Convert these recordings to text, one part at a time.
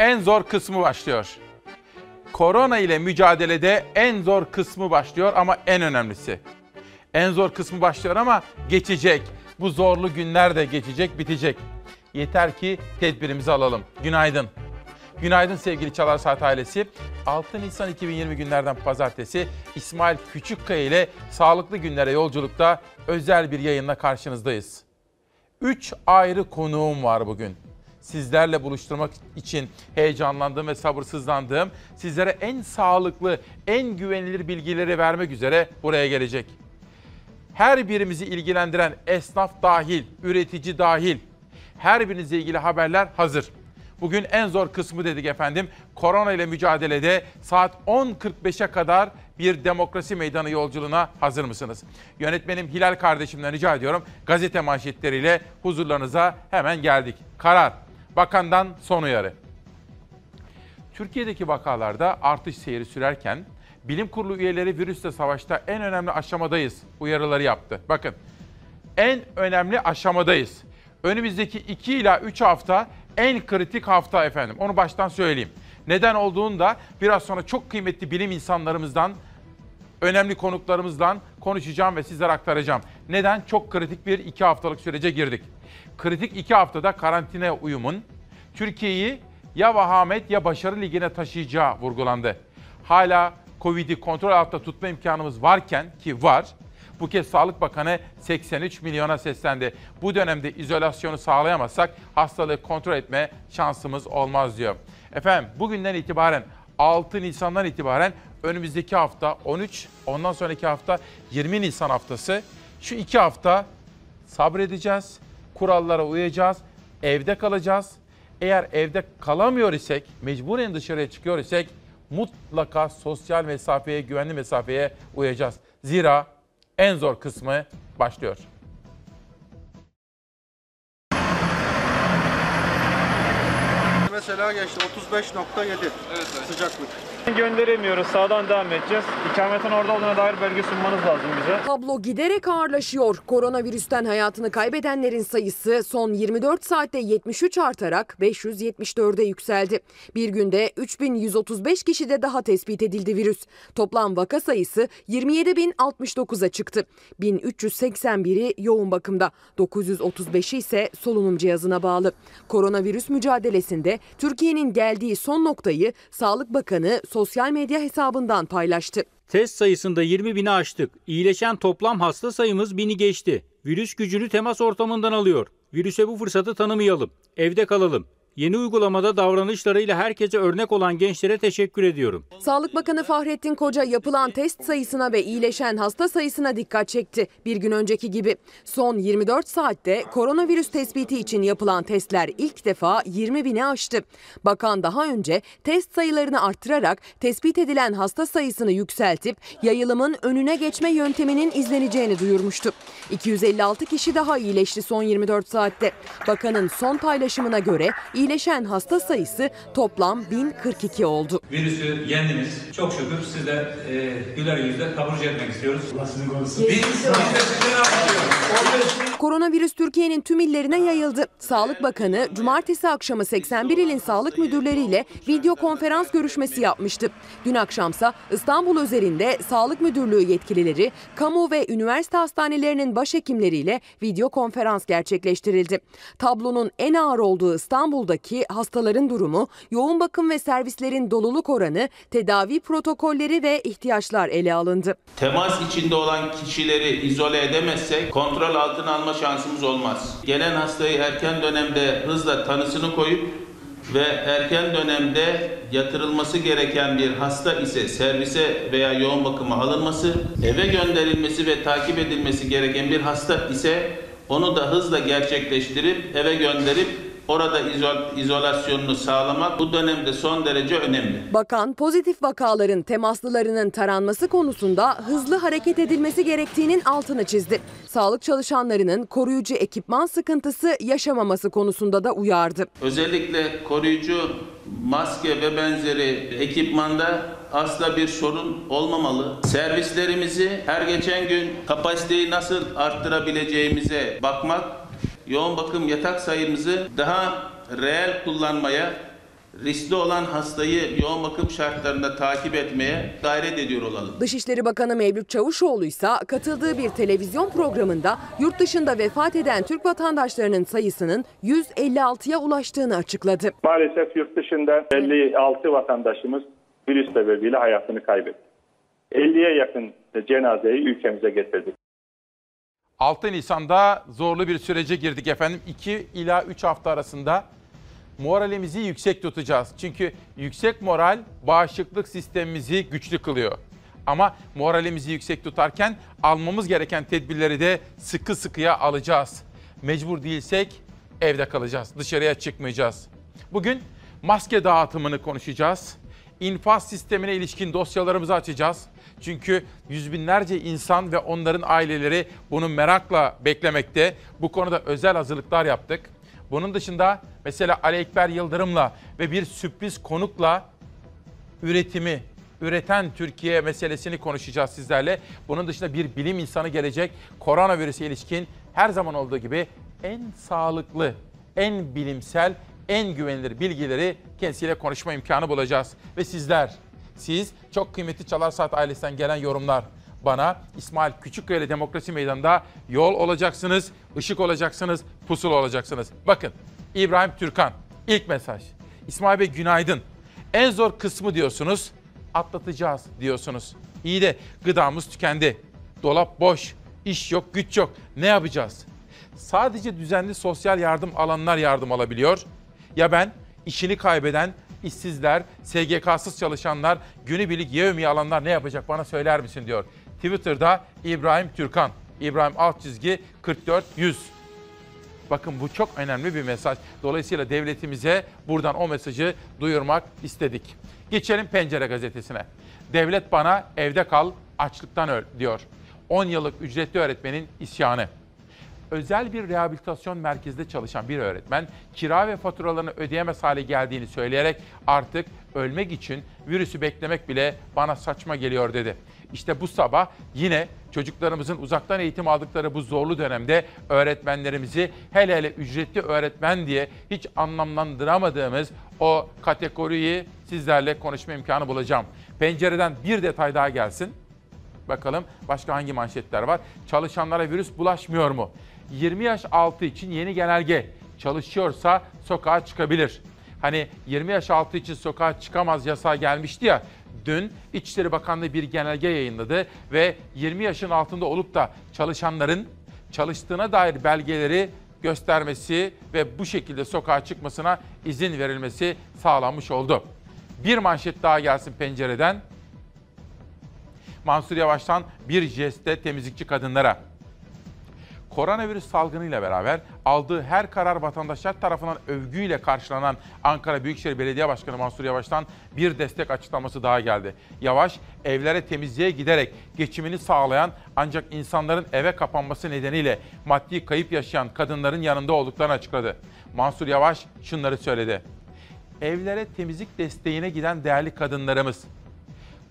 en zor kısmı başlıyor. Korona ile mücadelede en zor kısmı başlıyor ama en önemlisi. En zor kısmı başlıyor ama geçecek. Bu zorlu günler de geçecek, bitecek. Yeter ki tedbirimizi alalım. Günaydın. Günaydın sevgili Çalar Saat ailesi. 6 Nisan 2020 günlerden pazartesi İsmail Küçükkaya ile Sağlıklı Günlere Yolculukta özel bir yayınla karşınızdayız. 3 ayrı konuğum var bugün. Sizlerle buluşturmak için heyecanlandığım ve sabırsızlandığım, sizlere en sağlıklı, en güvenilir bilgileri vermek üzere buraya gelecek. Her birimizi ilgilendiren esnaf dahil, üretici dahil, her birinizle ilgili haberler hazır. Bugün en zor kısmı dedik efendim. Korona ile mücadelede saat 10.45'e kadar bir demokrasi meydanı yolculuğuna hazır mısınız? Yönetmenim Hilal kardeşimden rica ediyorum. Gazete manşetleriyle huzurlarınıza hemen geldik. Karar. Bakandan son uyarı. Türkiye'deki vakalarda artış seyri sürerken bilim kurulu üyeleri virüsle savaşta en önemli aşamadayız uyarıları yaptı. Bakın en önemli aşamadayız. Önümüzdeki 2 ila 3 hafta en kritik hafta efendim. Onu baştan söyleyeyim. Neden olduğunu da biraz sonra çok kıymetli bilim insanlarımızdan, önemli konuklarımızdan konuşacağım ve sizlere aktaracağım. Neden? Çok kritik bir iki haftalık sürece girdik. Kritik iki haftada karantina uyumun Türkiye'yi ya vahamet ya başarı ligine taşıyacağı vurgulandı. Hala Covid'i kontrol altında tutma imkanımız varken ki var, bu kez Sağlık Bakanı 83 milyona seslendi. Bu dönemde izolasyonu sağlayamazsak hastalığı kontrol etme şansımız olmaz diyor. Efendim bugünden itibaren 6 Nisan'dan itibaren önümüzdeki hafta 13, ondan sonraki hafta 20 Nisan haftası. Şu iki hafta sabredeceğiz, kurallara uyacağız, evde kalacağız. Eğer evde kalamıyor isek, mecburen dışarıya çıkıyor isek mutlaka sosyal mesafeye, güvenli mesafeye uyacağız. Zira en zor kısmı başlıyor. Mesela geçti 35.7 Evet, sıcaklık. Gönderemiyoruz. Sağdan devam edeceğiz. İkametin orada olduğuna dair belge sunmanız lazım bize. Tablo giderek ağırlaşıyor. Koronavirüsten hayatını kaybedenlerin sayısı son 24 saatte 73 artarak 574'e yükseldi. Bir günde 3135 kişide daha tespit edildi virüs. Toplam vaka sayısı 27.069'a çıktı. 1381'i yoğun bakımda, 935'i ise solunum cihazına bağlı. Koronavirüs mücadelesinde Türkiye'nin geldiği son noktayı Sağlık Bakanı sosyal medya hesabından paylaştı. Test sayısında 20 bini aştık. İyileşen toplam hasta sayımız bini geçti. Virüs gücünü temas ortamından alıyor. Virüse bu fırsatı tanımayalım. Evde kalalım. Yeni uygulamada davranışlarıyla herkese örnek olan gençlere teşekkür ediyorum. Sağlık Bakanı Fahrettin Koca yapılan test sayısına ve iyileşen hasta sayısına dikkat çekti. Bir gün önceki gibi son 24 saatte koronavirüs tespiti için yapılan testler ilk defa 20 bini aştı. Bakan daha önce test sayılarını arttırarak tespit edilen hasta sayısını yükseltip yayılımın önüne geçme yönteminin izleneceğini duyurmuştu. 256 kişi daha iyileşti son 24 saatte. Bakanın son paylaşımına göre iyileşen hasta sayısı toplam 1042 oldu. Virüsü yendiniz. Çok şükür siz de e, güler yüzle taburcu etmek istiyoruz. Allah sizin korusun. Biz, biz de sizden. Koronavirüs Türkiye'nin tüm illerine yayıldı. Sağlık Bakanı cumartesi akşamı 81 ilin sağlık müdürleriyle video konferans görüşmesi yapmıştı. Dün akşamsa İstanbul özelinde Sağlık Müdürlüğü yetkilileri, kamu ve üniversite hastanelerinin başhekimleriyle video konferans gerçekleştirildi. Tablonun en ağır olduğu İstanbul'daki hastaların durumu, yoğun bakım ve servislerin doluluk oranı, tedavi protokolleri ve ihtiyaçlar ele alındı. Temas içinde olan kişileri izole edemezsek kontrol altına alma şansımız olmaz. Gelen hastayı erken dönemde hızla tanısını koyup ve erken dönemde yatırılması gereken bir hasta ise servise veya yoğun bakıma alınması, eve gönderilmesi ve takip edilmesi gereken bir hasta ise onu da hızla gerçekleştirip eve gönderip orada izol, izolasyonunu sağlamak bu dönemde son derece önemli. Bakan pozitif vakaların temaslılarının taranması konusunda hızlı hareket edilmesi gerektiğinin altını çizdi. Sağlık çalışanlarının koruyucu ekipman sıkıntısı yaşamaması konusunda da uyardı. Özellikle koruyucu maske ve benzeri ekipmanda asla bir sorun olmamalı. Servislerimizi her geçen gün kapasiteyi nasıl arttırabileceğimize bakmak, yoğun bakım yatak sayımızı daha reel kullanmaya riskli olan hastayı yoğun bakım şartlarında takip etmeye gayret ediyor olalım. Dışişleri Bakanı Mevlüt Çavuşoğlu ise katıldığı bir televizyon programında yurt dışında vefat eden Türk vatandaşlarının sayısının 156'ya ulaştığını açıkladı. Maalesef yurt dışında 56 vatandaşımız virüs sebebiyle hayatını kaybetti. 50'ye yakın cenazeyi ülkemize getirdik. 6 Nisan'da zorlu bir sürece girdik efendim. 2 ila 3 hafta arasında moralimizi yüksek tutacağız. Çünkü yüksek moral bağışıklık sistemimizi güçlü kılıyor. Ama moralimizi yüksek tutarken almamız gereken tedbirleri de sıkı sıkıya alacağız. Mecbur değilsek evde kalacağız. Dışarıya çıkmayacağız. Bugün maske dağıtımını konuşacağız. İnfaz sistemine ilişkin dosyalarımızı açacağız. Çünkü yüz binlerce insan ve onların aileleri bunu merakla beklemekte. Bu konuda özel hazırlıklar yaptık. Bunun dışında mesela Ali Ekber Yıldırım'la ve bir sürpriz konukla üretimi, üreten Türkiye meselesini konuşacağız sizlerle. Bunun dışında bir bilim insanı gelecek. Koronavirüse ilişkin her zaman olduğu gibi en sağlıklı, en bilimsel, en güvenilir bilgileri kendisiyle konuşma imkanı bulacağız. Ve sizler, siz çok kıymetli Çalar Saat ailesinden gelen yorumlar bana İsmail Küçükkaya ile Demokrasi Meydanı'nda yol olacaksınız, ışık olacaksınız, pusula olacaksınız. Bakın İbrahim Türkan ilk mesaj. İsmail Bey günaydın. En zor kısmı diyorsunuz, atlatacağız diyorsunuz. İyi de gıdamız tükendi. Dolap boş, iş yok, güç yok. Ne yapacağız? Sadece düzenli sosyal yardım alanlar yardım alabiliyor. Ya ben işini kaybeden işsizler, SGK'sız çalışanlar, günübirlik yevmiye alanlar ne yapacak bana söyler misin diyor. Twitter'da İbrahim Türkan, İbrahim alt çizgi 4400. Bakın bu çok önemli bir mesaj. Dolayısıyla devletimize buradan o mesajı duyurmak istedik. Geçelim Pencere gazetesine. Devlet bana evde kal, açlıktan öl diyor. 10 yıllık ücretli öğretmenin isyanı. Özel bir rehabilitasyon merkezinde çalışan bir öğretmen kira ve faturalarını ödeyemez hale geldiğini söyleyerek artık ölmek için virüsü beklemek bile bana saçma geliyor dedi. İşte bu sabah yine çocuklarımızın uzaktan eğitim aldıkları bu zorlu dönemde öğretmenlerimizi hele hele ücretli öğretmen diye hiç anlamlandıramadığımız o kategoriyi sizlerle konuşma imkanı bulacağım. Pencereden bir detay daha gelsin. Bakalım başka hangi manşetler var? Çalışanlara virüs bulaşmıyor mu? 20 yaş altı için yeni genelge. Çalışıyorsa sokağa çıkabilir. Hani 20 yaş altı için sokağa çıkamaz yasağı gelmişti ya. Dün İçişleri Bakanlığı bir genelge yayınladı ve 20 yaşın altında olup da çalışanların çalıştığına dair belgeleri göstermesi ve bu şekilde sokağa çıkmasına izin verilmesi sağlanmış oldu. Bir manşet daha gelsin pencereden. Mansur Yavaş'tan bir jeste temizlikçi kadınlara. Koronavirüs salgınıyla beraber aldığı her karar vatandaşlar tarafından övgüyle karşılanan Ankara Büyükşehir Belediye Başkanı Mansur Yavaş'tan bir destek açıklaması daha geldi. Yavaş, evlere temizliğe giderek geçimini sağlayan ancak insanların eve kapanması nedeniyle maddi kayıp yaşayan kadınların yanında olduklarını açıkladı. Mansur Yavaş şunları söyledi. Evlere temizlik desteğine giden değerli kadınlarımız,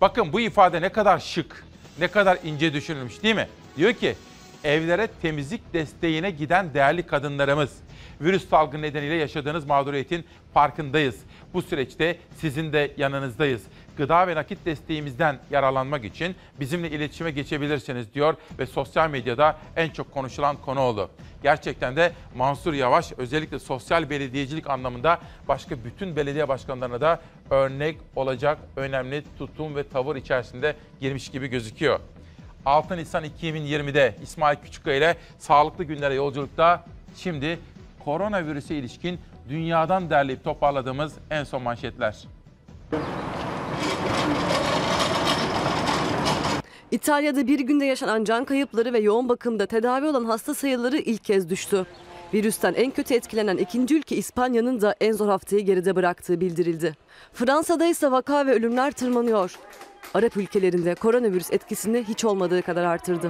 Bakın bu ifade ne kadar şık, ne kadar ince düşünülmüş değil mi? Diyor ki evlere temizlik desteğine giden değerli kadınlarımız. Virüs salgını nedeniyle yaşadığınız mağduriyetin farkındayız. Bu süreçte sizin de yanınızdayız. Gıda ve nakit desteğimizden yararlanmak için bizimle iletişime geçebilirsiniz diyor ve sosyal medyada en çok konuşulan konu oldu. Gerçekten de Mansur Yavaş özellikle sosyal belediyecilik anlamında başka bütün belediye başkanlarına da örnek olacak önemli tutum ve tavır içerisinde girmiş gibi gözüküyor. 6 Nisan 2020'de İsmail Küçükkaya ile Sağlıklı Günlere Yolculuk'ta şimdi koronavirüse ilişkin dünyadan derleyip toparladığımız en son manşetler. İtalya'da bir günde yaşanan can kayıpları ve yoğun bakımda tedavi olan hasta sayıları ilk kez düştü. Virüsten en kötü etkilenen ikinci ülke İspanya'nın da en zor haftayı geride bıraktığı bildirildi. Fransa'da ise vaka ve ölümler tırmanıyor. Arap ülkelerinde koronavirüs etkisini hiç olmadığı kadar artırdı.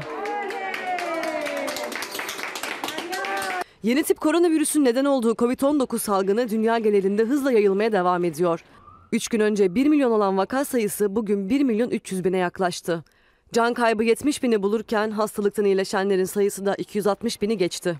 Yeni tip koronavirüsün neden olduğu Covid-19 salgını dünya genelinde hızla yayılmaya devam ediyor. 3 gün önce 1 milyon olan vaka sayısı bugün 1 milyon 300 bine yaklaştı. Can kaybı 70 bini bulurken hastalıktan iyileşenlerin sayısı da 260 bini geçti.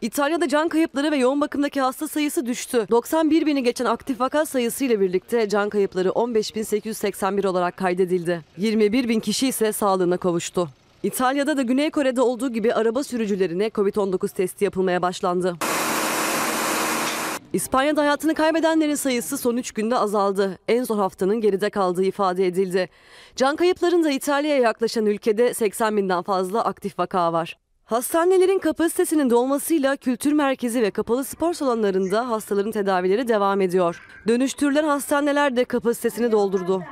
İtalya'da can kayıpları ve yoğun bakımdaki hasta sayısı düştü. 91 bini geçen aktif vaka sayısı ile birlikte can kayıpları 15.881 olarak kaydedildi. 21 bin kişi ise sağlığına kavuştu. İtalya'da da Güney Kore'de olduğu gibi araba sürücülerine Covid-19 testi yapılmaya başlandı. İspanya'da hayatını kaybedenlerin sayısı son 3 günde azaldı. En zor haftanın geride kaldığı ifade edildi. Can kayıplarında İtalya'ya yaklaşan ülkede 80 binden fazla aktif vaka var. Hastanelerin kapasitesinin dolmasıyla kültür merkezi ve kapalı spor salonlarında hastaların tedavileri devam ediyor. Dönüştürülen hastaneler de kapasitesini doldurdu.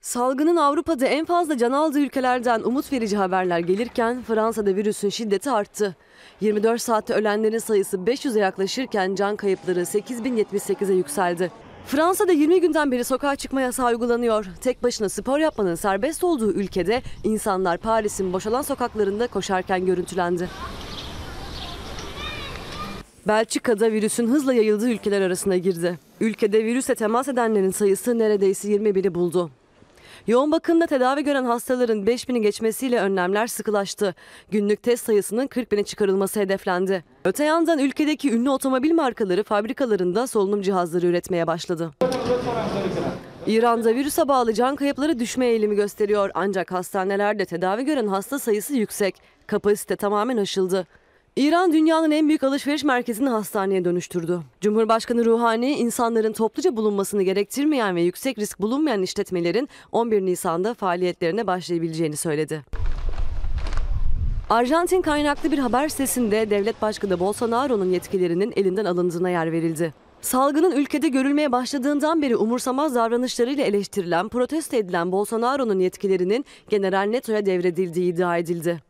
Salgının Avrupa'da en fazla can aldığı ülkelerden umut verici haberler gelirken Fransa'da virüsün şiddeti arttı. 24 saatte ölenlerin sayısı 500'e yaklaşırken can kayıpları 8078'e yükseldi. Fransa'da 20 günden beri sokağa çıkma yasağı uygulanıyor. Tek başına spor yapmanın serbest olduğu ülkede insanlar Paris'in boşalan sokaklarında koşarken görüntülendi. Belçika'da virüsün hızla yayıldığı ülkeler arasına girdi. Ülkede virüse temas edenlerin sayısı neredeyse 21'i buldu. Yoğun bakımda tedavi gören hastaların 5000'i geçmesiyle önlemler sıkılaştı. Günlük test sayısının 40 bine çıkarılması hedeflendi. Öte yandan ülkedeki ünlü otomobil markaları fabrikalarında solunum cihazları üretmeye başladı. İran'da virüse bağlı can kayıpları düşme eğilimi gösteriyor. Ancak hastanelerde tedavi gören hasta sayısı yüksek. Kapasite tamamen aşıldı. İran dünyanın en büyük alışveriş merkezini hastaneye dönüştürdü. Cumhurbaşkanı Ruhani insanların topluca bulunmasını gerektirmeyen ve yüksek risk bulunmayan işletmelerin 11 Nisan'da faaliyetlerine başlayabileceğini söyledi. Arjantin kaynaklı bir haber sitesinde devlet başkanı Bolsonaro'nun yetkilerinin elinden alındığına yer verildi. Salgının ülkede görülmeye başladığından beri umursamaz davranışlarıyla eleştirilen, protesto edilen Bolsonaro'nun yetkilerinin General Neto'ya devredildiği iddia edildi.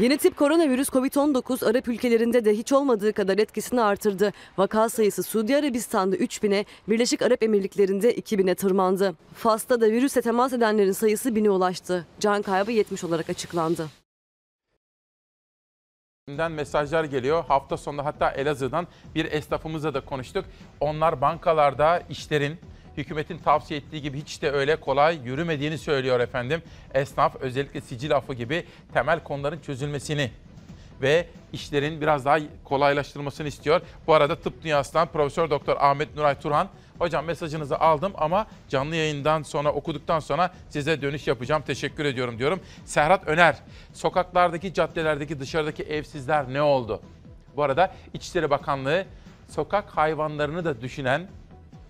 Yeni tip koronavirüs Covid-19 Arap ülkelerinde de hiç olmadığı kadar etkisini artırdı. Vaka sayısı Suudi Arabistan'da 3000'e, Birleşik Arap Emirlikleri'nde 2000'e tırmandı. Fas'ta da virüse temas edenlerin sayısı 1000'e ulaştı. Can kaybı 70 olarak açıklandı. mesajlar geliyor. Hafta sonunda hatta Elazığ'dan bir esnafımızla da konuştuk. Onlar bankalarda işlerin hükümetin tavsiye ettiği gibi hiç de öyle kolay yürümediğini söylüyor efendim. Esnaf özellikle sicil affı gibi temel konuların çözülmesini ve işlerin biraz daha kolaylaştırılmasını istiyor. Bu arada tıp dünyasından Profesör Doktor Ahmet Nuray Turhan Hocam mesajınızı aldım ama canlı yayından sonra okuduktan sonra size dönüş yapacağım. Teşekkür ediyorum diyorum. Serhat Öner, sokaklardaki, caddelerdeki, dışarıdaki evsizler ne oldu? Bu arada İçişleri Bakanlığı sokak hayvanlarını da düşünen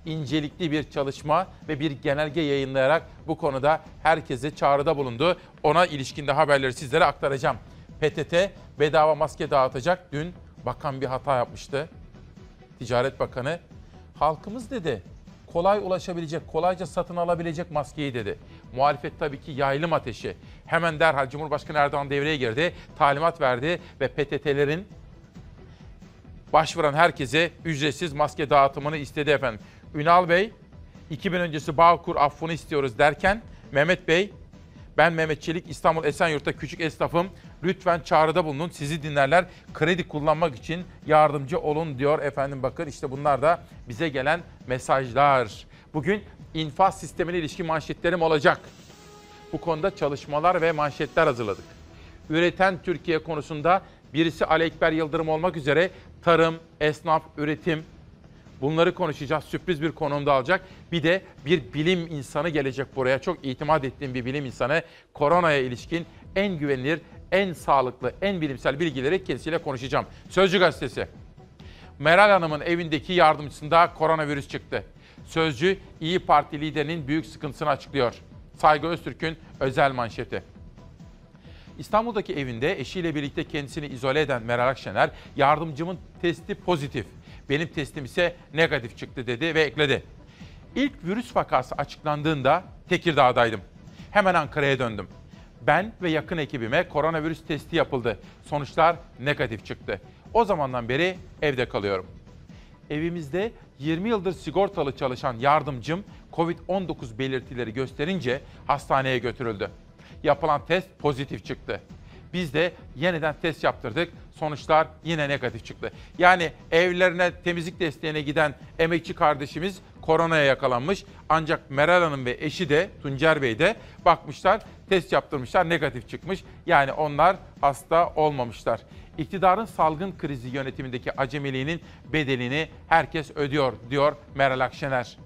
incelikli bir çalışma ve bir genelge yayınlayarak bu konuda herkese çağrıda bulundu. Ona ilişkinde haberleri sizlere aktaracağım. PTT bedava maske dağıtacak. Dün bakan bir hata yapmıştı. Ticaret Bakanı halkımız dedi kolay ulaşabilecek, kolayca satın alabilecek maskeyi dedi. Muhalefet tabii ki yaylım ateşi. Hemen derhal Cumhurbaşkanı Erdoğan devreye girdi, talimat verdi ve PTT'lerin başvuran herkese ücretsiz maske dağıtımını istedi efendim. Ünal Bey 2000 öncesi Bağkur affını istiyoruz derken Mehmet Bey ben Mehmet Çelik İstanbul Esenyurt'ta küçük esnafım. Lütfen çağrıda bulunun. Sizi dinlerler. Kredi kullanmak için yardımcı olun diyor efendim bakın. işte bunlar da bize gelen mesajlar. Bugün infaz sistemine ilişkin manşetlerim olacak. Bu konuda çalışmalar ve manşetler hazırladık. Üreten Türkiye konusunda birisi Ali Ekber Yıldırım olmak üzere tarım, esnaf, üretim, Bunları konuşacağız. Sürpriz bir konuğum alacak. Bir de bir bilim insanı gelecek buraya. Çok itimat ettiğim bir bilim insanı. Koronaya ilişkin en güvenilir, en sağlıklı, en bilimsel bilgileri kendisiyle konuşacağım. Sözcü Gazetesi. Meral Hanım'ın evindeki yardımcısında koronavirüs çıktı. Sözcü İyi Parti liderinin büyük sıkıntısını açıklıyor. Saygı Öztürk'ün özel manşeti. İstanbul'daki evinde eşiyle birlikte kendisini izole eden Meral Akşener, yardımcımın testi pozitif. Benim testim ise negatif çıktı dedi ve ekledi. İlk virüs vakası açıklandığında Tekirdağ'daydım. Hemen Ankara'ya döndüm. Ben ve yakın ekibime koronavirüs testi yapıldı. Sonuçlar negatif çıktı. O zamandan beri evde kalıyorum. Evimizde 20 yıldır sigortalı çalışan yardımcım COVID-19 belirtileri gösterince hastaneye götürüldü. Yapılan test pozitif çıktı. Biz de yeniden test yaptırdık. Sonuçlar yine negatif çıktı. Yani evlerine temizlik desteğine giden emekçi kardeşimiz koronaya yakalanmış. Ancak Meral Hanım ve eşi de Tuncer Bey de bakmışlar Test yaptırmışlar negatif çıkmış. Yani onlar hasta olmamışlar. İktidarın salgın krizi yönetimindeki acemiliğinin bedelini herkes ödüyor diyor Meral Akşener.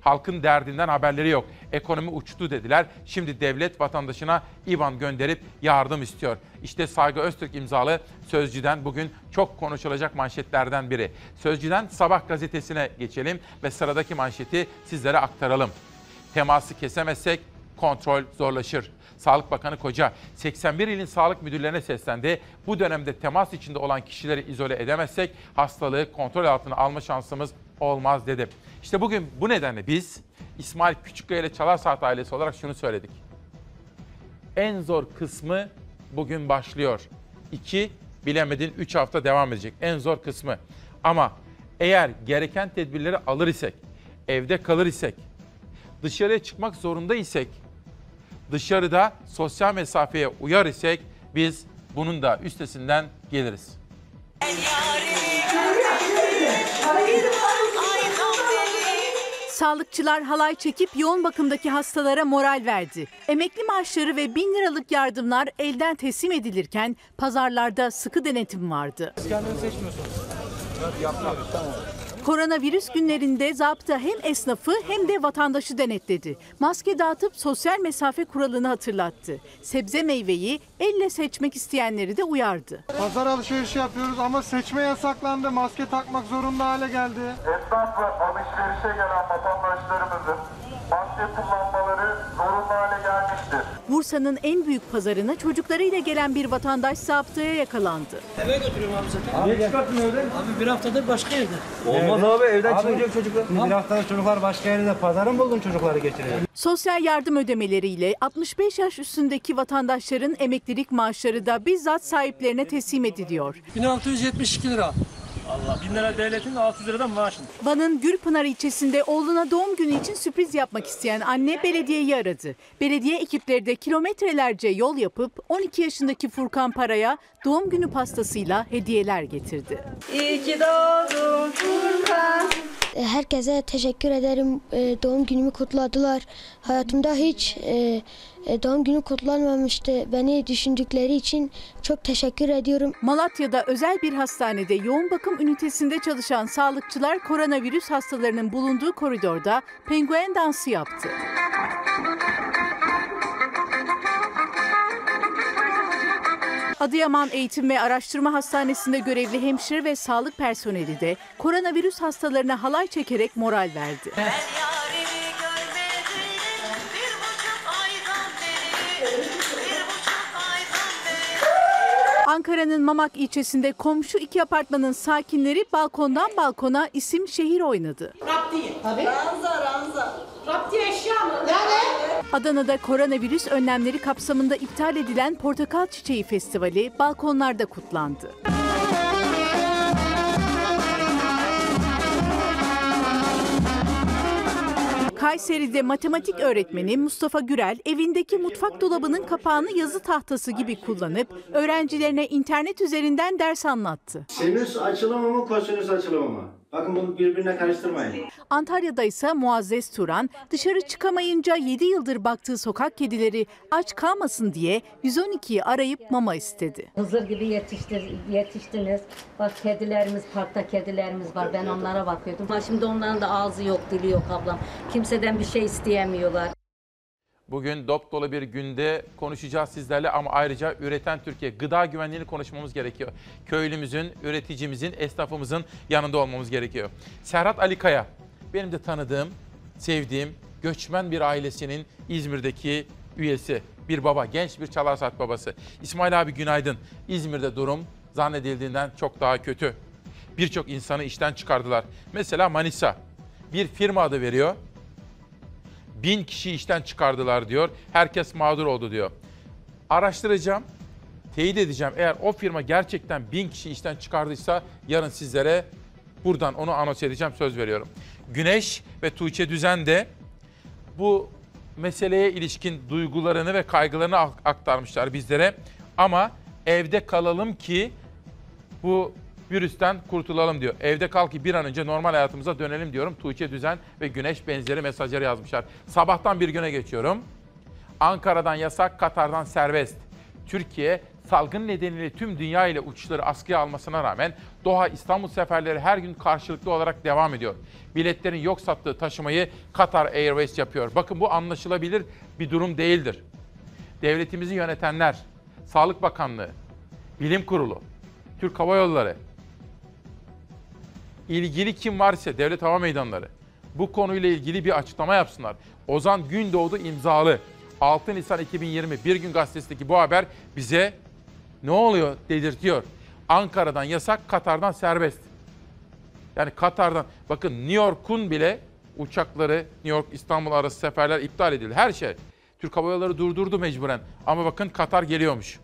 Halkın derdinden haberleri yok. Ekonomi uçtu dediler. Şimdi devlet vatandaşına IBAN gönderip yardım istiyor. İşte Saygı Öztürk imzalı Sözcü'den bugün çok konuşulacak manşetlerden biri. Sözcü'den Sabah gazetesine geçelim ve sıradaki manşeti sizlere aktaralım. Teması kesemezsek kontrol zorlaşır. Sağlık Bakanı Koca 81 ilin sağlık müdürlerine seslendi. Bu dönemde temas içinde olan kişileri izole edemezsek hastalığı kontrol altına alma şansımız olmaz dedi. İşte bugün bu nedenle biz İsmail Küçükkaya ile Çalar Saat ailesi olarak şunu söyledik. En zor kısmı bugün başlıyor. İki, bilemedin 3 hafta devam edecek. En zor kısmı. Ama eğer gereken tedbirleri alır isek, evde kalır isek, dışarıya çıkmak zorunda isek, dışarıda sosyal mesafeye uyar isek biz bunun da üstesinden geliriz. Sağlıkçılar halay çekip yoğun bakımdaki hastalara moral verdi. Emekli maaşları ve 1000 liralık yardımlar elden teslim edilirken pazarlarda sıkı denetim vardı. Koronavirüs günlerinde zapta hem esnafı hem de vatandaşı denetledi. Maske dağıtıp sosyal mesafe kuralını hatırlattı. Sebze meyveyi elle seçmek isteyenleri de uyardı. Pazar alışverişi yapıyoruz ama seçme yasaklandı. Maske takmak zorunda hale geldi. Esnaf ve alışverişe gelen vatandaşlarımızın maske kullanmaları zorunlu hale gelmiştir. Bursa'nın en büyük pazarına çocuklarıyla gelen bir vatandaş zaptaya yakalandı. Eve götürüyorum abi zaten. Niye çıkarttın evden? Abi bir haftadır başka evde. Olmaz abi evden çıkmayacak çocuklar. Bir haftada çocuklar başka yerde pazara mı buldun çocukları getiriyor? Sosyal yardım ödemeleriyle 65 yaş üstündeki vatandaşların emeklilik maaşları da bizzat sahiplerine teslim ediliyor. 1672 lira. Allah 1000 lira devletin 600 liradan maaşın. Van'ın Gülpınar ilçesinde oğluna doğum günü için sürpriz yapmak isteyen anne belediyeyi aradı. Belediye ekipleri de kilometrelerce yol yapıp 12 yaşındaki Furkan Para'ya doğum günü pastasıyla hediyeler getirdi. İyi ki doğdun Furkan. Herkese teşekkür ederim. Ee, Doğum günümü kutladılar. Hayatımda hiç e, e, doğum günü kutlanmamıştı. Beni düşündükleri için çok teşekkür ediyorum. Malatya'da özel bir hastanede yoğun bakım ünitesinde çalışan sağlıkçılar koronavirüs hastalarının bulunduğu koridorda penguen dansı yaptı. Adıyaman Eğitim ve Araştırma Hastanesi'nde görevli hemşire ve sağlık personeli de koronavirüs hastalarına halay çekerek moral verdi. Ankara'nın Mamak ilçesinde komşu iki apartmanın sakinleri balkondan balkona isim şehir oynadı. Tabii. Ranza ranza. Rapti eşya mı? Nerede? Adana'da koronavirüs önlemleri kapsamında iptal edilen Portakal Çiçeği Festivali balkonlarda kutlandı. Kayseri'de matematik öğretmeni Mustafa Gürel evindeki mutfak dolabının kapağını yazı tahtası gibi kullanıp öğrencilerine internet üzerinden ders anlattı. Sinüs açılımı mı kosinüs açılımı mı? Bakın bunu birbirine karıştırmayın. Antalya'da ise Muazzez Turan dışarı çıkamayınca 7 yıldır baktığı sokak kedileri aç kalmasın diye 112'yi arayıp mama istedi. Hızır gibi yetiştir, yetiştiniz. Bak kedilerimiz, parkta kedilerimiz var. Ben onlara bakıyordum. Ama şimdi onların da ağzı yok, dili yok ablam. Kimseden bir şey isteyemiyorlar. Bugün dop dolu bir günde konuşacağız sizlerle ama ayrıca üreten Türkiye gıda güvenliğini konuşmamız gerekiyor. Köylümüzün, üreticimizin, esnafımızın yanında olmamız gerekiyor. Serhat Ali Kaya, benim de tanıdığım, sevdiğim göçmen bir ailesinin İzmir'deki üyesi. Bir baba, genç bir Çalarsat babası. İsmail abi günaydın. İzmir'de durum zannedildiğinden çok daha kötü. Birçok insanı işten çıkardılar. Mesela Manisa bir firma adı veriyor bin kişi işten çıkardılar diyor. Herkes mağdur oldu diyor. Araştıracağım, teyit edeceğim. Eğer o firma gerçekten bin kişi işten çıkardıysa yarın sizlere buradan onu anons edeceğim söz veriyorum. Güneş ve Tuğçe Düzen de bu meseleye ilişkin duygularını ve kaygılarını aktarmışlar bizlere. Ama evde kalalım ki bu virüsten kurtulalım diyor. Evde kal ki bir an önce normal hayatımıza dönelim diyorum. Tuğçe Düzen ve Güneş benzeri mesajları yazmışlar. Sabahtan bir güne geçiyorum. Ankara'dan yasak, Katar'dan serbest. Türkiye salgın nedeniyle tüm dünya ile uçuşları askıya almasına rağmen Doha İstanbul seferleri her gün karşılıklı olarak devam ediyor. Biletlerin yok sattığı taşımayı Katar Airways yapıyor. Bakın bu anlaşılabilir bir durum değildir. Devletimizi yönetenler, Sağlık Bakanlığı, Bilim Kurulu, Türk Hava Yolları, ilgili kim varsa devlet hava meydanları bu konuyla ilgili bir açıklama yapsınlar. Ozan Gündoğdu imzalı 6 Nisan 2020 Bir Gün Gazetesi'ndeki bu haber bize ne oluyor dedirtiyor. Ankara'dan yasak, Katar'dan serbest. Yani Katar'dan bakın New York'un bile uçakları New York İstanbul arası seferler iptal edildi. Her şey. Türk Hava Yolları durdurdu mecburen. Ama bakın Katar geliyormuş.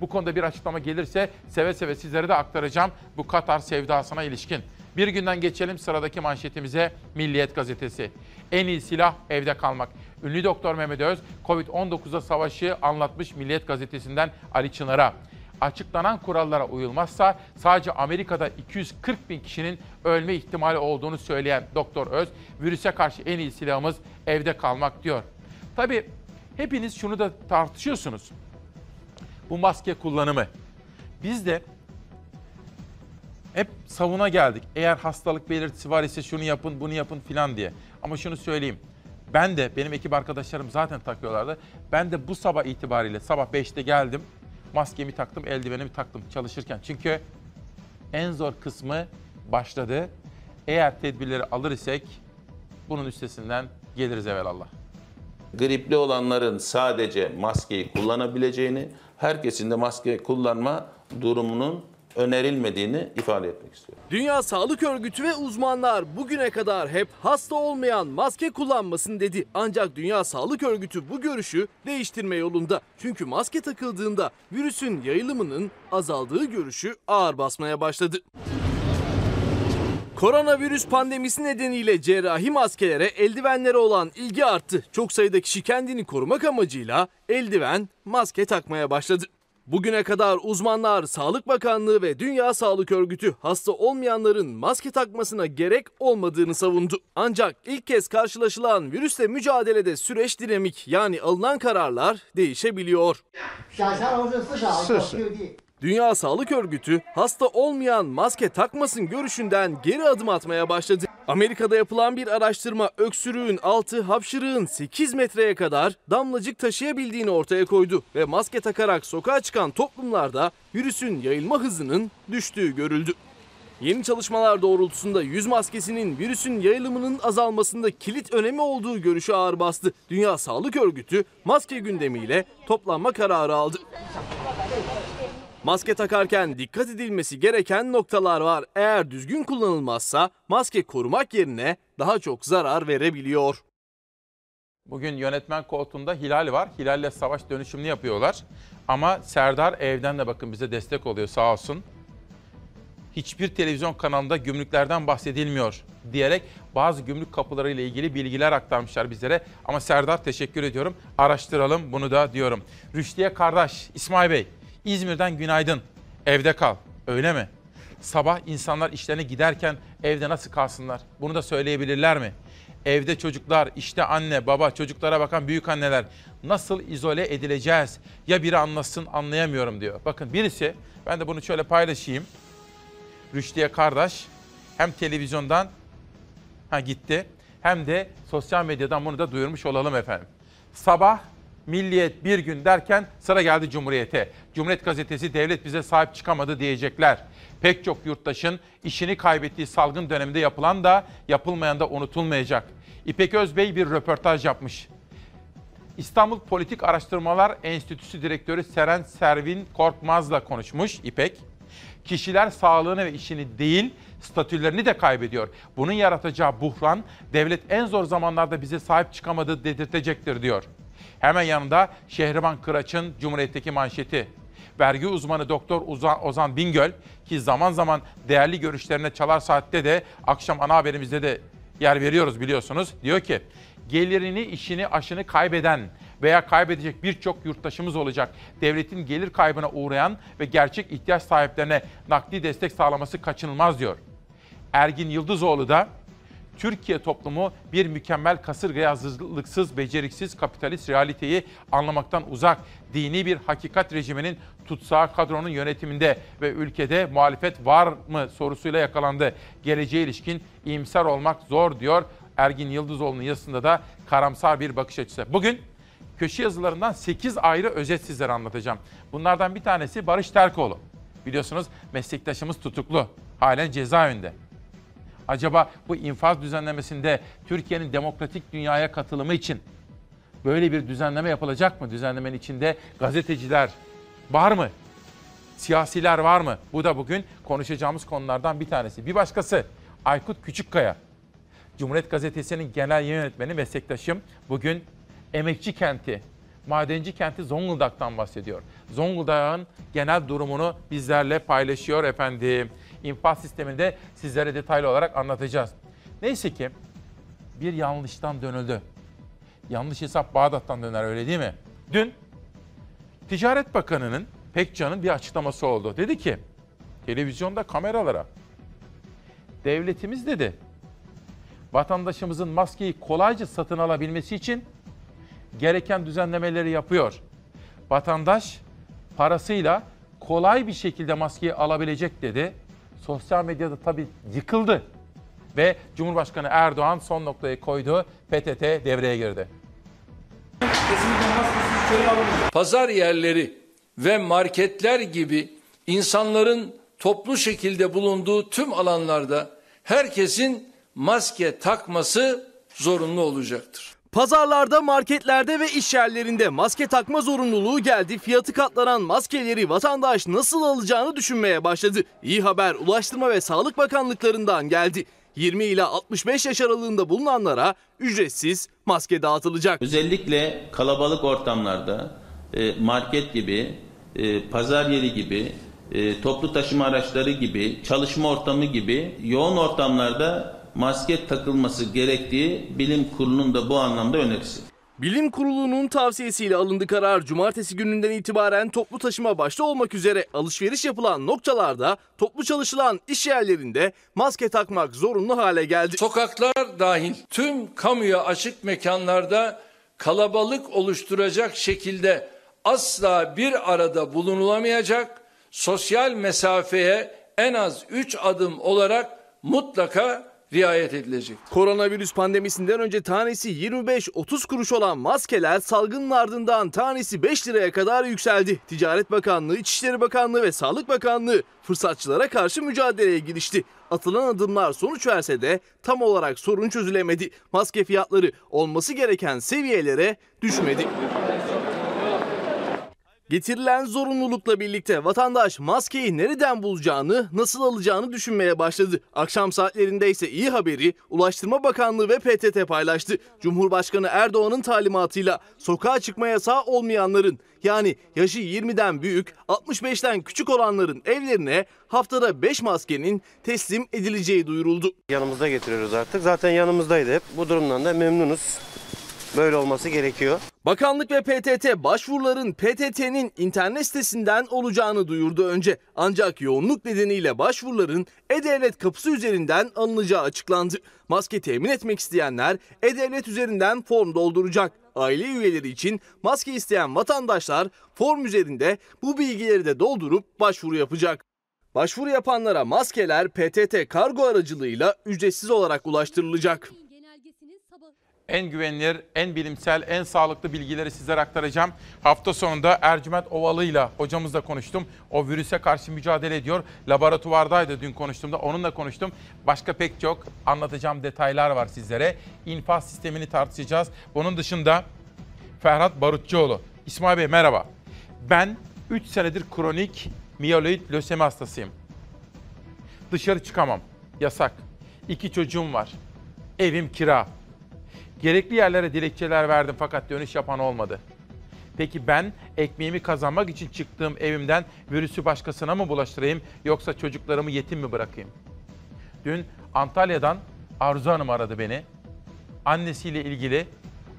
Bu konuda bir açıklama gelirse seve seve sizlere de aktaracağım bu Katar sevdasına ilişkin. Bir günden geçelim sıradaki manşetimize Milliyet Gazetesi. En iyi silah evde kalmak. Ünlü doktor Mehmet Öz, Covid-19'da savaşı anlatmış Milliyet Gazetesi'nden Ali Çınar'a. Açıklanan kurallara uyulmazsa sadece Amerika'da 240 bin kişinin ölme ihtimali olduğunu söyleyen Doktor Öz, virüse karşı en iyi silahımız evde kalmak diyor. Tabii hepiniz şunu da tartışıyorsunuz. Bu maske kullanımı. Biz de hep savuna geldik. Eğer hastalık belirtisi var ise şunu yapın, bunu yapın filan diye. Ama şunu söyleyeyim. Ben de, benim ekip arkadaşlarım zaten takıyorlardı. Ben de bu sabah itibariyle sabah 5'te geldim. Maskemi taktım, eldivenimi taktım çalışırken. Çünkü en zor kısmı başladı. Eğer tedbirleri alır isek bunun üstesinden geliriz evelallah. Gripli olanların sadece maskeyi kullanabileceğini, herkesin de maske kullanma durumunun önerilmediğini ifade etmek istiyorum. Dünya Sağlık Örgütü ve uzmanlar bugüne kadar hep hasta olmayan maske kullanmasın dedi. Ancak Dünya Sağlık Örgütü bu görüşü değiştirme yolunda. Çünkü maske takıldığında virüsün yayılımının azaldığı görüşü ağır basmaya başladı. Koronavirüs pandemisi nedeniyle cerrahi maskelere, eldivenlere olan ilgi arttı. Çok sayıda kişi kendini korumak amacıyla eldiven, maske takmaya başladı. Bugüne kadar uzmanlar, Sağlık Bakanlığı ve Dünya Sağlık Örgütü hasta olmayanların maske takmasına gerek olmadığını savundu. Ancak ilk kez karşılaşılan virüsle mücadelede süreç dinamik yani alınan kararlar değişebiliyor. Dünya Sağlık Örgütü hasta olmayan maske takmasın görüşünden geri adım atmaya başladı. Amerika'da yapılan bir araştırma öksürüğün 6, hapşırığın 8 metreye kadar damlacık taşıyabildiğini ortaya koydu ve maske takarak sokağa çıkan toplumlarda virüsün yayılma hızının düştüğü görüldü. Yeni çalışmalar doğrultusunda yüz maskesinin virüsün yayılımının azalmasında kilit önemi olduğu görüşü ağır bastı. Dünya Sağlık Örgütü maske gündemiyle toplanma kararı aldı. Maske takarken dikkat edilmesi gereken noktalar var. Eğer düzgün kullanılmazsa maske korumak yerine daha çok zarar verebiliyor. Bugün yönetmen koltuğunda Hilal var. Hilal'le savaş dönüşümünü yapıyorlar. Ama Serdar evden de bakın bize destek oluyor sağ olsun. Hiçbir televizyon kanalında gümrüklerden bahsedilmiyor diyerek bazı gümrük kapıları ile ilgili bilgiler aktarmışlar bizlere. Ama Serdar teşekkür ediyorum. Araştıralım bunu da diyorum. Rüşdiye kardeş İsmail Bey İzmir'den günaydın. Evde kal. Öyle mi? Sabah insanlar işlerine giderken evde nasıl kalsınlar? Bunu da söyleyebilirler mi? Evde çocuklar, işte anne, baba, çocuklara bakan büyük anneler nasıl izole edileceğiz? Ya biri anlasın anlayamıyorum diyor. Bakın birisi, ben de bunu şöyle paylaşayım. Rüşdiye kardeş hem televizyondan ha gitti hem de sosyal medyadan bunu da duyurmuş olalım efendim. Sabah Milliyet bir gün derken sıra geldi Cumhuriyet'e. Cumhuriyet gazetesi devlet bize sahip çıkamadı diyecekler. Pek çok yurttaşın işini kaybettiği salgın döneminde yapılan da yapılmayan da unutulmayacak. İpek Özbey bir röportaj yapmış. İstanbul Politik Araştırmalar Enstitüsü Direktörü Seren Servin Korkmaz'la konuşmuş İpek. Kişiler sağlığını ve işini değil, statülerini de kaybediyor. Bunun yaratacağı buhran, devlet en zor zamanlarda bize sahip çıkamadı dedirtecektir diyor. Hemen yanında Şehriban Kıraç'ın Cumhuriyet'teki manşeti. Vergi uzmanı Doktor Ozan Bingöl ki zaman zaman değerli görüşlerine çalar saatte de akşam ana haberimizde de yer veriyoruz biliyorsunuz. Diyor ki gelirini, işini, aşını kaybeden veya kaybedecek birçok yurttaşımız olacak. Devletin gelir kaybına uğrayan ve gerçek ihtiyaç sahiplerine nakdi destek sağlaması kaçınılmaz diyor. Ergin Yıldızoğlu da Türkiye toplumu bir mükemmel kasırgaya hazırlıksız, beceriksiz kapitalist realiteyi anlamaktan uzak, dini bir hakikat rejiminin tutsağı kadronun yönetiminde ve ülkede muhalefet var mı sorusuyla yakalandı. Geleceğe ilişkin iyimser olmak zor diyor Ergin Yıldızoğlu'nun yazısında da karamsar bir bakış açısı. Bugün köşe yazılarından 8 ayrı özet sizlere anlatacağım. Bunlardan bir tanesi Barış Terkoğlu. Biliyorsunuz meslektaşımız tutuklu. Halen cezaevinde. Acaba bu infaz düzenlemesinde Türkiye'nin demokratik dünyaya katılımı için böyle bir düzenleme yapılacak mı? Düzenlemenin içinde gazeteciler var mı? Siyasiler var mı? Bu da bugün konuşacağımız konulardan bir tanesi. Bir başkası Aykut Küçükkaya. Cumhuriyet Gazetesi'nin genel yönetmeni meslektaşım. Bugün emekçi kenti, madenci kenti Zonguldak'tan bahsediyor. Zonguldak'ın genel durumunu bizlerle paylaşıyor efendim. İnfaz sisteminde sizlere detaylı olarak anlatacağız. Neyse ki bir yanlıştan dönüldü. Yanlış hesap Bağdat'tan döner öyle değil mi? Dün Ticaret Bakanı'nın Pekcan'ın bir açıklaması oldu. Dedi ki televizyonda kameralara devletimiz dedi vatandaşımızın maskeyi kolayca satın alabilmesi için gereken düzenlemeleri yapıyor. Vatandaş parasıyla kolay bir şekilde maskeyi alabilecek dedi. Sosyal medyada tabii yıkıldı. Ve Cumhurbaşkanı Erdoğan son noktayı koydu. PTT devreye girdi. Pazar yerleri ve marketler gibi insanların toplu şekilde bulunduğu tüm alanlarda herkesin maske takması zorunlu olacaktır. Pazarlarda, marketlerde ve iş yerlerinde maske takma zorunluluğu geldi. Fiyatı katlanan maskeleri vatandaş nasıl alacağını düşünmeye başladı. İyi haber Ulaştırma ve Sağlık Bakanlıklarından geldi. 20 ile 65 yaş aralığında bulunanlara ücretsiz maske dağıtılacak. Özellikle kalabalık ortamlarda e, market gibi, e, pazar yeri gibi, e, toplu taşıma araçları gibi, çalışma ortamı gibi yoğun ortamlarda maske takılması gerektiği bilim kurulunun da bu anlamda önerisi. Bilim Kurulu'nun tavsiyesiyle alındı karar. Cumartesi gününden itibaren toplu taşıma başta olmak üzere alışveriş yapılan noktalarda, toplu çalışılan iş yerlerinde maske takmak zorunlu hale geldi. Sokaklar dahil tüm kamuya açık mekanlarda kalabalık oluşturacak şekilde asla bir arada bulunulamayacak. Sosyal mesafeye en az 3 adım olarak mutlaka riayet edilecek. Koronavirüs pandemisinden önce tanesi 25-30 kuruş olan maskeler salgının ardından tanesi 5 liraya kadar yükseldi. Ticaret Bakanlığı, İçişleri Bakanlığı ve Sağlık Bakanlığı fırsatçılara karşı mücadeleye girişti. Atılan adımlar sonuç verse de tam olarak sorun çözülemedi. Maske fiyatları olması gereken seviyelere düşmedi. Getirilen zorunlulukla birlikte vatandaş maskeyi nereden bulacağını, nasıl alacağını düşünmeye başladı. Akşam saatlerinde ise iyi haberi Ulaştırma Bakanlığı ve PTT paylaştı. Cumhurbaşkanı Erdoğan'ın talimatıyla sokağa çıkma yasağı olmayanların yani yaşı 20'den büyük, 65'ten küçük olanların evlerine haftada 5 maskenin teslim edileceği duyuruldu. Yanımızda getiriyoruz artık. Zaten yanımızdaydı hep. Bu durumdan da memnunuz. Böyle olması gerekiyor. Bakanlık ve PTT başvuruların PTT'nin internet sitesinden olacağını duyurdu önce. Ancak yoğunluk nedeniyle başvuruların E-Devlet kapısı üzerinden alınacağı açıklandı. Maske temin etmek isteyenler E-Devlet üzerinden form dolduracak. Aile üyeleri için maske isteyen vatandaşlar form üzerinde bu bilgileri de doldurup başvuru yapacak. Başvuru yapanlara maskeler PTT kargo aracılığıyla ücretsiz olarak ulaştırılacak. En güvenilir, en bilimsel, en sağlıklı bilgileri sizlere aktaracağım. Hafta sonunda Ercüment Ovalı'yla hocamızla konuştum. O virüse karşı mücadele ediyor. Laboratuvardaydı dün konuştuğumda. Onunla konuştum. Başka pek çok anlatacağım detaylar var sizlere. İnfaz sistemini tartışacağız. Bunun dışında Ferhat Barutçuoğlu. İsmail Bey merhaba. Ben 3 senedir kronik miyaloid lösemi hastasıyım. Dışarı çıkamam. Yasak. İki çocuğum var. Evim kira. Gerekli yerlere dilekçeler verdim fakat dönüş yapan olmadı. Peki ben ekmeğimi kazanmak için çıktığım evimden virüsü başkasına mı bulaştırayım yoksa çocuklarımı yetim mi bırakayım? Dün Antalya'dan Arzu Hanım aradı beni. Annesiyle ilgili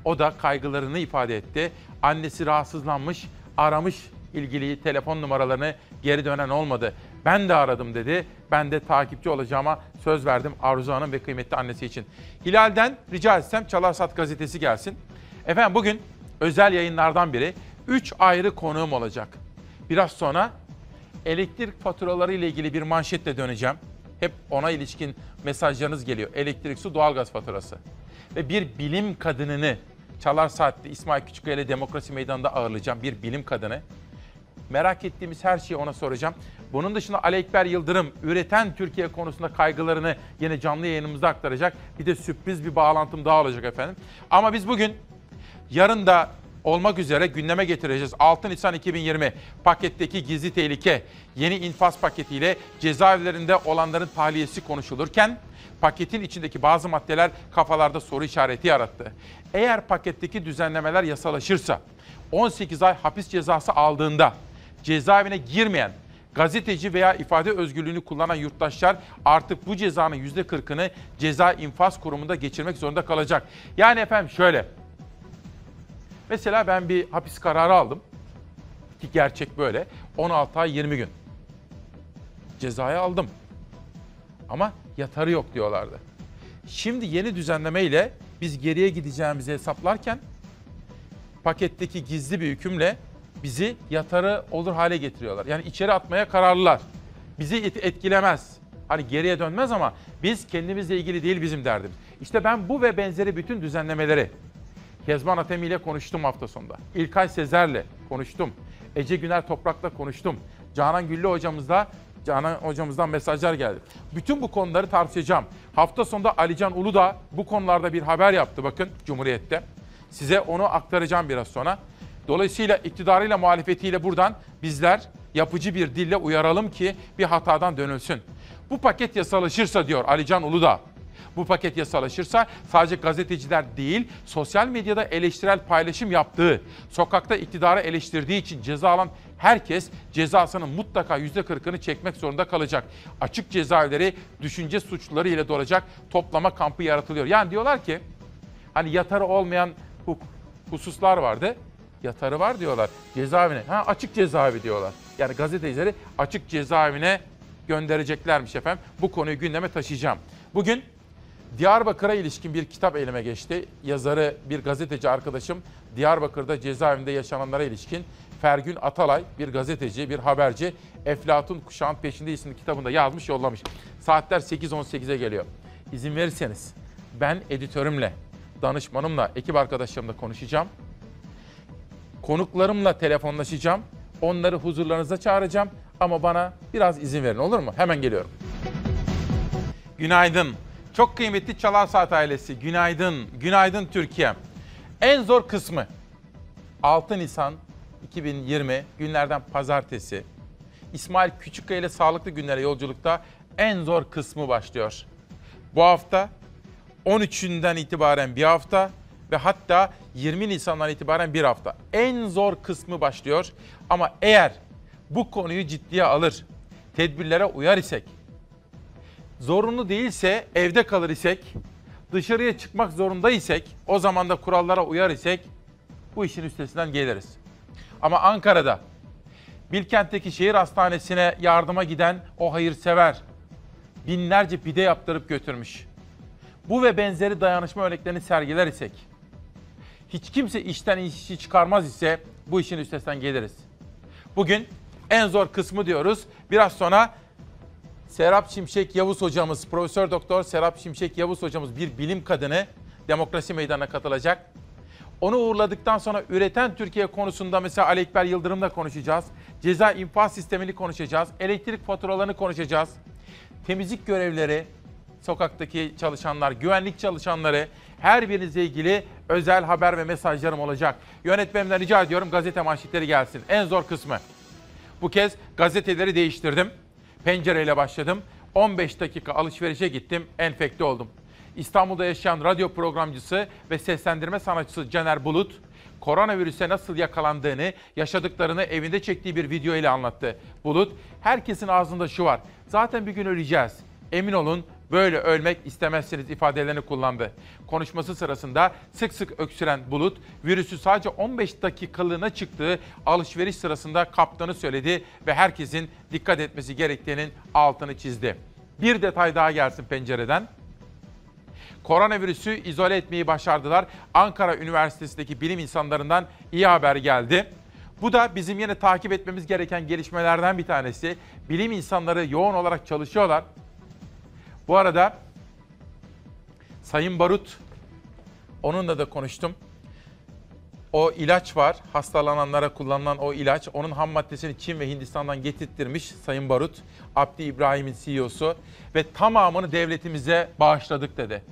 o da kaygılarını ifade etti. Annesi rahatsızlanmış, aramış ilgili telefon numaralarını geri dönen olmadı. Ben de aradım dedi. Ben de takipçi olacağıma söz verdim Arzu Hanım ve kıymetli annesi için. Hilal'den rica etsem Çalarsat gazetesi gelsin. Efendim bugün özel yayınlardan biri 3 ayrı konuğum olacak. Biraz sonra elektrik faturaları ile ilgili bir manşetle döneceğim. Hep ona ilişkin mesajlarınız geliyor. Elektrik, su, doğalgaz faturası. Ve bir bilim kadınını Çalar Saat'te İsmail Küçükkaya ile Demokrasi Meydanı'nda ağırlayacağım. Bir bilim kadını. Merak ettiğimiz her şeyi ona soracağım. Bunun dışında Ali Ekber Yıldırım üreten Türkiye konusunda kaygılarını yine canlı yayınımızda aktaracak. Bir de sürpriz bir bağlantım daha olacak efendim. Ama biz bugün yarın da olmak üzere gündeme getireceğiz. 6 Nisan 2020 paketteki gizli tehlike yeni infaz paketiyle cezaevlerinde olanların tahliyesi konuşulurken paketin içindeki bazı maddeler kafalarda soru işareti yarattı. Eğer paketteki düzenlemeler yasalaşırsa 18 ay hapis cezası aldığında cezaevine girmeyen gazeteci veya ifade özgürlüğünü kullanan yurttaşlar artık bu cezanın %40'ını ceza infaz kurumunda geçirmek zorunda kalacak. Yani efendim şöyle. Mesela ben bir hapis kararı aldım. Ki gerçek böyle. 16 ay 20 gün. Cezayı aldım. Ama yatarı yok diyorlardı. Şimdi yeni düzenleme ile biz geriye gideceğimizi hesaplarken paketteki gizli bir hükümle bizi yatarı olur hale getiriyorlar. Yani içeri atmaya kararlılar. Bizi et- etkilemez. Hani geriye dönmez ama biz kendimizle ilgili değil bizim derdimiz. İşte ben bu ve benzeri bütün düzenlemeleri Kezban Atemi ile konuştum hafta sonunda. İlkay Sezer'le konuştum. Ece Güner Toprak'la konuştum. Canan Güllü hocamızla Canan hocamızdan mesajlar geldi. Bütün bu konuları tartışacağım. Hafta sonunda Alican Ulu da bu konularda bir haber yaptı bakın Cumhuriyet'te. Size onu aktaracağım biraz sonra. Dolayısıyla iktidarıyla muhalefetiyle buradan bizler yapıcı bir dille uyaralım ki bir hatadan dönülsün. Bu paket yasalaşırsa diyor Alican Uludağ. Bu paket yasalaşırsa sadece gazeteciler değil, sosyal medyada eleştirel paylaşım yaptığı, sokakta iktidarı eleştirdiği için ceza alan herkes cezasının mutlaka %40'ını çekmek zorunda kalacak. Açık cezaevleri düşünce suçluları ile dolacak toplama kampı yaratılıyor. Yani diyorlar ki hani yatarı olmayan huk- hususlar vardı. Yatarı var diyorlar cezaevine. Ha açık cezaevi diyorlar. Yani gazetecileri açık cezaevine göndereceklermiş efendim. Bu konuyu gündeme taşıyacağım. Bugün Diyarbakır'a ilişkin bir kitap elime geçti. Yazarı bir gazeteci arkadaşım Diyarbakır'da cezaevinde yaşananlara ilişkin Fergün Atalay bir gazeteci, bir haberci Eflatun Kuşağın Peşinde isimli kitabında yazmış yollamış. Saatler 8.18'e geliyor. İzin verirseniz ben editörümle, danışmanımla, ekip arkadaşlarımla konuşacağım. Konuklarımla telefonlaşacağım. Onları huzurlarınıza çağıracağım. Ama bana biraz izin verin olur mu? Hemen geliyorum. Günaydın. Çok kıymetli Çalar Saat ailesi. Günaydın. Günaydın Türkiye. En zor kısmı 6 Nisan 2020 günlerden pazartesi. İsmail Küçükkaya ile sağlıklı günlere yolculukta en zor kısmı başlıyor. Bu hafta 13'ünden itibaren bir hafta ve hatta 20 Nisan'dan itibaren bir hafta. En zor kısmı başlıyor. Ama eğer bu konuyu ciddiye alır, tedbirlere uyar isek, zorunlu değilse evde kalır isek, dışarıya çıkmak zorunda isek, o zaman da kurallara uyar isek bu işin üstesinden geliriz. Ama Ankara'da Bilkent'teki şehir hastanesine yardıma giden o hayırsever binlerce pide yaptırıp götürmüş. Bu ve benzeri dayanışma örneklerini sergiler isek, hiç kimse işten işi çıkarmaz ise bu işin üstesinden geliriz. Bugün en zor kısmı diyoruz. Biraz sonra Serap Şimşek Yavuz hocamız, Profesör Doktor Serap Şimşek Yavuz hocamız bir bilim kadını demokrasi meydanına katılacak. Onu uğurladıktan sonra üreten Türkiye konusunda mesela Ali Ekber Yıldırım'la konuşacağız. Ceza infaz sistemini konuşacağız. Elektrik faturalarını konuşacağız. Temizlik görevleri, sokaktaki çalışanlar, güvenlik çalışanları her birinizle ilgili özel haber ve mesajlarım olacak. Yönetmenimden rica ediyorum gazete manşetleri gelsin. En zor kısmı. Bu kez gazeteleri değiştirdim. Pencereyle başladım. 15 dakika alışverişe gittim. Enfekte oldum. İstanbul'da yaşayan radyo programcısı ve seslendirme sanatçısı Caner Bulut, koronavirüse nasıl yakalandığını, yaşadıklarını evinde çektiği bir video ile anlattı. Bulut, herkesin ağzında şu var. Zaten bir gün öleceğiz. Emin olun Böyle ölmek istemezsiniz ifadelerini kullandı. Konuşması sırasında sık sık öksüren Bulut, virüsü sadece 15 dakikalığına çıktığı alışveriş sırasında kaptığını söyledi ve herkesin dikkat etmesi gerektiğinin altını çizdi. Bir detay daha gelsin pencereden. Koronavirüsü izole etmeyi başardılar. Ankara Üniversitesi'ndeki bilim insanlarından iyi haber geldi. Bu da bizim yine takip etmemiz gereken gelişmelerden bir tanesi. Bilim insanları yoğun olarak çalışıyorlar. Bu arada Sayın Barut, onunla da konuştum. O ilaç var, hastalananlara kullanılan o ilaç. Onun ham maddesini Çin ve Hindistan'dan getirttirmiş Sayın Barut. Abdi İbrahim'in CEO'su. Ve tamamını devletimize bağışladık dedi.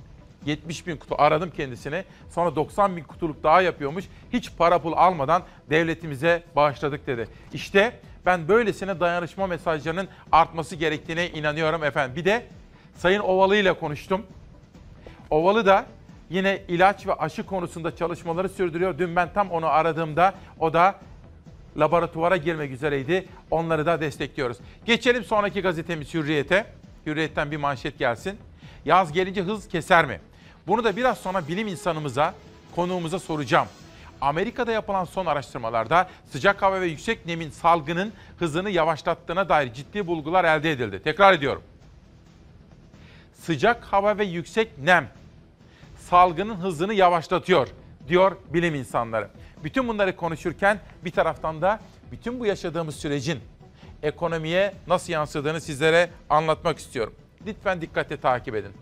70 bin kutu aradım kendisini. Sonra 90 bin kutuluk daha yapıyormuş. Hiç para pul almadan devletimize bağışladık dedi. İşte ben böylesine dayanışma mesajlarının artması gerektiğine inanıyorum efendim. Bir de Sayın Ovalı ile konuştum. Ovalı da yine ilaç ve aşı konusunda çalışmaları sürdürüyor. Dün ben tam onu aradığımda o da laboratuvara girmek üzereydi. Onları da destekliyoruz. Geçelim sonraki gazetemiz Hürriyet'e. Hürriyet'ten bir manşet gelsin. Yaz gelince hız keser mi? Bunu da biraz sonra bilim insanımıza, konuğumuza soracağım. Amerika'da yapılan son araştırmalarda sıcak hava ve yüksek nemin salgının hızını yavaşlattığına dair ciddi bulgular elde edildi. Tekrar ediyorum. Sıcak hava ve yüksek nem salgının hızını yavaşlatıyor diyor bilim insanları. Bütün bunları konuşurken bir taraftan da bütün bu yaşadığımız sürecin ekonomiye nasıl yansıdığını sizlere anlatmak istiyorum. Lütfen dikkatle takip edin.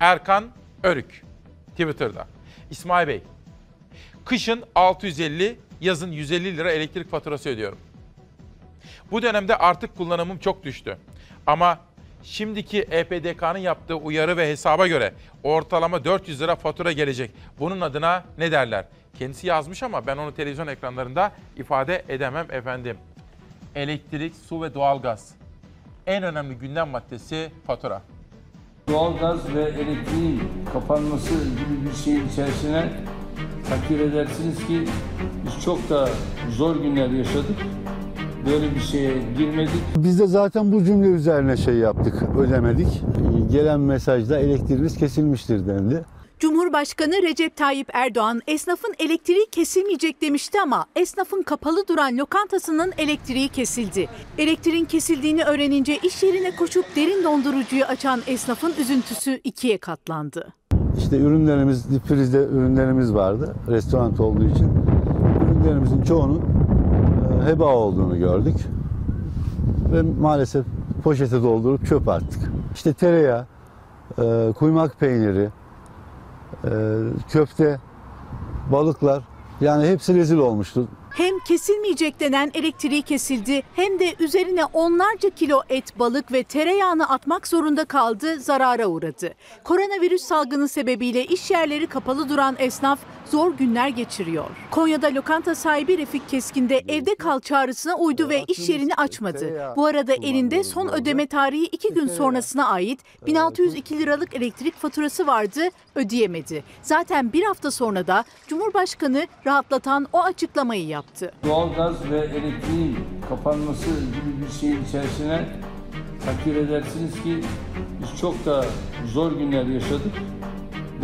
Erkan Örük Twitter'da. İsmail Bey, kışın 650, yazın 150 lira elektrik faturası ödüyorum. Bu dönemde artık kullanımım çok düştü. Ama şimdiki EPDK'nın yaptığı uyarı ve hesaba göre ortalama 400 lira fatura gelecek. Bunun adına ne derler? Kendisi yazmış ama ben onu televizyon ekranlarında ifade edemem efendim. Elektrik, su ve doğalgaz. En önemli gündem maddesi fatura. Doğalgaz ve elektriğin kapanması gibi bir şeyin içerisine takdir edersiniz ki biz çok da zor günler yaşadık. Böyle bir şeye girmedik. Biz de zaten bu cümle üzerine şey yaptık, ödemedik. Gelen mesajda elektriğiniz kesilmiştir dendi. Cumhurbaşkanı Recep Tayyip Erdoğan esnafın elektriği kesilmeyecek demişti ama esnafın kapalı duran lokantasının elektriği kesildi. Elektriğin kesildiğini öğrenince iş yerine koşup derin dondurucuyu açan esnafın üzüntüsü ikiye katlandı. İşte ürünlerimiz, dipfrizde ürünlerimiz vardı restoran olduğu için. Ürünlerimizin çoğunun e, heba olduğunu gördük. Ve maalesef poşete doldurup çöp attık. İşte tereyağı, e, kuymak peyniri, e, köfte, balıklar yani hepsi rezil olmuştu. Hem kesilmeyecek denen elektriği kesildi hem de üzerine onlarca kilo et, balık ve tereyağını atmak zorunda kaldı, zarara uğradı. Koronavirüs salgını sebebiyle iş yerleri kapalı duran esnaf zor günler geçiriyor. Konya'da lokanta sahibi Refik Keskin de evde kal çağrısına uydu ve iş yerini açmadı. Bu arada elinde son ödeme tarihi iki gün sonrasına ait 1602 liralık elektrik faturası vardı, ödeyemedi. Zaten bir hafta sonra da Cumhurbaşkanı rahatlatan o açıklamayı yaptı. Doğalgaz ve elektriğin kapanması gibi bir şeyin içerisine takdir edersiniz ki biz çok da zor günler yaşadık.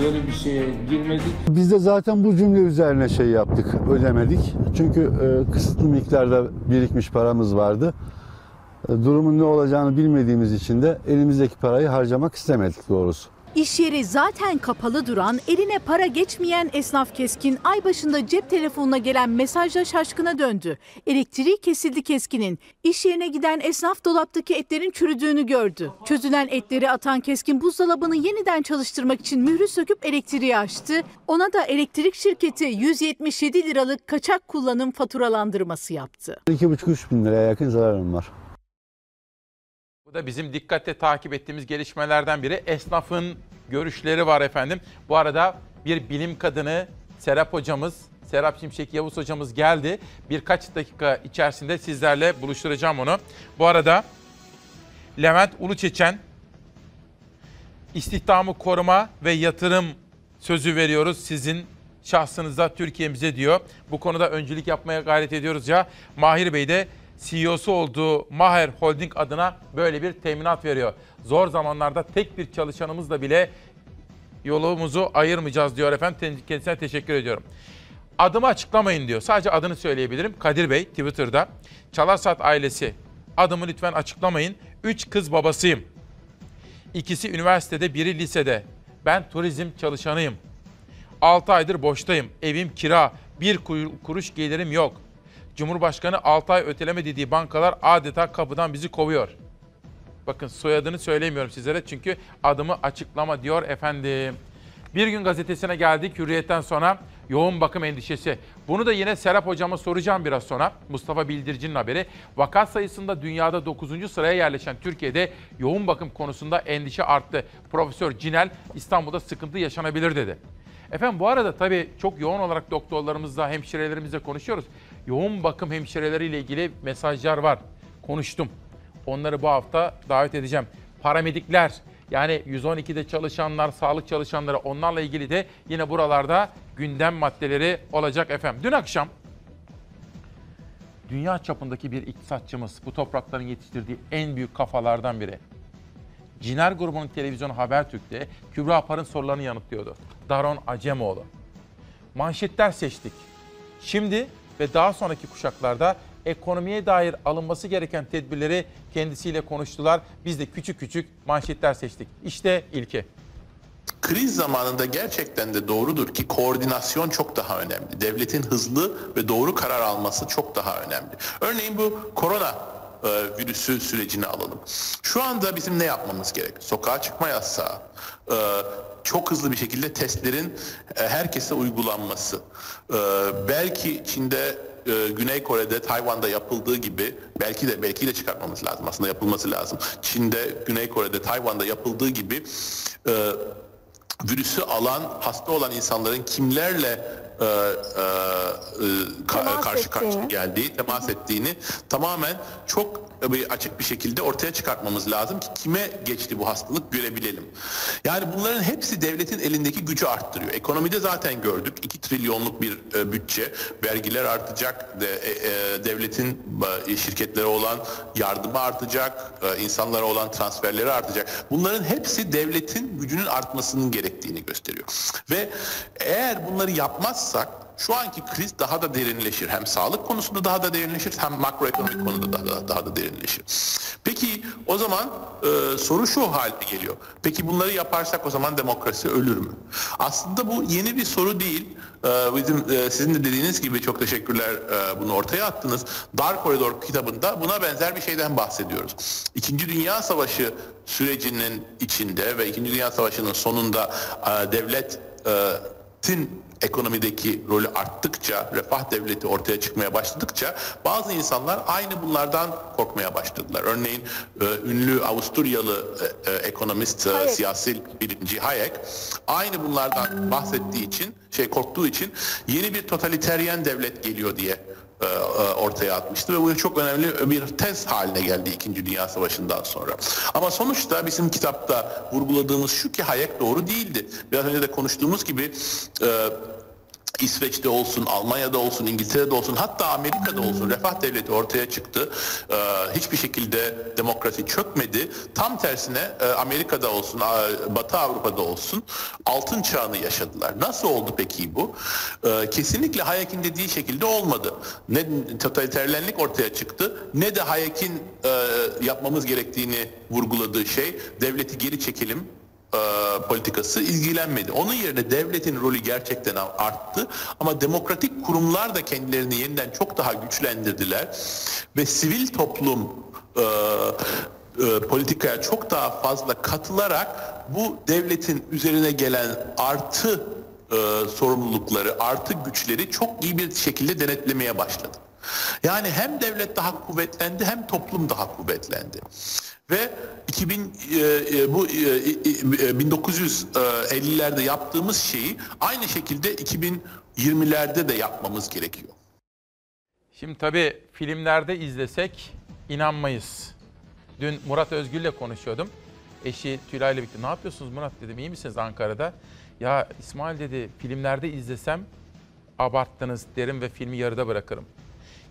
Böyle bir şeye girmedik. Biz de zaten bu cümle üzerine şey yaptık, ödemedik. Çünkü e, kısıtlı miktarda birikmiş paramız vardı. E, durumun ne olacağını bilmediğimiz için de elimizdeki parayı harcamak istemedik doğrusu. İş yeri zaten kapalı duran, eline para geçmeyen esnaf Keskin ay başında cep telefonuna gelen mesajla şaşkına döndü. Elektriği kesildi Keskin'in. İş yerine giden esnaf dolaptaki etlerin çürüdüğünü gördü. Çözülen etleri atan Keskin buzdolabını yeniden çalıştırmak için mührü söküp elektriği açtı. Ona da elektrik şirketi 177 liralık kaçak kullanım faturalandırması yaptı. 2,5-3 bin liraya yakın zararım var. Bu da bizim dikkatle takip ettiğimiz gelişmelerden biri. Esnafın görüşleri var efendim. Bu arada bir bilim kadını Serap hocamız, Serap Şimşek Yavuz hocamız geldi. Birkaç dakika içerisinde sizlerle buluşturacağım onu. Bu arada Levent Uluçeçen istihdamı koruma ve yatırım sözü veriyoruz sizin şahsınıza Türkiye'mize diyor. Bu konuda öncülük yapmaya gayret ediyoruz ya. Mahir Bey de CEO'su olduğu Maher Holding adına böyle bir teminat veriyor. Zor zamanlarda tek bir çalışanımızla bile yolumuzu ayırmayacağız diyor efendim. Kendisine teşekkür ediyorum. Adımı açıklamayın diyor. Sadece adını söyleyebilirim. Kadir Bey Twitter'da. Çalarsat ailesi adımı lütfen açıklamayın. Üç kız babasıyım. İkisi üniversitede, biri lisede. Ben turizm çalışanıyım. 6 aydır boştayım. Evim kira. Bir kuruş gelirim yok. Cumhurbaşkanı 6 ay öteleme dediği bankalar adeta kapıdan bizi kovuyor. Bakın soyadını söylemiyorum sizlere çünkü adımı açıklama diyor efendim. Bir gün gazetesine geldik hürriyetten sonra yoğun bakım endişesi. Bunu da yine Serap hocama soracağım biraz sonra. Mustafa Bildirici'nin haberi. Vaka sayısında dünyada 9. sıraya yerleşen Türkiye'de yoğun bakım konusunda endişe arttı. Profesör Cinel İstanbul'da sıkıntı yaşanabilir dedi. Efendim bu arada tabii çok yoğun olarak doktorlarımızla, hemşirelerimizle konuşuyoruz. Yoğun bakım hemşireleriyle ilgili mesajlar var. Konuştum. Onları bu hafta davet edeceğim. Paramedikler, yani 112'de çalışanlar, sağlık çalışanları onlarla ilgili de yine buralarda gündem maddeleri olacak efendim. Dün akşam dünya çapındaki bir iktisatçımız, bu toprakların yetiştirdiği en büyük kafalardan biri. Ciner grubunun televizyonu Habertürk'te Kübra Apar'ın sorularını yanıtlıyordu. Daron Acemoğlu. Manşetler seçtik. Şimdi ve daha sonraki kuşaklarda ekonomiye dair alınması gereken tedbirleri kendisiyle konuştular. Biz de küçük küçük manşetler seçtik. İşte ilki. Kriz zamanında gerçekten de doğrudur ki koordinasyon çok daha önemli. Devletin hızlı ve doğru karar alması çok daha önemli. Örneğin bu korona e, virüsü sürecini alalım. Şu anda bizim ne yapmamız gerek? Sokağa çıkma yasağı, e, çok hızlı bir şekilde testlerin e, herkese uygulanması. E, belki Çin'de e, Güney Kore'de, Tayvan'da yapıldığı gibi belki de belki de çıkartmamız lazım. Aslında yapılması lazım. Çin'de, Güney Kore'de, Tayvan'da yapıldığı gibi e, virüsü alan, hasta olan insanların kimlerle e, e, e, ka- karşı karşıya geldiği, temas ettiğini tamamen çok bir açık bir şekilde ortaya çıkartmamız lazım ki kime geçti bu hastalık görebilelim. Yani bunların hepsi devletin elindeki gücü arttırıyor. Ekonomide zaten gördük 2 trilyonluk bir e, bütçe, vergiler artacak, de, e, e, devletin e, şirketlere olan yardımı artacak, e, insanlara olan transferleri artacak. Bunların hepsi devletin gücünün artmasının gerektiğini gösteriyor. Ve eğer bunları yapmazsak şu anki kriz daha da derinleşir. Hem sağlık konusunda daha da derinleşir hem makroekonomik konuda daha da, daha da derinleşir. Peki o zaman e, soru şu halde geliyor. Peki bunları yaparsak o zaman demokrasi ölür mü? Aslında bu yeni bir soru değil. E, bizim e, sizin de dediğiniz gibi çok teşekkürler e, bunu ortaya attınız. Dar Koridor kitabında buna benzer bir şeyden bahsediyoruz. İkinci Dünya Savaşı sürecinin içinde ve İkinci Dünya Savaşı'nın sonunda e, devlet e, tin ekonomideki rolü arttıkça, refah devleti ortaya çıkmaya başladıkça bazı insanlar aynı bunlardan korkmaya başladılar. Örneğin e, ünlü Avusturyalı e, e, ekonomist, e, siyasi bilimci Hayek aynı bunlardan bahsettiği için, şey korktuğu için yeni bir totaliteryen devlet geliyor diye ortaya atmıştı ve bu çok önemli bir tez haline geldi 2. Dünya Savaşı'ndan sonra. Ama sonuçta bizim kitapta vurguladığımız şu ki Hayek doğru değildi. Biraz önce de konuştuğumuz gibi e, İsveç'te olsun, Almanya'da olsun, İngiltere'de olsun, hatta Amerika'da olsun refah devleti ortaya çıktı. Ee, hiçbir şekilde demokrasi çökmedi. Tam tersine e, Amerika'da olsun, e, Batı Avrupa'da olsun altın çağını yaşadılar. Nasıl oldu peki bu? Ee, kesinlikle Hayek'in dediği şekilde olmadı. Ne totaliterlenlik ortaya çıktı, ne de Hayek'in e, yapmamız gerektiğini vurguladığı şey devleti geri çekelim, e, politikası ilgilenmedi. Onun yerine devletin rolü gerçekten arttı ama demokratik kurumlar da kendilerini yeniden çok daha güçlendirdiler ve sivil toplum e, e, politikaya çok daha fazla katılarak bu devletin üzerine gelen artı e, sorumlulukları, artı güçleri çok iyi bir şekilde denetlemeye başladı. Yani hem devlet daha kuvvetlendi hem toplum daha kuvvetlendi. Ve 2000 e, bu e, 1950'lerde yaptığımız şeyi aynı şekilde 2020'lerde de yapmamız gerekiyor. Şimdi tabii filmlerde izlesek inanmayız. Dün Murat Özgül'le konuşuyordum. Eşi Tülay'la birlikte ne yapıyorsunuz Murat dedim iyi misiniz Ankara'da? Ya İsmail dedi filmlerde izlesem abarttınız derim ve filmi yarıda bırakırım.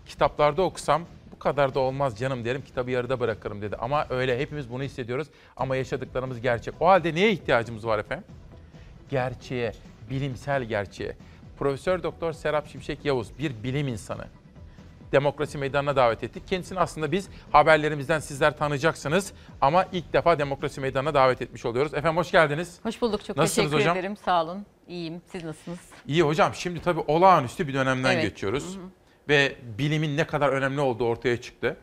Kitaplarda okusam bu kadar da olmaz canım derim kitabı yarıda bırakırım dedi. Ama öyle hepimiz bunu hissediyoruz ama yaşadıklarımız gerçek. O halde neye ihtiyacımız var efendim? Gerçeğe, bilimsel gerçeğe. Profesör Doktor Serap Şimşek Yavuz bir bilim insanı. Demokrasi Meydanı'na davet ettik. Kendisini aslında biz haberlerimizden sizler tanıyacaksınız ama ilk defa Demokrasi Meydanı'na davet etmiş oluyoruz. Efendim hoş geldiniz. Hoş bulduk. Çok Nasılsınız teşekkür hocam? ederim. Sağ olun. İyiyim. Siz nasılsınız? İyi hocam şimdi tabii olağanüstü bir dönemden Evet. geçiyoruz. Ve bilimin ne kadar önemli olduğu ortaya çıktı.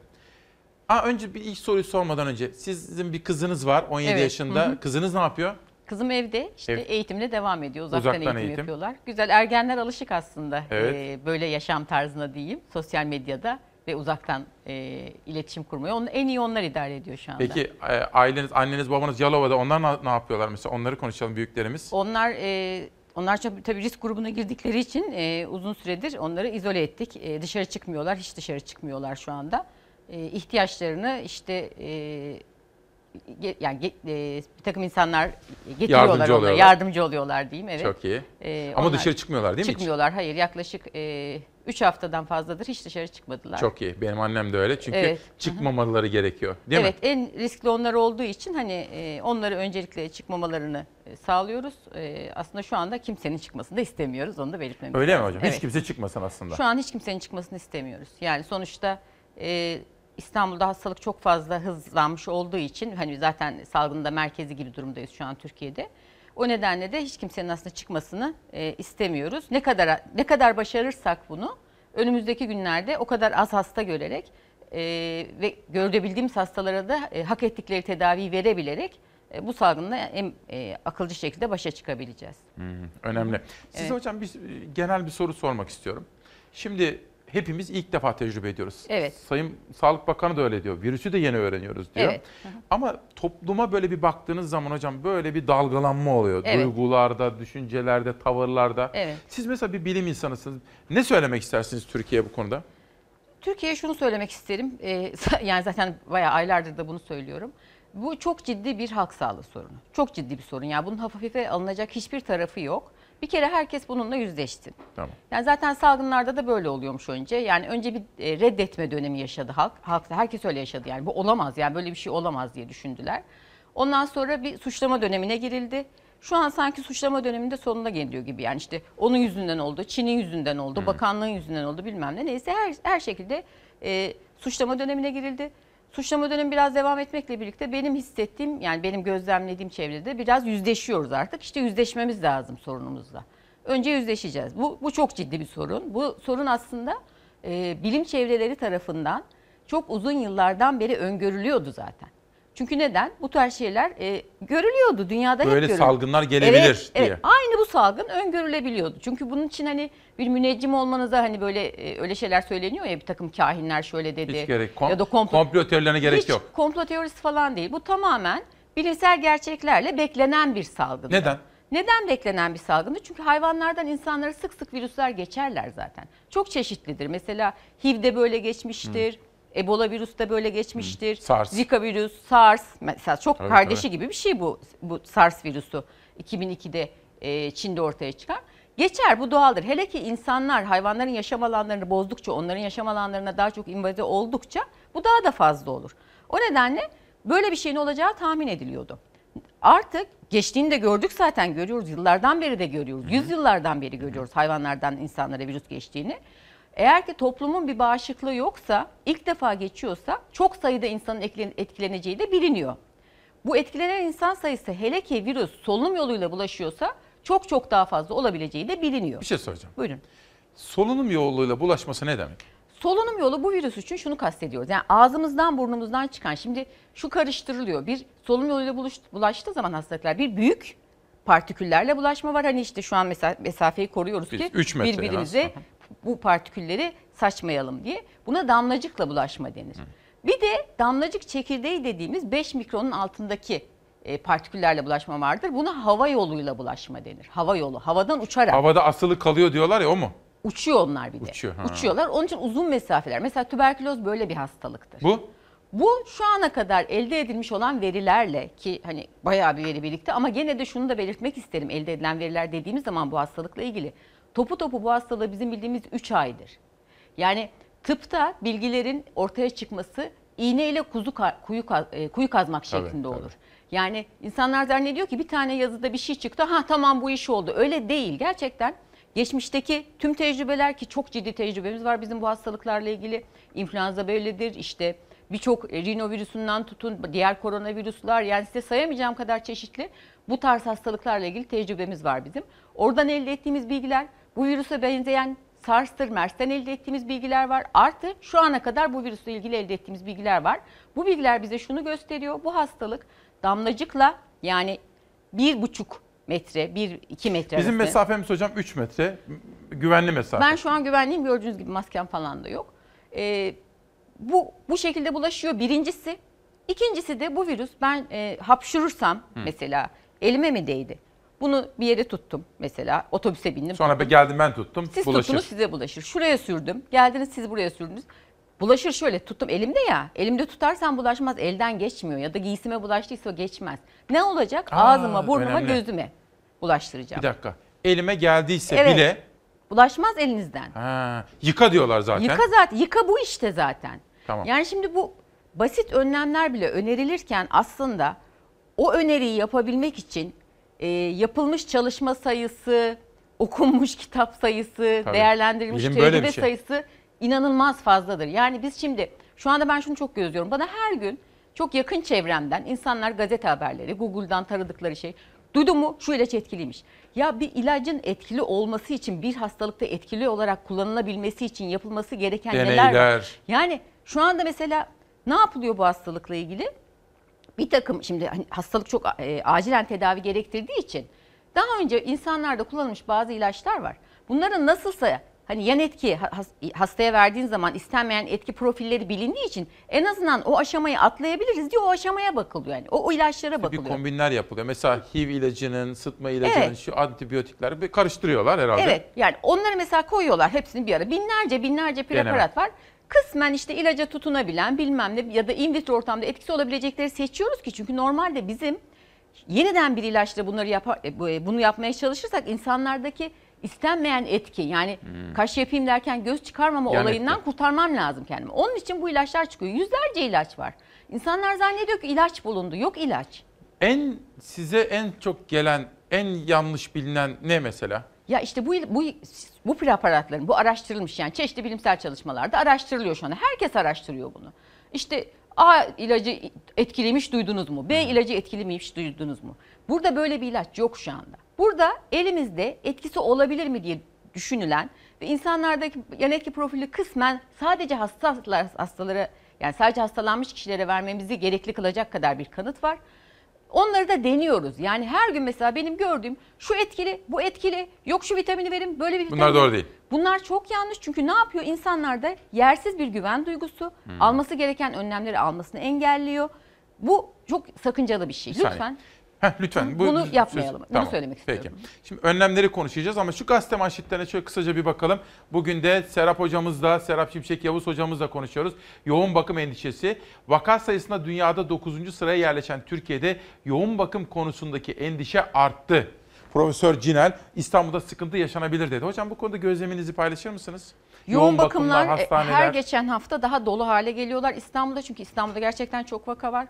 Aa, önce bir ilk soruyu sormadan önce sizin bir kızınız var 17 Evet, yaşında. hı hı. Kızınız ne yapıyor? Kızım evde işte Ev- eğitimine devam ediyor. Uzaktan, Uzaktan eğitim, eğitim. yapıyorlar. Güzel ergenler alışık aslında Evet. e, böyle yaşam tarzına diyeyim. Sosyal medyada ve uzaktan e, iletişim kurmaya. Onu, en iyi onlar idare ediyor şu anda. Peki e, aileniz, anneniz, babanız Yalova'da onlar ne, ne yapıyorlar mesela? Onları konuşalım büyüklerimiz. Onlar e, onlar tabii risk grubuna girdikleri için e, uzun süredir onları izole ettik. E, dışarı çıkmıyorlar, hiç dışarı çıkmıyorlar şu anda. E, ihtiyaçlarını işte e, yani e, bir takım insanlar getiriyorlar Yardımcı onlara, oluyorlar. yardımcı oluyorlar diyeyim. Evet. Çok iyi. E, Ama dışarı çıkmıyorlar değil mi hiç? Çıkmıyorlar, hayır. Yaklaşık 3 haftadan fazladır hiç dışarı çıkmadılar. Çok iyi. Benim annem de öyle. Çünkü Evet. çıkmamaları gerekiyor. Değil evet, mi? en riskli onlar olduğu için hani e, onları öncelikle çıkmamalarını e, sağlıyoruz. E, aslında şu anda kimsenin çıkmasını da istemiyoruz. Onu da belirtmemiz Öyle mi lazım. hocam? Evet. Hiç kimse çıkmasın aslında. Şu an hiç kimsenin çıkmasını istemiyoruz. Yani sonuçta e, İstanbul'da hastalık çok fazla hızlanmış olduğu için hani zaten salgında merkezi gibi durumdayız şu an Türkiye'de. O nedenle de hiç kimsenin aslında çıkmasını e, istemiyoruz. Ne kadar ne kadar başarırsak bunu önümüzdeki günlerde o kadar az hasta görerek e, ve görebildiğimiz hastalara da e, hak ettikleri tedaviyi verebilerek e, bu salgınla en e, akılcı şekilde başa çıkabileceğiz. Hı, önemli. Size Evet. hocam bir, genel bir soru sormak istiyorum. Şimdi hepimiz ilk defa tecrübe ediyoruz. Evet. Sayın Sağlık Bakanı da öyle diyor. Virüsü de yeni öğreniyoruz diyor. Evet. Hı hı. Ama topluma böyle bir baktığınız zaman hocam böyle bir dalgalanma oluyor. Evet. Duygularda, düşüncelerde, tavırlarda. Evet. Siz mesela bir bilim insanısınız. Ne söylemek istersiniz Türkiye'ye bu konuda? Türkiye'ye şunu söylemek isterim. Ee, yani zaten bayağı aylardır da bunu söylüyorum. Bu çok ciddi bir halk sağlığı sorunu. Çok ciddi bir sorun. Yani bunun hafife alınacak hiçbir tarafı yok. Bir kere herkes bununla yüzleşsin. Tamam. Yani zaten salgınlarda da böyle oluyormuş önce. Yani önce bir e, reddetme dönemi yaşadı halk. Halk herkes öyle yaşadı. Yani bu olamaz. Yani böyle bir şey olamaz diye düşündüler. Ondan sonra bir suçlama dönemine girildi. Şu an sanki suçlama döneminde sonuna geliyor gibi. Yani işte onun yüzünden oldu, Çin'in yüzünden oldu, bakanlığın yüzünden oldu bilmem ne. Neyse her, her şekilde e, suçlama dönemine girildi. Suçlama dönemi biraz devam etmekle birlikte benim hissettiğim yani benim gözlemlediğim çevrede biraz yüzleşiyoruz artık. İşte yüzleşmemiz lazım sorunumuzla. Önce yüzleşeceğiz. Bu, bu çok ciddi bir sorun. Bu sorun aslında e, bilim çevreleri tarafından çok uzun yıllardan beri öngörülüyordu zaten. Çünkü neden? Bu tarz şeyler e, görülüyordu. Dünyada hep Böyle görülüyor. salgınlar gelebilir evet, diye. Evet, aynı bu salgın öngörülebiliyordu. Çünkü bunun için hani bir müneccim olmanıza hani böyle e, öyle şeyler söyleniyor ya bir takım kahinler şöyle dedi. Hiç gerek kom- ya da komplo, komplo teorilerine gerek Hiç yok. komplo teorisi falan değil. Bu tamamen bilimsel gerçeklerle beklenen bir salgın. Neden? Neden beklenen bir salgındı? Çünkü hayvanlardan insanlara sık sık virüsler geçerler zaten. Çok çeşitlidir. Mesela HIV'de böyle geçmiştir. Ebola virüs de böyle geçmiştir. SARS. Zika virüs, SARS mesela çok Tabii, kardeşi tabii. gibi bir şey bu bu SARS virüsü 2002'de e, Çin'de ortaya çıkan. Geçer bu doğaldır. Hele ki insanlar hayvanların yaşam alanlarını bozdukça, onların yaşam alanlarına daha çok invade oldukça bu daha da fazla olur. O nedenle böyle bir şeyin olacağı tahmin ediliyordu. Artık geçtiğini de gördük zaten görüyoruz. Yıllardan beri de görüyoruz. Yüzyıllardan beri görüyoruz hayvanlardan insanlara virüs geçtiğini. Eğer ki toplumun bir bağışıklığı yoksa, ilk defa geçiyorsa çok sayıda insanın etkilen- etkileneceği de biliniyor. Bu etkilenen insan sayısı hele ki virüs solunum yoluyla bulaşıyorsa çok çok daha fazla olabileceği de biliniyor. Bir şey soracağım. Buyurun. Solunum yoluyla bulaşması ne demek? Solunum yolu bu virüs için şunu kastediyoruz. Yani ağzımızdan burnumuzdan çıkan şimdi şu karıştırılıyor. Bir solunum yoluyla buluş- bulaştığı zaman hastalıklar bir büyük partiküllerle bulaşma var. Hani işte şu an mesela mesafeyi koruyoruz Biz ki birbirimize bu partikülleri saçmayalım diye. Buna damlacıkla bulaşma denir. Bir de damlacık çekirdeği dediğimiz 5 mikronun altındaki e, partiküllerle bulaşma vardır. Buna hava yoluyla bulaşma denir. Hava yolu. Havadan uçarak. Havada asılı kalıyor diyorlar ya o mu? Uçuyor onlar bir de. Uçuyor, ha. Uçuyorlar. Onun için uzun mesafeler. Mesela tüberküloz böyle bir hastalıktır. Bu? Bu şu ana kadar elde edilmiş olan verilerle ki hani bayağı bir veri birlikte ama gene de şunu da belirtmek isterim. Elde edilen veriler dediğimiz zaman bu hastalıkla ilgili. Topu topu bu hastalığı bizim bildiğimiz 3 aydır. Yani tıpta bilgilerin ortaya çıkması iğneyle kuzu ka- kuyu e, kuyu kazmak Tabii, şeklinde tabii. olur. Yani insanlar zannediyor ki bir tane yazıda bir şey çıktı. Ha tamam bu iş oldu. Öyle değil. Gerçekten geçmişteki tüm tecrübeler ki çok ciddi tecrübemiz var bizim bu hastalıklarla ilgili. İnfluenza böyledir. İşte birçok e, rinovirüsünden tutun diğer koronavirüsler yani size sayamayacağım kadar çeşitli bu tarz hastalıklarla ilgili tecrübemiz var bizim. Oradan elde ettiğimiz bilgiler bu virüse benzeyen SARS'tır, MERS'ten elde ettiğimiz bilgiler var. Artı şu ana kadar bu virüsle ilgili elde ettiğimiz bilgiler var. Bu bilgiler bize şunu gösteriyor. Bu hastalık damlacıkla yani bir buçuk metre, bir iki metre Bizim arası. mesafemiz hocam 3 metre. Güvenli mesafe. Ben şu an güvenliyim gördüğünüz gibi maskem falan da yok. Ee, bu bu şekilde bulaşıyor birincisi. İkincisi de bu virüs ben e, hapşurursam mesela elime mi değdi? Bunu bir yere tuttum mesela otobüse bindim. Sonra ben geldim ben tuttum. Siz bulaşır. tuttunuz size bulaşır. Şuraya sürdüm. Geldiniz siz buraya sürdünüz. Bulaşır şöyle tuttum elimde ya. Elimde tutarsam bulaşmaz elden geçmiyor ya da giysime bulaştıysa geçmez. Ne olacak? Aa, Ağzıma, burnuma, önemli. gözüme bulaştıracağım. Bir dakika. Elime geldiyse Evet. bile Bulaşmaz elinizden. ha, yıka diyorlar zaten. Yıka zaten. Yıka bu işte zaten. Tamam. Yani şimdi bu basit önlemler bile önerilirken aslında o öneriyi yapabilmek için e, yapılmış çalışma sayısı, okunmuş kitap sayısı, Tabii. değerlendirilmiş böyle tecrübe şey. sayısı inanılmaz fazladır. Yani biz şimdi şu anda ben şunu çok gözlüyorum. Bana her gün çok yakın çevremden insanlar gazete haberleri, Google'dan taradıkları şey Duydun mu? Şu ilaç etkiliymiş. Ya bir ilacın etkili olması için bir hastalıkta etkili olarak kullanılabilmesi için yapılması gereken neler var? Deneyler. Yani şu anda mesela ne yapılıyor bu hastalıkla ilgili? Bir takım şimdi hani hastalık çok e, acilen tedavi gerektirdiği için daha önce insanlarda kullanılmış bazı ilaçlar var. Bunların nasılsa hani yan etki ha- has- hastaya verdiğin zaman istenmeyen etki profilleri bilindiği için en azından o aşamayı atlayabiliriz diye o aşamaya bakılıyor yani. O, o ilaçlara bir bakılıyor. kombinler yapılıyor. Mesela HIV ilacının, sıtma ilacının, Evet. şu antibiyotikler bir karıştırıyorlar herhalde. Evet yani onları mesela koyuyorlar hepsini bir ara. Binlerce binlerce preparat var. Kısmen işte ilaca tutunabilen bilmem ne ya da in vitro ortamda etkisi olabilecekleri seçiyoruz ki çünkü normalde bizim yeniden bir ilaçla bunları yapar, e, e, bunu yapmaya çalışırsak insanlardaki istenmeyen etki yani kaş yapayım derken göz çıkarmama Yan olayından etki. kurtarmam lazım kendimi. Onun için bu ilaçlar çıkıyor. Yüzlerce ilaç var. İnsanlar zannediyor ki ilaç bulundu. Yok ilaç. En size en çok gelen, en yanlış bilinen ne mesela? Ya işte bu bu bu preparatların bu araştırılmış yani çeşitli bilimsel çalışmalarda araştırılıyor şu anda. Herkes araştırıyor bunu. İşte A ilacı etkiliymiş duydunuz mu? B ilacı etkiliymiş duydunuz mu? Burada böyle bir ilaç yok şu anda. Burada elimizde etkisi olabilir mi diye düşünülen ve insanlardaki yan etki profili kısmen sadece hastalar hastalara yani sadece hastalanmış kişilere vermemizi gerekli kılacak kadar bir kanıt var. Onları da deniyoruz. Yani her gün mesela benim gördüğüm şu etkili, bu etkili, yok şu vitamini verin, böyle bir Bunlar vitamin- doğru değil. Bunlar çok yanlış çünkü ne yapıyor? İnsanlarda yersiz bir güven duygusu, Hmm. alması gereken önlemleri almasını engelliyor. Bu çok sakıncalı bir şey. Bir saniye. Heh, lütfen. Bunu yapmayalım. Bunu söylemek Peki. Şimdi önlemleri konuşacağız ama şu gazete manşetlerine şöyle kısaca bir bakalım. Bugün de Serap hocamızla, Serap Şimşek Yavuz hocamızla konuşuyoruz. Yoğun bakım endişesi. Vaka sayısında dünyada 9. sıraya yerleşen Türkiye'de yoğun bakım konusundaki endişe arttı. Profesör Cinel İstanbul'da sıkıntı yaşanabilir dedi. Hocam bu konuda gözleminizi paylaşır mısınız? Yoğun, bakımlar e, hastaneler. her geçen hafta daha dolu hale geliyorlar İstanbul'da çünkü İstanbul'da gerçekten çok vaka var.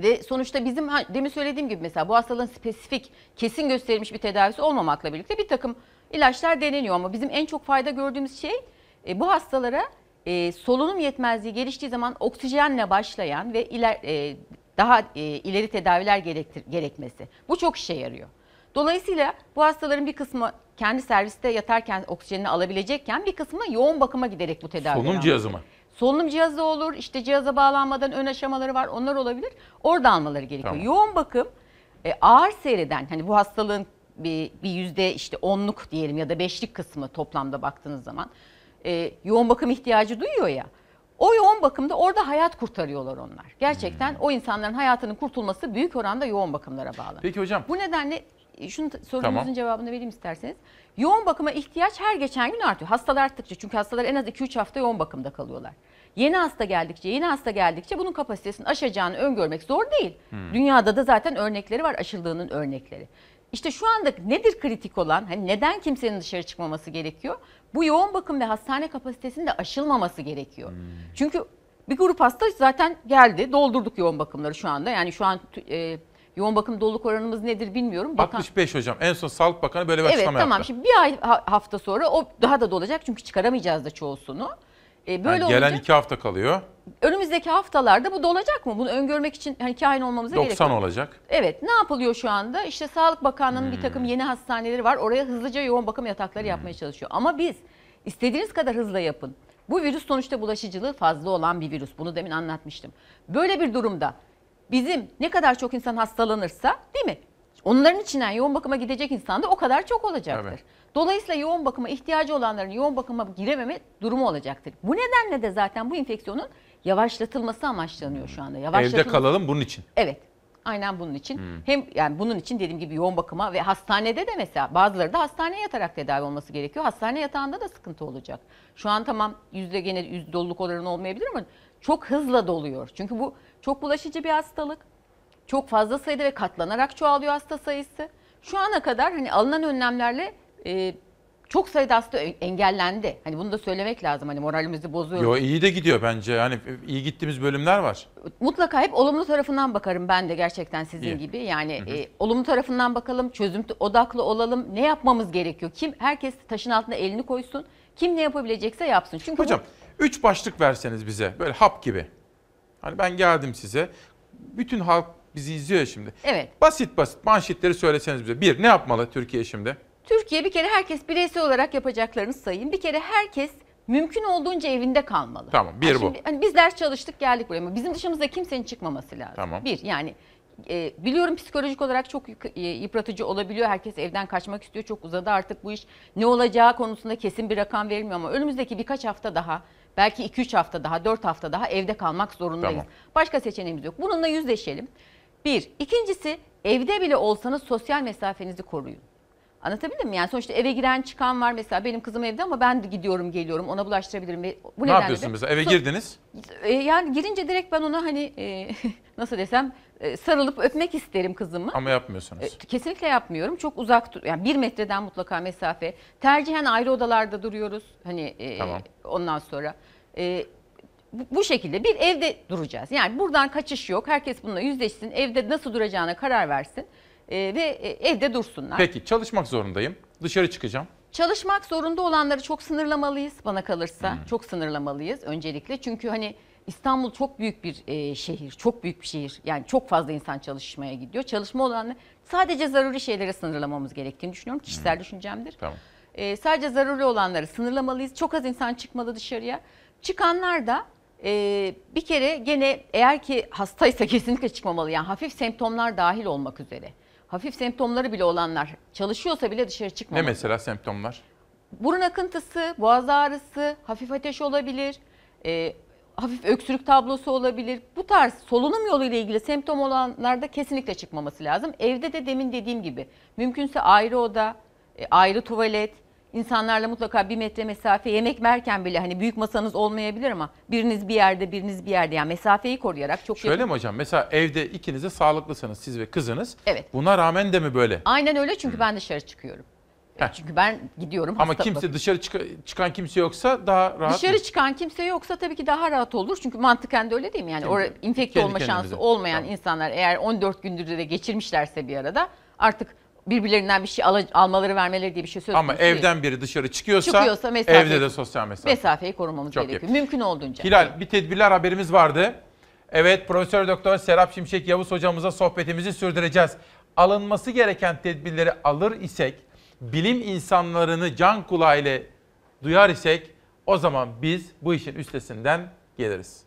Ve sonuçta bizim demin söylediğim gibi mesela bu hastalığın spesifik kesin gösterilmiş bir tedavisi olmamakla birlikte bir takım ilaçlar deneniyor ama bizim en çok fayda gördüğümüz şey e, bu hastalara e, solunum yetmezliği geliştiği zaman oksijenle başlayan ve iler, e, daha e, ileri tedaviler gerektir, gerekmesi. Bu çok işe yarıyor. Dolayısıyla bu hastaların bir kısmı kendi serviste yatarken oksijenini alabilecekken bir kısmı yoğun bakıma giderek bu tedavileri Solunum cihazı mı? Solunum cihazı olur, işte cihaza bağlanmadan ön aşamaları var, onlar olabilir. Orada almaları gerekiyor. Tamam. Yoğun bakım e, ağır seyreden, hani bu hastalığın bir, bir yüzde işte onluk diyelim ya da beşlik kısmı toplamda baktığınız zaman e, yoğun bakım ihtiyacı duyuyor ya. O yoğun bakımda orada hayat kurtarıyorlar onlar. Gerçekten Hmm. o insanların hayatının kurtulması büyük oranda yoğun bakımlara bağlı. Peki hocam. Bu nedenle şunu t- sorunuzun Tamam. cevabını vereyim isterseniz. Yoğun bakıma ihtiyaç her geçen gün artıyor. Hastalar arttıkça çünkü hastalar en az 2-3 hafta yoğun bakımda kalıyorlar. Yeni hasta geldikçe, yeni hasta geldikçe bunun kapasitesini aşacağını öngörmek zor değil. Hmm. Dünyada da zaten örnekleri var, aşıldığının örnekleri. İşte şu anda nedir kritik olan? Hani neden kimsenin dışarı çıkmaması gerekiyor? Bu yoğun bakım ve hastane kapasitesinin de aşılmaması gerekiyor. Çünkü bir grup hasta zaten geldi. Doldurduk yoğun bakımları şu anda. Yani şu an e, yoğun bakım doluluk oranımız nedir bilmiyorum. Bakan, 65 hocam. En son Sağlık Bakanı böyle bir evet açıklama tamam yaptı. şimdi bir ay ha- hafta sonra o daha da dolacak çünkü çıkaramayacağız da çoğusunu. E, böyle Yani gelen olunca iki hafta kalıyor. önümüzdeki haftalarda bu dolacak mı? Bunu öngörmek için hani kahin olmamıza gerek 90 yok. olacak. Evet ne yapılıyor şu anda? İşte Sağlık Bakanlığı'nın bir Hmm. takım yeni hastaneleri var. Oraya hızlıca yoğun bakım yatakları yapmaya çalışıyor. Ama biz istediğiniz kadar hızla yapın. Bu virüs sonuçta bulaşıcılığı fazla olan bir virüs. Bunu demin anlatmıştım. Böyle bir durumda bizim ne kadar çok insan hastalanırsa değil mi? Onların içinden yoğun bakıma gidecek insan da o kadar çok olacaktır. Evet. Dolayısıyla yoğun bakıma ihtiyacı olanların yoğun bakıma girememe durumu olacaktır. Bu nedenle de zaten bu enfeksiyonun yavaşlatılması amaçlanıyor şu anda. Evde Yavaşlatılması- kalalım bunun için. Evet. Aynen bunun için. Hmm. Hem yani bunun için dediğim gibi yoğun bakıma ve hastanede de mesela bazıları da hastaneye yatarak tedavi olması gerekiyor. Hastane yatağında da sıkıntı olacak. Şu an tamam yüzde gene yüzde doluluk oranı olmayabilir ama çok hızla doluyor. Çünkü bu çok bulaşıcı bir hastalık. Çok fazla sayıda ve katlanarak çoğalıyor hasta sayısı. Şu ana kadar hani alınan önlemlerle e, çok sayıda hasta engellendi. Hani bunu da söylemek lazım. Hani moralimizi bozuyoruz. Yo iyi de gidiyor bence. Yani iyi gittiğimiz bölümler var. Mutlaka hep olumlu tarafından bakarım ben de gerçekten sizin İyi. gibi. Yani e, olumlu tarafından bakalım, çözüm odaklı olalım. Ne yapmamız gerekiyor? Kim herkes taşın altına elini koysun. Kim ne yapabilecekse yapsın. Çünkü Hocam bu, 3 başlık verseniz bize böyle hap gibi. Hani ben geldim size. Bütün halk bizi izliyor şimdi. evet. Basit basit manşetleri söyleseniz bize. Bir, ne yapmalı Türkiye şimdi? Türkiye bir kere herkes bireysel olarak yapacaklarını sayayım. Bir kere herkes mümkün olduğunca evinde kalmalı. Tamam, bir Yani bu. şimdi Hani biz ders çalıştık geldik buraya ama bizim dışımızda kimsenin çıkmaması lazım. Tamam. Bir yani e, biliyorum psikolojik olarak çok e, yıpratıcı olabiliyor. Herkes evden kaçmak istiyor. Çok uzadı artık bu iş. Ne olacağı konusunda kesin bir rakam verilmiyor ama önümüzdeki birkaç hafta daha belki 2-3 hafta daha 4 hafta daha evde kalmak zorundayız. Tamam. Başka seçeneğimiz yok. Bununla yüzleşelim. Bir. İkincisi evde bile olsanız sosyal mesafenizi koruyun. Anlatabildim mi? Yani sonuçta eve giren çıkan var mesela benim kızım evde ama ben de gidiyorum geliyorum ona bulaştırabilirim. Ve Bu ne nedenle yapıyorsun de- mesela? Eve girdiniz. e, yani girince direkt ben ona hani e, nasıl desem sarılıp öpmek isterim kızımı. Ama yapmıyorsunuz. E, Kesinlikle yapmıyorum. Çok uzak yani bir metreden mutlaka mesafe. Tercihen ayrı odalarda duruyoruz. Hani e, Tamam. ondan sonra e, bu, şekilde bir evde duracağız. Yani buradan kaçış yok. Herkes bununla yüzleşsin. Evde nasıl duracağına karar versin. E, ve e, evde dursunlar. Peki çalışmak zorundayım. Dışarı çıkacağım. Çalışmak zorunda olanları çok sınırlamalıyız bana kalırsa. Çok sınırlamalıyız öncelikle. Çünkü hani İstanbul çok büyük bir e, şehir, çok büyük bir şehir. Yani çok fazla insan çalışmaya gidiyor. Çalışma olanları sadece zaruri şeylere sınırlamamız gerektiğini düşünüyorum. Kişisel düşüncemdir. Tamam. E, sadece zaruri olanları sınırlamalıyız. Çok az insan çıkmalı dışarıya. Çıkanlar da e, bir kere gene eğer ki hastaysa kesinlikle çıkmamalı. Yani hafif semptomlar dahil olmak üzere. Hafif semptomları bile olanlar çalışıyorsa bile dışarı Ne çıkmamalı. mesela semptomlar? Burun akıntısı, boğaz ağrısı, hafif ateş olabilir, e, hafif öksürük tablosu olabilir. Bu tarz solunum yolu ile ilgili semptom olanlarda kesinlikle çıkmaması lazım. Evde de demin dediğim gibi mümkünse ayrı oda, e, ayrı tuvalet, insanlarla mutlaka bir metre mesafe yemek verken bile hani büyük masanız olmayabilir ama biriniz bir yerde biriniz bir yerde yani mesafeyi koruyarak çok Şöyle mi hocam? Mesela evde ikiniz de sağlıklısınız siz ve kızınız. Evet. Buna rağmen de mi böyle? Aynen öyle çünkü ben dışarı çıkıyorum. Heh. Çünkü ben gidiyorum. Ama hasta kimse bakıyorum. dışarı çık- çıkan kimse yoksa daha rahat Dışarı mı? çıkan kimse yoksa tabii ki daha rahat olur. Çünkü mantıken de öyle değil mi? Yani orada infekte kendi olma kendimize. şansı olmayan insanlar eğer 14 gündür de geçirmişlerse bir arada artık birbirlerinden bir şey al- almaları vermeleri diye bir şey söz Ama konusu değil. evden biri dışarı çıkıyorsa, Çıkıyorsa mesafe- evde de sosyal mesafe. mesafeyi korumamız Çok iyi. gerekiyor. Mümkün olduğunca. Hilal bir tedbirler haberimiz vardı. Evet Profesör Doktor Serap Şimşek Yavuz hocamıza sohbetimizi sürdüreceğiz. Alınması gereken tedbirleri alır isek, bilim insanlarını can kulağıyla duyar isek o zaman biz bu işin üstesinden geliriz.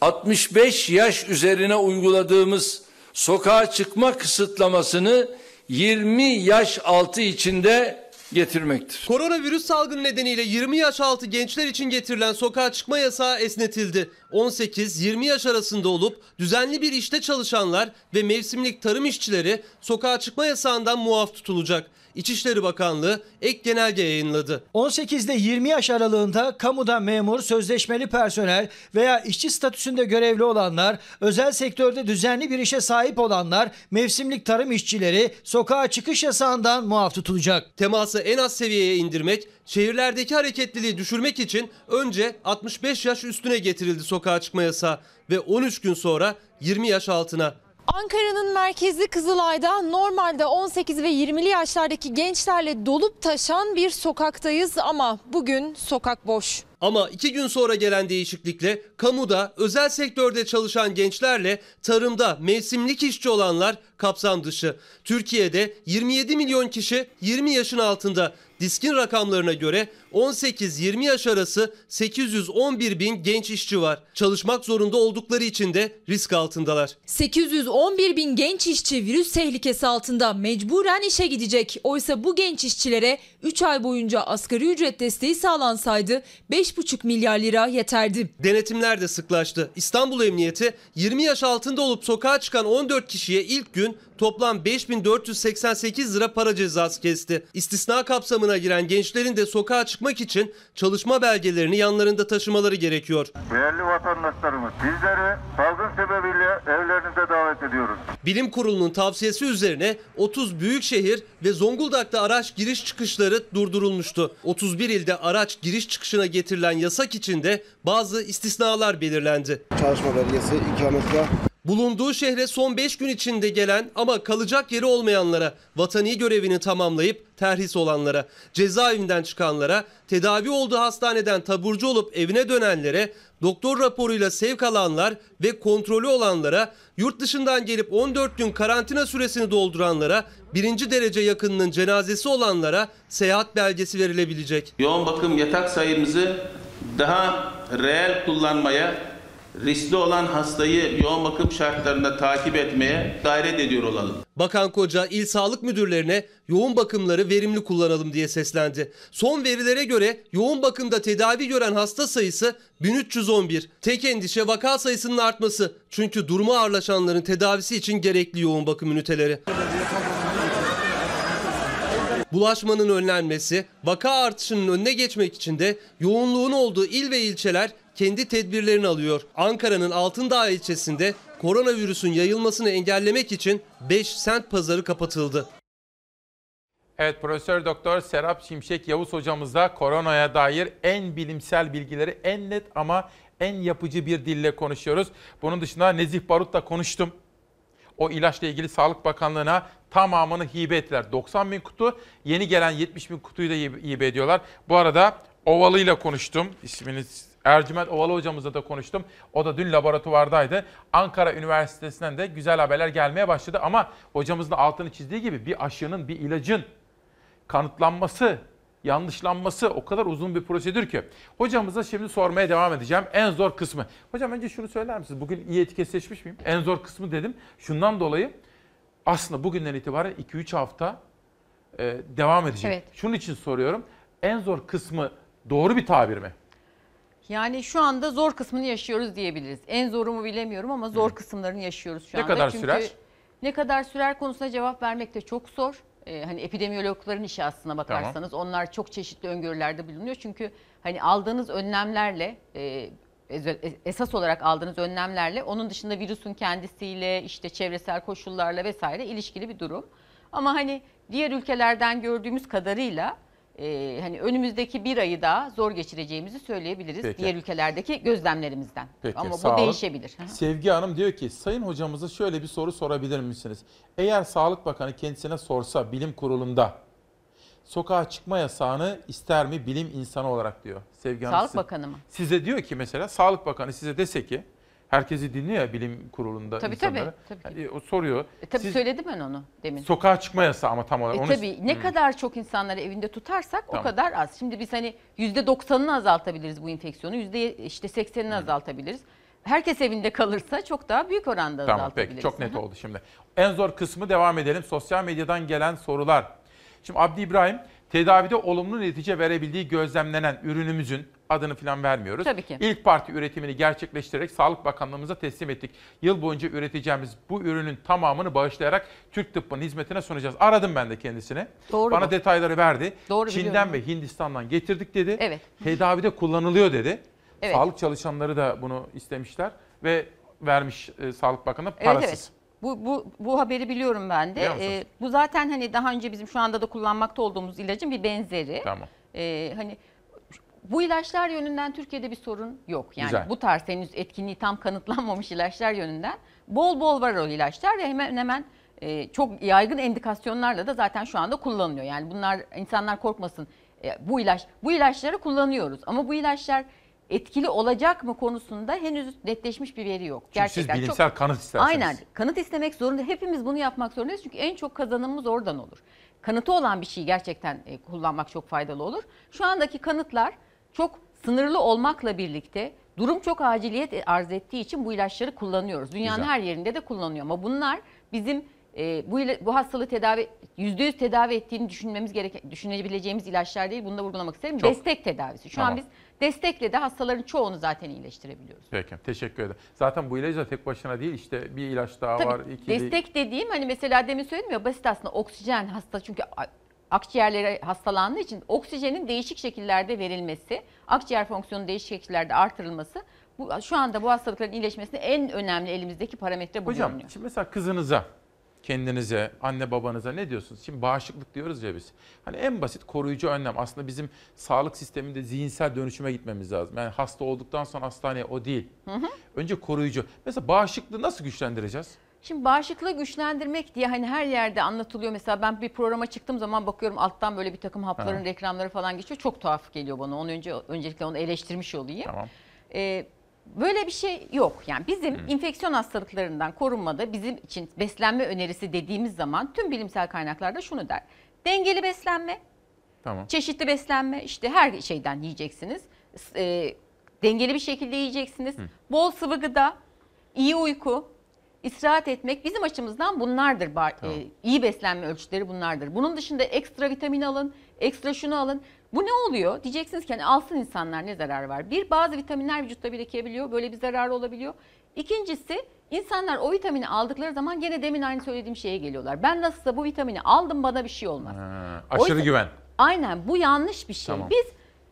65 yaş üzerine uyguladığımız sokağa çıkma kısıtlamasını 20 yaş altı içinde getirmektir. Koronavirüs salgını nedeniyle 20 yaş altı gençler için getirilen sokağa çıkma yasağı esnetildi. 18-20 yaş arasında olup düzenli bir işte çalışanlar ve mevsimlik tarım işçileri sokağa çıkma yasağından muaf tutulacak. İçişleri Bakanlığı ek genelge yayınladı. 18 ile 20 yaş aralığında kamuda memur, sözleşmeli personel veya işçi statüsünde görevli olanlar, özel sektörde düzenli bir işe sahip olanlar, mevsimlik tarım işçileri sokağa çıkış yasağından muaf tutulacak. Teması en az seviyeye indirmek, şehirlerdeki hareketliliği düşürmek için önce 65 yaş üstüne getirildi sokağa çıkma yasağı ve 13 gün sonra 20 yaş altına. Ankara'nın merkezi Kızılay'da normalde 18 ve 20'li yaşlardaki gençlerle dolup taşan bir sokaktayız ama bugün sokak boş. Ama iki gün sonra gelen değişiklikle kamuda, özel sektörde çalışan gençlerle tarımda mevsimlik işçi olanlar kapsam dışı. Türkiye'de 27 milyon kişi 20 yaşın altında. Diskin rakamlarına göre 18-20 yaş arası 811 bin genç işçi var. Çalışmak zorunda oldukları için de risk altındalar. 811 bin genç işçi virüs tehlikesi altında mecburen işe gidecek. Oysa bu genç işçilere 3 ay boyunca asgari ücret desteği sağlansaydı 5,5 milyar lira yeterdi. Denetimler de sıklaştı. İstanbul Emniyeti 20 yaş altında olup sokağa çıkan 14 kişiye ilk gün toplam 5488 lira para cezası kesti. İstisna kapsamına giren gençlerin de sokağa çıkmak için çalışma belgelerini yanlarında taşımaları gerekiyor. Değerli vatandaşlarımız, sizleri salgın sebebiyle evlerinize davet ediyoruz. Bilim Kurulu'nun tavsiyesi üzerine 30 büyük şehir ve Zonguldak'ta araç giriş çıkışları durdurulmuştu. 31 ilde araç giriş çıkışına getirilen yasak içinde bazı istisnalar belirlendi. Çalışma belgesi, ikametgah, Bulunduğu şehre son 5 gün içinde gelen ama kalacak yeri olmayanlara, vatani görevini tamamlayıp terhis olanlara, cezaevinden çıkanlara, tedavi olduğu hastaneden taburcu olup evine dönenlere, doktor raporuyla sevk alanlar ve kontrolü olanlara, yurt dışından gelip 14 gün karantina süresini dolduranlara, birinci derece yakınının cenazesi olanlara seyahat belgesi verilebilecek. Yoğun bakım yatak sayımızı daha reel kullanmaya, riskli olan hastayı yoğun bakım şartlarında takip etmeye gayret ediyor olalım. Bakan Koca il sağlık müdürlerine yoğun bakımları verimli kullanalım diye seslendi. Son verilere göre yoğun bakımda tedavi gören hasta sayısı 1311. Tek endişe vaka sayısının artması. Çünkü durumu ağırlaşanların tedavisi için gerekli yoğun bakım üniteleri. Bulaşmanın önlenmesi, vaka artışının önüne geçmek için de yoğunluğun olduğu il ve ilçeler kendi tedbirlerini alıyor. Ankara'nın Altındağ ilçesinde koronavirüsün yayılmasını engellemek için 5 sent pazarı kapatıldı. Evet Profesör Doktor Serap Şimşek Yavuz hocamızla koronaya dair en bilimsel bilgileri en net ama en yapıcı bir dille konuşuyoruz. Bunun dışında Nezih Barut'la konuştum. O ilaçla ilgili Sağlık Bakanlığı'na tamamını hibe ettiler. 90 bin kutu, yeni gelen 70 bin kutuyu da hibe ediyorlar. Bu arada Ovalı'yla konuştum. İsmini Ercüment Ovalı hocamızla da konuştum. O da dün laboratuvardaydı. Ankara Üniversitesi'nden de güzel haberler gelmeye başladı. Ama hocamızın altını çizdiği gibi bir aşının, bir ilacın kanıtlanması, yanlışlanması o kadar uzun bir prosedür ki. Hocamıza şimdi sormaya devam edeceğim. En zor kısmı. Hocam önce şunu söyler misiniz? Bugün iyi etiketleşmiş miyim? En zor kısmı dedim. Şundan dolayı aslında bugünden itibaren 2-3 hafta e, devam edecek. Evet. Şunun için soruyorum. En zor kısmı doğru bir tabir mi? Yani şu anda zor kısmını yaşıyoruz diyebiliriz. En zoru mu bilemiyorum ama zor kısımlarını yaşıyoruz şu Ne anda. kadar Çünkü sürer? Ne kadar sürer konusuna cevap vermek de çok zor. Ee, hani epidemiyologların işi aslına bakarsanız onlar çok çeşitli öngörülerde bulunuyor. Çünkü hani aldığınız önlemlerle e, esas olarak aldığınız önlemlerle onun dışında virüsün kendisiyle işte çevresel koşullarla vesaire ilişkili bir durum. Ama hani diğer ülkelerden gördüğümüz kadarıyla e, hani önümüzdeki bir ayı daha zor geçireceğimizi söyleyebiliriz Peki. diğer ülkelerdeki gözlemlerimizden. Peki, Ama sağ bu olun. değişebilir. Sevgi Hanım diyor ki Sayın hocamıza şöyle bir soru sorabilir misiniz? Eğer Sağlık Bakanı kendisine sorsa bilim kurulunda sokağa çıkma yasağını ister mi bilim insanı olarak diyor. Sevgi Hanım Sağlık size- Bakanı mı? Size diyor ki mesela Sağlık Bakanı size dese ki herkesi dinliyor ya bilim kurulunda Tabii, insanları. tabii, tabii. Hani o soruyor. E, tabii Siz- söyledim ben onu demin. Sokağa çıkma yasağı ama tam olarak. E onu- tabii ne Hmm. kadar çok insanları evinde tutarsak Tamam. o kadar az. Şimdi biz hani %90'ını azaltabiliriz bu enfeksiyonu. Yüzde işte 80'ini azaltabiliriz. Herkes evinde kalırsa çok daha büyük oranda Tamam azaltabiliriz. peki çok net oldu şimdi. En zor kısmı devam edelim. Sosyal medyadan gelen sorular. Şimdi Abdi İbrahim Tedavide olumlu netice verebildiği gözlemlenen ürünümüzün adını falan vermiyoruz. Tabii ki. İlk parti üretimini gerçekleştirerek Sağlık Bakanlığımıza teslim ettik. Yıl boyunca üreteceğimiz bu ürünün tamamını bağışlayarak Türk tıbbının hizmetine sunacağız. Aradım ben de kendisini. Doğru Bana bu. detayları verdi. Doğru Çin'den ve Hindistan'dan getirdik dedi. Evet. Tedavide kullanılıyor dedi. Evet. Sağlık çalışanları da bunu istemişler ve vermiş e, Sağlık Bakanı Evet parasız. evet. Bu, bu, bu haberi biliyorum ben de. Ee, bu zaten hani daha önce bizim şu anda da kullanmakta olduğumuz ilacın bir benzeri. Tamam. Ee, hani bu ilaçlar yönünden Türkiye'de bir sorun yok. Yani Güzel. bu tarz henüz etkinliği tam kanıtlanmamış ilaçlar yönünden bol bol var o ilaçlar ve hemen hemen e, çok yaygın endikasyonlarla da zaten şu anda kullanılıyor. Yani bunlar insanlar korkmasın. E, bu ilaç bu ilaçları kullanıyoruz ama bu ilaçlar etkili olacak mı konusunda henüz netleşmiş bir veri yok. Çünkü siz bilimsel kanıt istersiniz. Aynen. Kanıt istemek zorunda. Hepimiz bunu yapmak zorundayız. Çünkü en çok kazanımımız oradan olur. Kanıtı olan bir şeyi gerçekten e, kullanmak çok faydalı olur. Şu andaki kanıtlar çok sınırlı olmakla birlikte durum çok aciliyet arz ettiği için bu ilaçları kullanıyoruz. Dünyanın Güzel. her yerinde de kullanılıyor ama bunlar bizim e, bu bu hastalığı tedavi %100 tedavi ettiğini düşünmemiz gereken düşünebileceğimiz ilaçlar değil. Bunu da vurgulamak isterim. Çok. Destek tedavisi. Şu Tamam. an biz destekle de hastaların çoğunu zaten iyileştirebiliyoruz. Peki teşekkür ederim. Zaten bu ilaç da tek başına değil işte bir ilaç daha Tabii var. ikili- destek dediğim hani mesela demin söyledim ya basit aslında oksijen hasta çünkü akciğerlere hastalandığı için oksijenin değişik şekillerde verilmesi, akciğer fonksiyonunun değişik şekillerde artırılması bu şu anda bu hastalıkların iyileşmesinde en önemli elimizdeki parametre bu Hocam görünüyor. şimdi mesela kızınıza, kendinize, anne babanıza ne diyorsunuz? Şimdi bağışıklık diyoruz ya biz. Hani en basit koruyucu önlem aslında bizim sağlık sisteminde zihinsel dönüşüme gitmemiz lazım. Yani hasta olduktan sonra hastaneye o değil. Hı hı. Önce koruyucu. Mesela bağışıklığı nasıl güçlendireceğiz? Şimdi bağışıklığı güçlendirmek diye hani her yerde anlatılıyor. Mesela ben bir programa çıktığım zaman bakıyorum alttan böyle bir takım hapların Ha. reklamları falan geçiyor. Çok tuhaf geliyor bana. Onu önce öncelikle onu eleştirmiş olayım. Tamam. Ee, böyle bir şey yok. Yani bizim infeksiyon hastalıklarından korunmada bizim için beslenme önerisi dediğimiz zaman tüm bilimsel kaynaklarda şunu der. Dengeli beslenme, Tamam. çeşitli beslenme işte her şeyden yiyeceksiniz. E, dengeli bir şekilde yiyeceksiniz. Bol sıvı gıda, iyi uyku, istirahat etmek bizim açımızdan bunlardır. Ba- e, iyi beslenme ölçütleri bunlardır. Bunun dışında ekstra vitamin alın, ekstra şunu alın. Bu ne oluyor? Diyeceksiniz ki hani alsın insanlar ne zararı var? Bir, bazı vitaminler vücutta birikebiliyor. Böyle bir zararı olabiliyor. İkincisi insanlar o vitamini aldıkları zaman gene demin aynı söylediğim şeye geliyorlar. Ben nasılsa bu vitamini aldım bana bir şey olmaz. Ha, aşırı Oysa- güven. Aynen bu yanlış bir şey. Tamam. Biz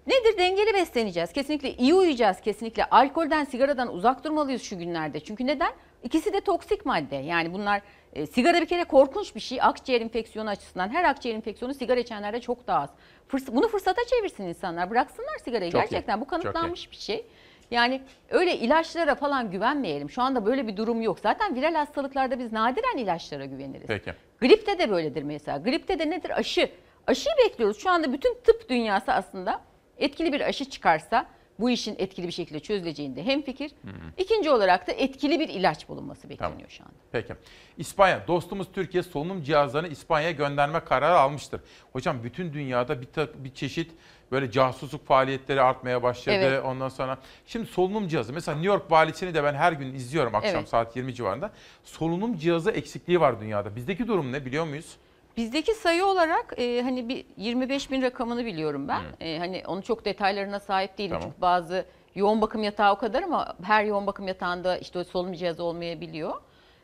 nedir dengeli besleneceğiz. Kesinlikle iyi uyuyacağız. Kesinlikle alkolden, sigaradan uzak durmalıyız şu günlerde. Çünkü neden? İkisi de toksik madde. Yani bunlar e, sigara bir kere korkunç bir şey. Akciğer enfeksiyonu açısından her akciğer enfeksiyonu sigara içenlerde çok daha az. Fırs- bunu fırsata çevirsin insanlar. Bıraksınlar sigarayı. Çok iyi, Gerçekten bu çok iyi. kanıtlanmış bir şey. Yani öyle ilaçlara falan güvenmeyelim. Şu anda böyle bir durum yok. Zaten viral hastalıklarda biz nadiren ilaçlara güveniriz. Peki. Gripte de böyledir mesela. Gripte de nedir? Aşı. Aşıyı bekliyoruz. Şu anda bütün tıp dünyası aslında etkili bir aşı çıkarsa bu işin etkili bir şekilde çözüleceğinde hemfikir. İkinci olarak da etkili bir ilaç bulunması bekleniyor şu anda. Peki. İspanya, dostumuz Türkiye solunum cihazlarını İspanya'ya gönderme kararı almıştır. Hocam bütün dünyada bir, ta- bir çeşit böyle casusluk faaliyetleri artmaya başladı. Evet. Ondan sonra şimdi solunum cihazı mesela New York valisini de ben her gün izliyorum akşam Evet. saat 20 civarında. Solunum cihazı eksikliği var dünyada. Bizdeki durum ne biliyor muyuz? Bizdeki sayı olarak e, hani bir 25 bin rakamını biliyorum ben. E, hani onun çok detaylarına sahip değilim Tamam. çünkü bazı yoğun bakım yatağı o kadar ama her yoğun bakım yatağında işte solunum cihazı olmayabiliyor.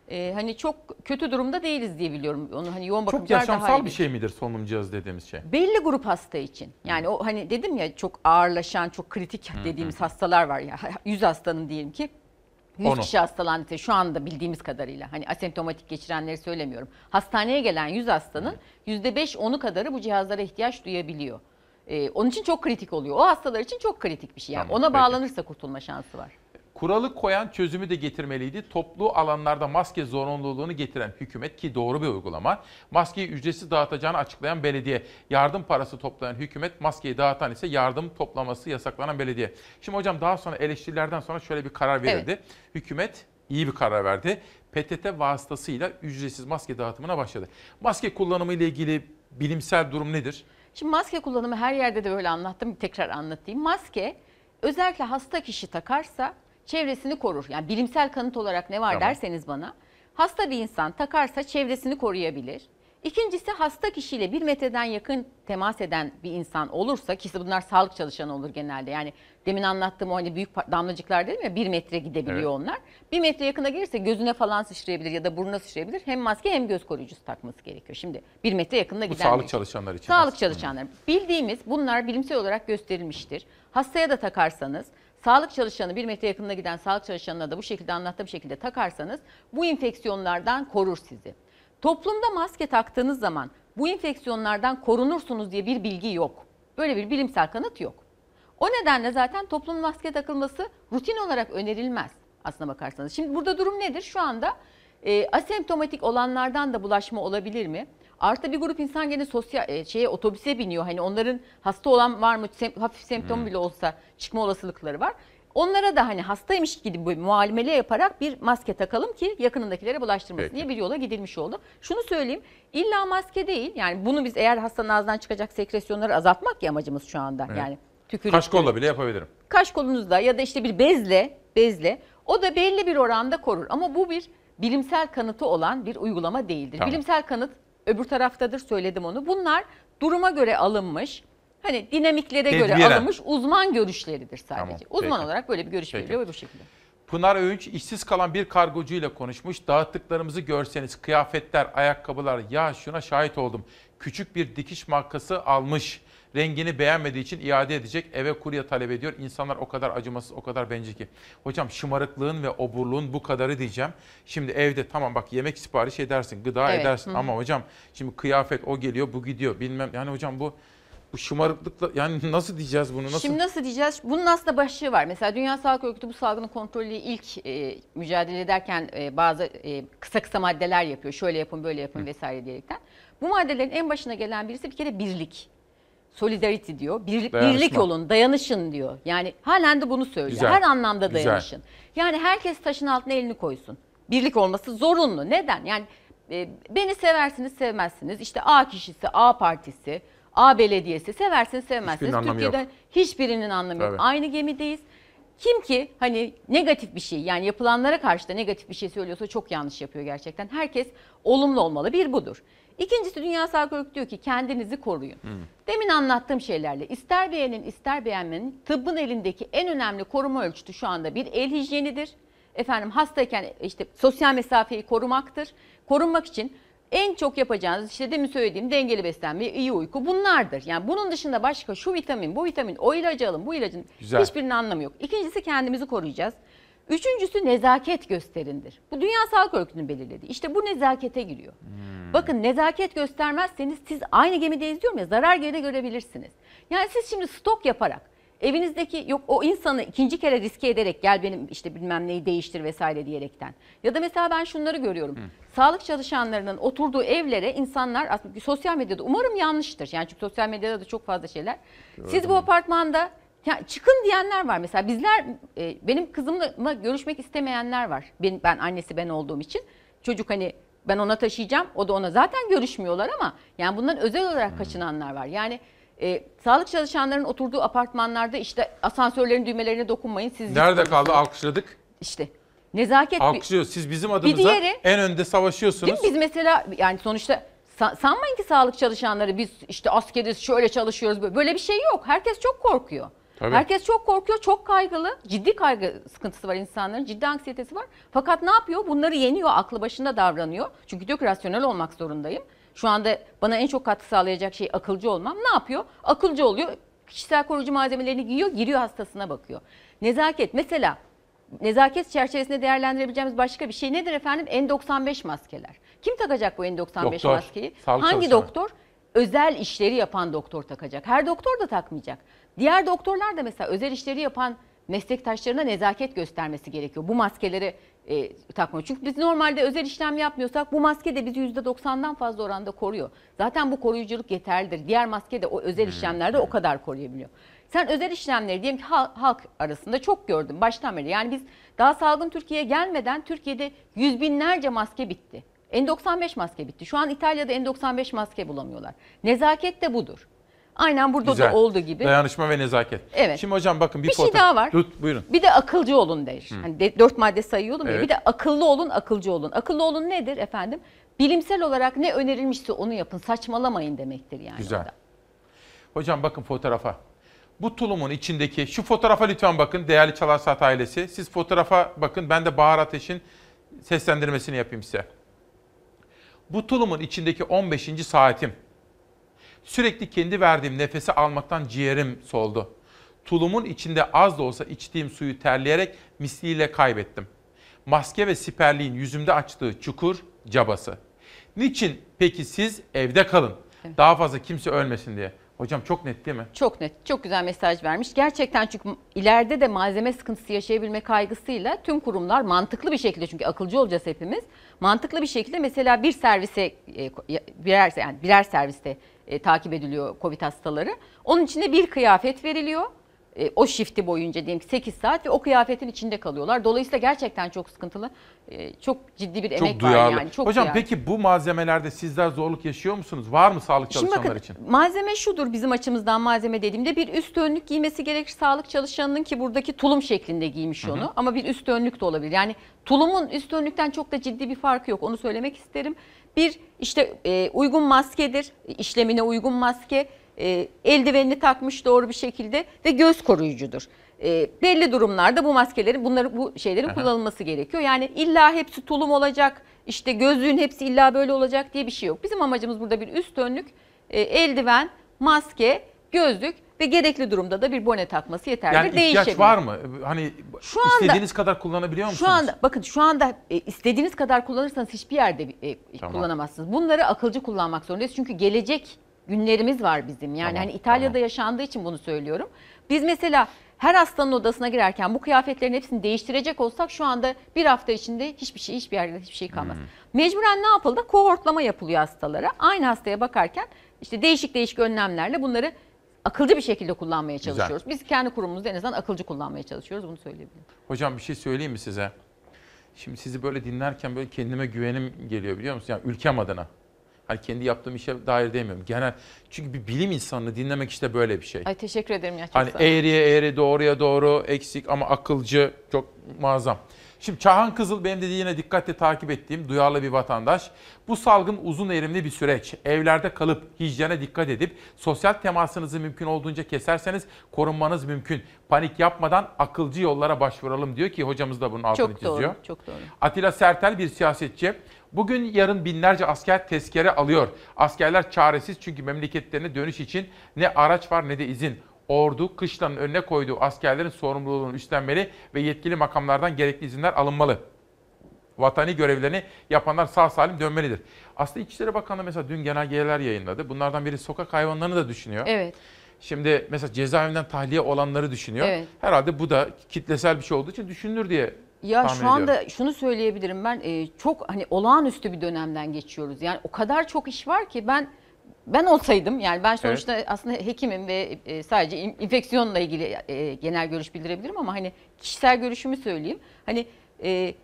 E, hani çok kötü durumda değiliz diye biliyorum. Onu hani yoğun Çok bakımcılar daha yaşamsal iyi bir şey midir solunum cihazı dediğimiz şey? belli grup hasta için. Yani o hani dedim ya çok ağırlaşan, çok kritik dediğimiz hastalar var ya. 100 hastanın diyelim ki 100 Onu. kişi hastalandı şu anda bildiğimiz kadarıyla. Hani asemptomatik geçirenleri söylemiyorum. Hastaneye gelen 100 hastanın %5-10'u kadarı bu cihazlara ihtiyaç duyabiliyor. Ee, onun için çok kritik oluyor. O hastalar için çok kritik bir şey. Yani Tamam, ona peki. bağlanırsa kurtulma şansı var. Kuralı koyan çözümü de getirmeliydi. Toplu alanlarda maske zorunluluğunu getiren hükümet ki doğru bir uygulama. Maskeyi ücretsiz dağıtacağını açıklayan belediye. Yardım parası toplayan hükümet, maskeyi dağıtan ise yardım toplaması yasaklanan belediye. Şimdi hocam daha sonra eleştirilerden sonra şöyle bir karar verildi. Hükümet iyi bir karar verdi. PTT vasıtasıyla ücretsiz maske dağıtımına başladı. Maske kullanımı ile ilgili bilimsel durum nedir? Şimdi maske kullanımı her yerde de böyle anlattım. Tekrar anlatayım. Maske özellikle hasta kişi takarsa çevresini korur. Yani bilimsel kanıt olarak ne var Tamam. derseniz bana. Hasta bir insan takarsa çevresini koruyabilir. İkincisi hasta kişiyle bir metreden yakın temas eden bir insan olursa ki bunlar sağlık çalışanı olur genelde. Yani demin anlattığım o hani büyük damlacıklar dedim ya bir metre gidebiliyor Evet. onlar. Bir metre yakına gelirse gözüne falan sıçrayabilir ya da burnuna sıçrayabilir. Hem maske hem göz koruyucusu takması gerekiyor. Şimdi bir metre yakında Bu giden sağlık bir- çalışanları için. Sağlık çalışanları. Bildiğimiz bunlar bilimsel olarak gösterilmiştir. Hastaya da takarsanız, sağlık çalışanı bir metre yakınına giden sağlık çalışanına da bu şekilde anlattığım şekilde takarsanız bu enfeksiyonlardan korur sizi. Toplumda maske taktığınız zaman bu enfeksiyonlardan korunursunuz diye bir bilgi yok. Böyle bir bilimsel kanıt yok. O nedenle zaten toplum maske takılması rutin olarak önerilmez aslına bakarsanız. Şimdi burada durum nedir? Şu anda e, asemptomatik olanlardan da bulaşma olabilir mi? Artı bir grup insan gene sosyal e, şeye otobüse biniyor. Hani onların hasta olan var mı? Sem- hafif semptom Hmm. bile olsa çıkma olasılıkları var. Onlara da hani hastaymış gibi bir muamele yaparak bir maske takalım ki yakınındakilere bulaştırmasın Peki. diye bir yola gidilmiş oldu. Şunu söyleyeyim illa maske değil yani bunu biz eğer hastanın ağzından çıkacak sekresyonları azaltmak ya amacımız şu anda. Evet. Yani tükürük, Kaş kolla bile yapabilirim. kaş kolunuzda ya da işte bir bezle, bezle o da belli bir oranda korur. Ama bu bir bilimsel kanıtı olan bir uygulama değildir. Tamam. Bilimsel kanıt öbür taraftadır söyledim onu. Bunlar duruma göre alınmış, hani dinamiklere göre Tedbiren. alınmış uzman görüşleridir sadece. Tamam, Uzman peki. olarak böyle bir görüş Peki. ve bu şekilde. Pınar Öğünç işsiz kalan bir kargocuyla konuşmuş. Dağıttıklarımızı görseniz kıyafetler, ayakkabılar ya şuna şahit oldum. Küçük bir dikiş markası almış. Rengini beğenmediği için iade edecek. Eve kurye talep ediyor. İnsanlar o kadar acımasız, o kadar bencil ki. Hocam şımarıklığın ve oburluğun bu kadarı diyeceğim. Şimdi evde tamam bak yemek sipariş edersin, gıda Evet, edersin hı. ama hocam şimdi kıyafet o geliyor, bu gidiyor bilmem. Yani hocam bu bu şımarıklıkla yani nasıl diyeceğiz bunu? Nasıl? Şimdi nasıl diyeceğiz? Bunun aslında başlığı var. Mesela Dünya Sağlık Örgütü bu salgının kontrolüyle ilk e, mücadele ederken e, bazı e, kısa kısa maddeler yapıyor. Şöyle yapın, böyle yapın vesaire diyerekten. Bu maddelerin en başına gelen birisi bir kere birlik. Solidarity diyor. Bir, Dayanışma. birlik olun, dayanışın diyor. Yani halen de bunu söylüyor. Güzel. Her anlamda Güzel. dayanışın. Yani herkes taşın altına elini koysun. Birlik olması zorunlu. Neden? Yani e, beni seversiniz, sevmezsiniz. İşte A kişisi, A partisi, A belediyesi seversiniz, sevmezsiniz. Hiçbirinin Türkiye'de yok. hiçbirinin anlamı yok. Tabii. Aynı gemideyiz. Kim ki hani negatif bir şey yani yapılanlara karşı da negatif bir şey söylüyorsa çok yanlış yapıyor gerçekten. Herkes olumlu olmalı. Bir budur. İkincisi Dünya Sağlık Örgütü diyor ki kendinizi koruyun. Demin anlattığım şeylerle ister beğenin ister beğenmenin tıbbın elindeki en önemli koruma ölçütü şu anda bir el hijyenidir. Efendim hastayken işte sosyal mesafeyi korumaktır. Korunmak için en çok yapacağınız işte demin söylediğim dengeli beslenme, iyi uyku bunlardır. Yani bunun dışında başka şu vitamin, bu vitamin, o ilacı alın, bu ilacın Güzel. hiçbirinin anlamı yok. İkincisi kendimizi koruyacağız. Üçüncüsü nezaket gösterindir. Bu Dünya Sağlık Örgütü'nün belirlediği. İşte bu nezakete giriyor. Bakın nezaket göstermezseniz siz aynı gemideyiz diyorum ya zarar geri görebilirsiniz. Yani siz şimdi stok yaparak evinizdeki yok o insanı ikinci kere riske ederek gel benim işte bilmem neyi değiştir vesaire diyerekten. Ya da mesela ben şunları görüyorum. Sağlık çalışanlarının oturduğu evlere insanlar aslında sosyal medyada umarım yanlıştır. Yani çünkü sosyal medyada da çok fazla şeyler. Siz bu apartmanda ya çıkın diyenler var mesela bizler e, benim kızımla görüşmek istemeyenler var. Ben, ben annesi ben olduğum için çocuk hani ben ona taşıyacağım o da ona zaten görüşmüyorlar ama yani bundan özel olarak kaçınanlar var. Yani e, sağlık çalışanlarının oturduğu apartmanlarda işte asansörlerin düğmelerine dokunmayın siz Nerede kaldı alkışladık? İşte nezaket bir- Alkışlıyoruz. Siz bizim adımıza diğeri- en önde savaşıyorsunuz. Değil mi? Biz mesela yani sonuçta sa- sanmayın ki sağlık çalışanları biz işte askeriz şöyle çalışıyoruz. Böyle bir şey yok. Herkes çok korkuyor. Tabii. Herkes çok korkuyor, çok kaygılı. Ciddi kaygı sıkıntısı var insanların, ciddi anksiyetesi var. Fakat ne yapıyor? Bunları yeniyor, aklı başında davranıyor. Çünkü diyor ki rasyonel olmak zorundayım. Şu anda bana en çok katkı sağlayacak şey akılcı olmam. Ne yapıyor? Akılcı oluyor. Kişisel koruyucu malzemelerini giyiyor, giriyor hastasına bakıyor. Nezaket mesela nezaket çerçevesinde değerlendirebileceğimiz başka bir şey nedir efendim? N95 maskeler. Kim takacak bu N95 Doktor, maskeyi? Hangi çalışanı. doktor? Özel işleri yapan doktor takacak. Her doktor da takmayacak. Diğer doktorlar da mesela özel işleri yapan meslektaşlarına nezaket göstermesi gerekiyor. Bu maskeleri e, takmıyor. Çünkü biz normalde özel işlem yapmıyorsak bu maske de bizi %90'dan fazla oranda koruyor. Zaten bu koruyuculuk yeterlidir. Diğer maske de o özel işlemlerde o kadar koruyabiliyor. Sen özel işlemleri diyelim ki hal- halk arasında çok gördüm baştan beri. Yani biz daha salgın Türkiye'ye gelmeden Türkiye'de yüz binlerce maske bitti. N95 maske bitti. Şu an İtalya'da N95 maske bulamıyorlar. Nezaket de budur. Aynen burada Güzel. da olduğu gibi. Dayanışma ve nezaket. Evet. Şimdi hocam bakın bir, Bir şey foto- daha var. Tut buyurun. Bir de akılcı olun der. Hı. Hani de, dört madde sayıyordum ya. Evet. Bir de akıllı olun, akılcı olun. Akıllı olun nedir efendim? bilimsel olarak ne önerilmişse onu yapın. Saçmalamayın demektir yani. Güzel. Hocam bakın fotoğrafa. Bu tulumun içindeki şu fotoğrafa lütfen bakın değerli Çalar Saat ailesi. Siz fotoğrafa bakın ben de Bahar Ateş'in seslendirmesini yapayım size. Bu tulumun içindeki 15. saatim. Sürekli kendi verdiğim nefesi almaktan ciğerim soldu. Tulumun içinde az da olsa içtiğim suyu terleyerek misliyle kaybettim. Maske ve siperliğin yüzümde açtığı çukur cabası. Niçin peki siz evde kalın? Daha fazla kimse ölmesin diye. Hocam çok net değil mi? Çok net, çok güzel mesaj vermiş. Gerçekten çünkü ileride de malzeme sıkıntısı yaşayabilme kaygısıyla tüm kurumlar mantıklı bir şekilde çünkü akılcı olacağız hepimiz. Mantıklı bir şekilde mesela bir servise e, birer yani birer serviste e, takip ediliyor Covid hastaları. Onun içinde bir kıyafet veriliyor. E, o shifti boyunca diyelim ki 8 saat ve o kıyafetin içinde kalıyorlar. Dolayısıyla gerçekten çok sıkıntılı. e, çok ciddi bir emek Çok duyarlı. var yani. Çok Hocam duyarlı. peki bu malzemelerde sizler zorluk yaşıyor musunuz? Var mı sağlık Şimdi çalışanlar bakın için? malzeme şudur bizim açımızdan malzeme dediğimde bir üst önlük giymesi gerekir sağlık çalışanının ki buradaki tulum şeklinde giymiş Hı hı. onu ama bir üst önlük de olabilir. Yani tulumun üst önlükten çok da ciddi bir farkı yok onu söylemek isterim. Bir işte e, uygun maskedir işlemine uygun maske e, eldivenini takmış doğru bir şekilde ve göz koruyucudur. E, belli durumlarda bu maskelerin bunları bu şeylerin Aha. kullanılması gerekiyor. Yani illa hepsi tulum olacak işte gözlüğün hepsi illa böyle olacak diye bir şey yok. Bizim amacımız burada bir üst önlük e, eldiven, maske, gözlük ve gerekli durumda da bir bone takması yeterli. Yani ihtiyaç Değişebilir. var mı? Hani Şu anda- istediğiniz kadar kullanabiliyor musunuz? Şu anda bakın şu anda e, istediğiniz kadar kullanırsanız hiçbir yerde e, Tamam. kullanamazsınız. Bunları akılcı kullanmak zorundayız. Çünkü gelecek günlerimiz var bizim. Yani Tamam, hani İtalya'da yaşandığı için bunu söylüyorum. Biz mesela her hastanın odasına girerken bu kıyafetlerin hepsini değiştirecek olsak şu anda bir hafta içinde hiçbir şey hiçbir yerde hiçbir şey kalmaz. Hmm. Mecburen ne yapıldı? Kohortlama yapılıyor hastalara. Aynı hastaya bakarken işte değişik değişik önlemlerle bunları akılcı bir şekilde kullanmaya Güzel. çalışıyoruz. Biz kendi kurumumuzda en azından akılcı kullanmaya çalışıyoruz. Bunu söyleyebilirim. Hocam bir şey söyleyeyim mi size? Şimdi sizi böyle dinlerken böyle kendime güvenim geliyor biliyor musun? Yani ülkem adına. Hani kendi yaptığım işe dair demiyorum. Genel çünkü bir bilim insanını dinlemek işte böyle bir şey. Ay teşekkür ederim ya. Çok Hani sağ ol. eğriye eğri, doğruya doğru, eksik ama akılcı, çok muazzam. Şimdi Çağhan Kızıl benim de yine dikkatle takip ettiğim duyarlı bir vatandaş. Bu salgın uzun erimli bir süreç. Evlerde kalıp hijyene dikkat edip sosyal temasınızı mümkün olduğunca keserseniz korunmanız mümkün. Panik yapmadan akılcı yollara başvuralım diyor ki hocamız da bunun altını Çok çiziyor. doğru, çok doğru. Atilla Sertel bir siyasetçi. Bugün yarın binlerce asker tezkere alıyor. Askerler çaresiz çünkü memleketlerine dönüş için ne araç var ne de izin. Ordu kışlanın önüne koyduğu askerlerin sorumluluğunu üstlenmeli ve yetkili makamlardan gerekli izinler alınmalı. Vatani görevlerini yapanlar sağ salim dönmelidir. Aslında İçişleri Bakanlığı mesela dün genelgeler yayınladı. Bunlardan biri sokak hayvanlarını da düşünüyor. Evet. Şimdi mesela cezaevinden tahliye olanları düşünüyor. Evet. Herhalde bu da kitlesel bir şey olduğu için düşünülür diye Ya tahmin şu anda ediyorum. şunu söyleyebilirim ben e, çok hani olağanüstü bir dönemden geçiyoruz. Yani o kadar çok iş var ki ben ben olsaydım yani ben sonuçta aslında hekimim ve e, sadece in- infeksiyonla ilgili e, genel görüş bildirebilirim ama hani kişisel görüşümü söyleyeyim. Hani e,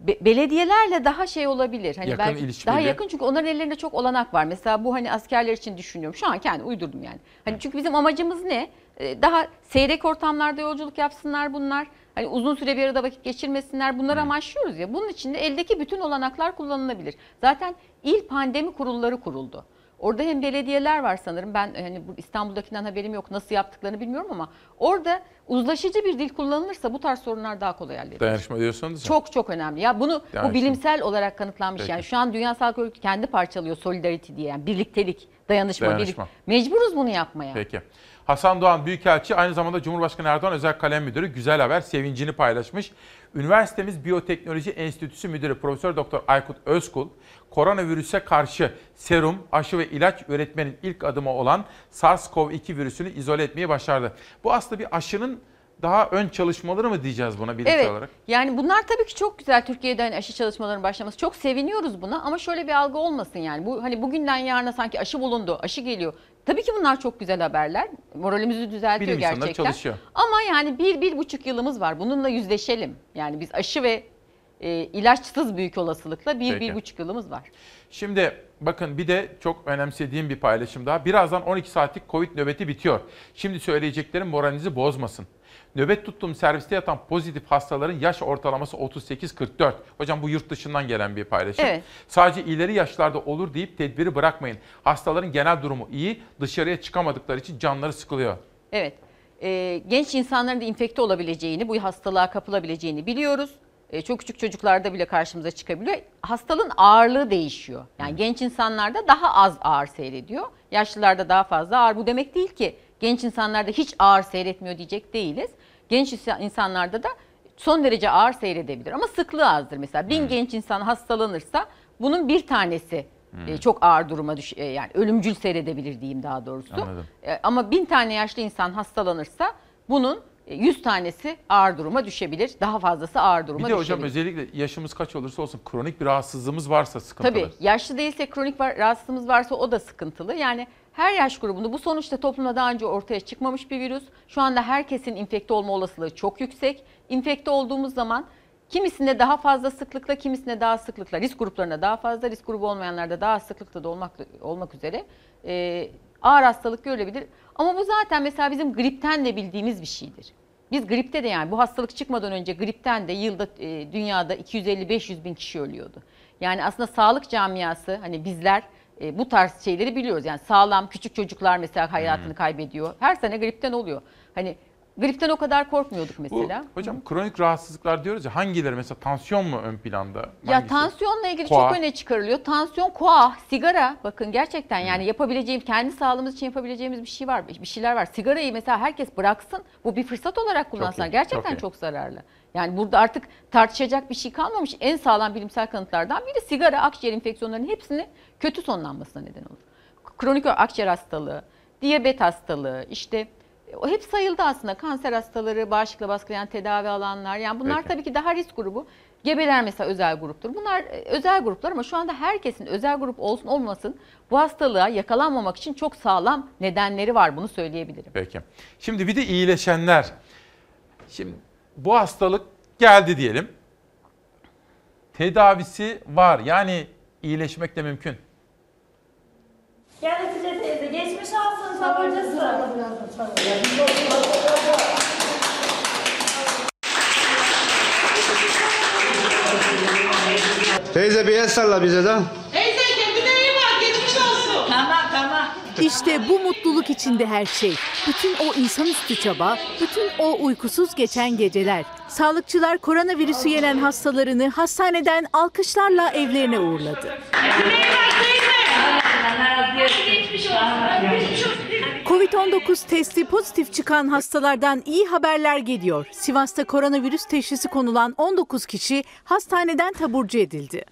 be- belediyelerle daha şey olabilir. Hani Yakın belki daha yakın çünkü onların ellerinde çok olanak var. Mesela bu hani askerler için düşünüyorum. Şu an kendi uydurdum yani. Hani çünkü bizim amacımız ne? Ee, Daha seyrek ortamlarda yolculuk yapsınlar bunlar. Hani uzun süre bir arada vakit geçirmesinler. Bunları amaçlıyoruz ya. Bunun için de eldeki bütün olanaklar kullanılabilir. Zaten il pandemi kurulları kuruldu. Orada hem belediyeler var sanırım. Ben hani bu İstanbul'dakinden haberim yok. Nasıl yaptıklarını bilmiyorum ama orada uzlaşıcı bir dil kullanılırsa bu tarz sorunlar daha kolay halledilir. Dayanışma diyorsanız. Çok çok önemli. Ya bunu Yani bu bilimsel olarak kanıtlanmış. Peki. Yani şu an Dünya Sağlık Örgütü kendi parçalıyor solidarity diye. Yani birliktelik, dayanışma, Dayanışma. birlik. Mecburuz bunu yapmaya. Peki. Hasan Doğan Büyükelçi aynı zamanda Cumhurbaşkanı Erdoğan Özel Kalem Müdürü güzel haber sevincini paylaşmış. Üniversitemiz Biyoteknoloji Enstitüsü Müdürü Profesör Doktor Aykut Özkul koronavirüse karşı serum, aşı ve ilaç üretmenin ilk adımı olan SARS-CoV-2 virüsünü izole etmeyi başardı. Bu aslında bir aşının daha ön çalışmaları mı diyeceğiz buna bilimsel Evet. olarak? Yani bunlar tabii ki çok güzel Türkiye'de hani aşı çalışmalarının başlaması. Çok seviniyoruz buna ama şöyle bir algı olmasın yani. Bu hani bugünden yarına sanki aşı bulundu, aşı geliyor. Tabii ki bunlar çok güzel haberler. Moralimizi düzeltiyor Bilim gerçekten. çalışıyor. Ama yani bir, bir buçuk yılımız var. Bununla yüzleşelim. Yani biz aşı ve e, ilaçsız büyük olasılıkla bir, Peki. bir buçuk yılımız var. Şimdi bakın bir de çok önemsediğim bir paylaşım daha. Birazdan 12 saatlik Covid nöbeti bitiyor. Şimdi söyleyeceklerim moralinizi bozmasın. Nöbet tuttuğum serviste yatan pozitif hastaların yaş ortalaması 38-44. Hocam bu yurt dışından gelen bir paylaşım. Evet. Sadece ileri yaşlarda olur deyip tedbiri bırakmayın. Hastaların genel durumu iyi, dışarıya çıkamadıkları için canları sıkılıyor. Evet. Ee, genç insanların da infekte olabileceğini, bu hastalığa kapılabileceğini biliyoruz. Ee, çok küçük çocuklarda bile karşımıza çıkabiliyor. Hastalığın ağırlığı değişiyor. Yani genç insanlarda daha az ağır seyrediyor. Yaşlılarda daha fazla ağır. Bu demek değil ki genç insanlarda hiç ağır seyretmiyor diyecek değiliz. Genç insa- insanlarda da son derece ağır seyredebilir ama sıklığı azdır. Mesela bin genç insan hastalanırsa bunun bir tanesi e, çok ağır duruma düş e, yani ölümcül seyredebilir diyeyim daha doğrusu. Anladım. E, Ama bin tane yaşlı insan hastalanırsa bunun e, 100 tanesi ağır duruma düşebilir. Daha fazlası ağır duruma Bir de hocam düşebilir. özellikle yaşımız kaç olursa olsun kronik bir rahatsızlığımız varsa sıkıntılı. Tabii yaşlı değilse kronik rahatsızlığımız varsa o da sıkıntılı. Yani her yaş grubunda bu sonuçta toplumda daha önce ortaya çıkmamış bir virüs. Şu anda herkesin infekte olma olasılığı çok yüksek. İnfekte olduğumuz zaman kimisinde daha fazla sıklıkla, kimisinde daha sıklıkla, risk gruplarında daha fazla, risk grubu olmayanlarda daha sıklıkla da olmak, olmak üzere e, ağır hastalık görülebilir. Ama bu zaten mesela bizim gripten de bildiğimiz bir şeydir. Biz gripte de yani bu hastalık çıkmadan önce gripten de yılda e, dünyada 250-500 bin kişi ölüyordu. Yani aslında sağlık camiası hani bizler e, bu tarz şeyleri biliyoruz. Yani sağlam küçük çocuklar mesela hayatını kaybediyor. Her sene gripten oluyor. Hani gripten o kadar korkmuyorduk Bu, mesela. hocam kronik rahatsızlıklar diyoruz ya hangileri mesela tansiyon mu ön planda? Ya Hangisi? tansiyonla ilgili Koa. çok öne çıkarılıyor. Tansiyon, koa, sigara bakın gerçekten yani yapabileceğim kendi sağlığımız için yapabileceğimiz bir şey var. Bir şeyler var. Sigarayı mesela herkes bıraksın. Bu bir fırsat olarak kullansınlar. iyi, Gerçekten çok iyi. çok zararlı. Yani burada artık tartışacak bir şey kalmamış. En sağlam bilimsel kanıtlardan biri sigara akciğer enfeksiyonlarının hepsini kötü sonlanmasına neden olur. Kronik akciğer hastalığı, diyabet hastalığı, işte o hep sayıldı aslında. Kanser hastaları, bağışıklığı baskılayan tedavi alanlar. Yani bunlar Peki. tabii ki daha risk grubu. Gebeler mesela özel gruptur. Bunlar e, özel gruplar ama şu anda herkesin özel grup olsun olmasın bu hastalığa yakalanmamak için çok sağlam nedenleri var. Bunu söyleyebilirim. Peki. Şimdi bir de iyileşenler. Şimdi bu hastalık geldi diyelim. Tedavisi var. Yani iyileşmek de mümkün. Gel Hatice teyze geçmiş olsun sabırcısı. Teyze bir el salla bize de. Teyze kendine iyi bak geçmiş olsun. Tamam tamam. İşte bu mutluluk içinde her şey. Bütün o insanüstü çaba, bütün o uykusuz geçen geceler. Sağlıkçılar koronavirüsü yenen hastalarını hastaneden alkışlarla evlerine uğurladı. Covid-19 testi pozitif çıkan hastalardan iyi haberler geliyor. Sivas'ta koronavirüs teşhisi konulan 19 kişi hastaneden taburcu edildi.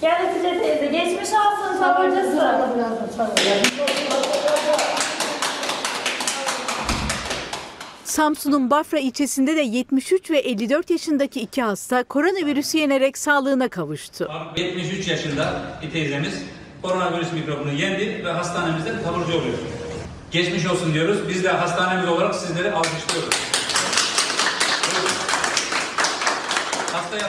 Gel Hatice teyze geçmiş olsun sabırcısı. Samsun'un Bafra ilçesinde de 73 ve 54 yaşındaki iki hasta koronavirüsü yenerek sağlığına kavuştu. 73 yaşında bir teyzemiz koronavirüs mikrobunu yendi ve hastanemizde taburcu oluyor. Geçmiş olsun diyoruz. Biz de hastanemiz olarak sizleri alkışlıyoruz.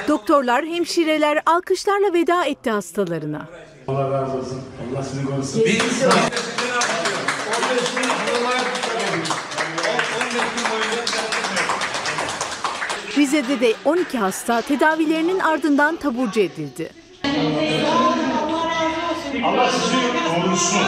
Doktorlar, hemşireler alkışlarla veda etti hastalarına. Allah razı olsun. Allah sizi korusun. Biz, biz de sizleri alkışlıyoruz. 15 gün yıllar Rize'de de 12 hasta tedavilerinin ardından taburcu edildi. Allah sizi korusun.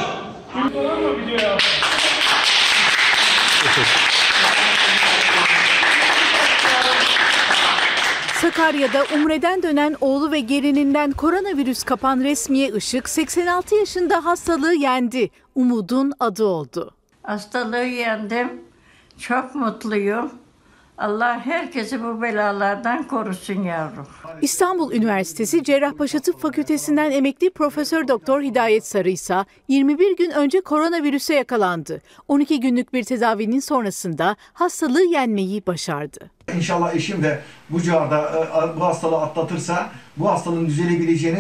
Sakarya'da Umre'den dönen oğlu ve gelininden koronavirüs kapan resmiye Işık 86 yaşında hastalığı yendi. Umudun adı oldu. Hastalığı yendim. Çok mutluyum. Allah herkesi bu belalardan korusun yavrum. İstanbul Üniversitesi Cerrahpaşa Tıp Fakültesinden emekli Profesör Doktor Hidayet Sarı ise 21 gün önce koronavirüse yakalandı. 12 günlük bir tedavinin sonrasında hastalığı yenmeyi başardı. İnşallah eşim de bu civarda e, bu hastalığı atlatırsa bu hastalığın düzelebileceğini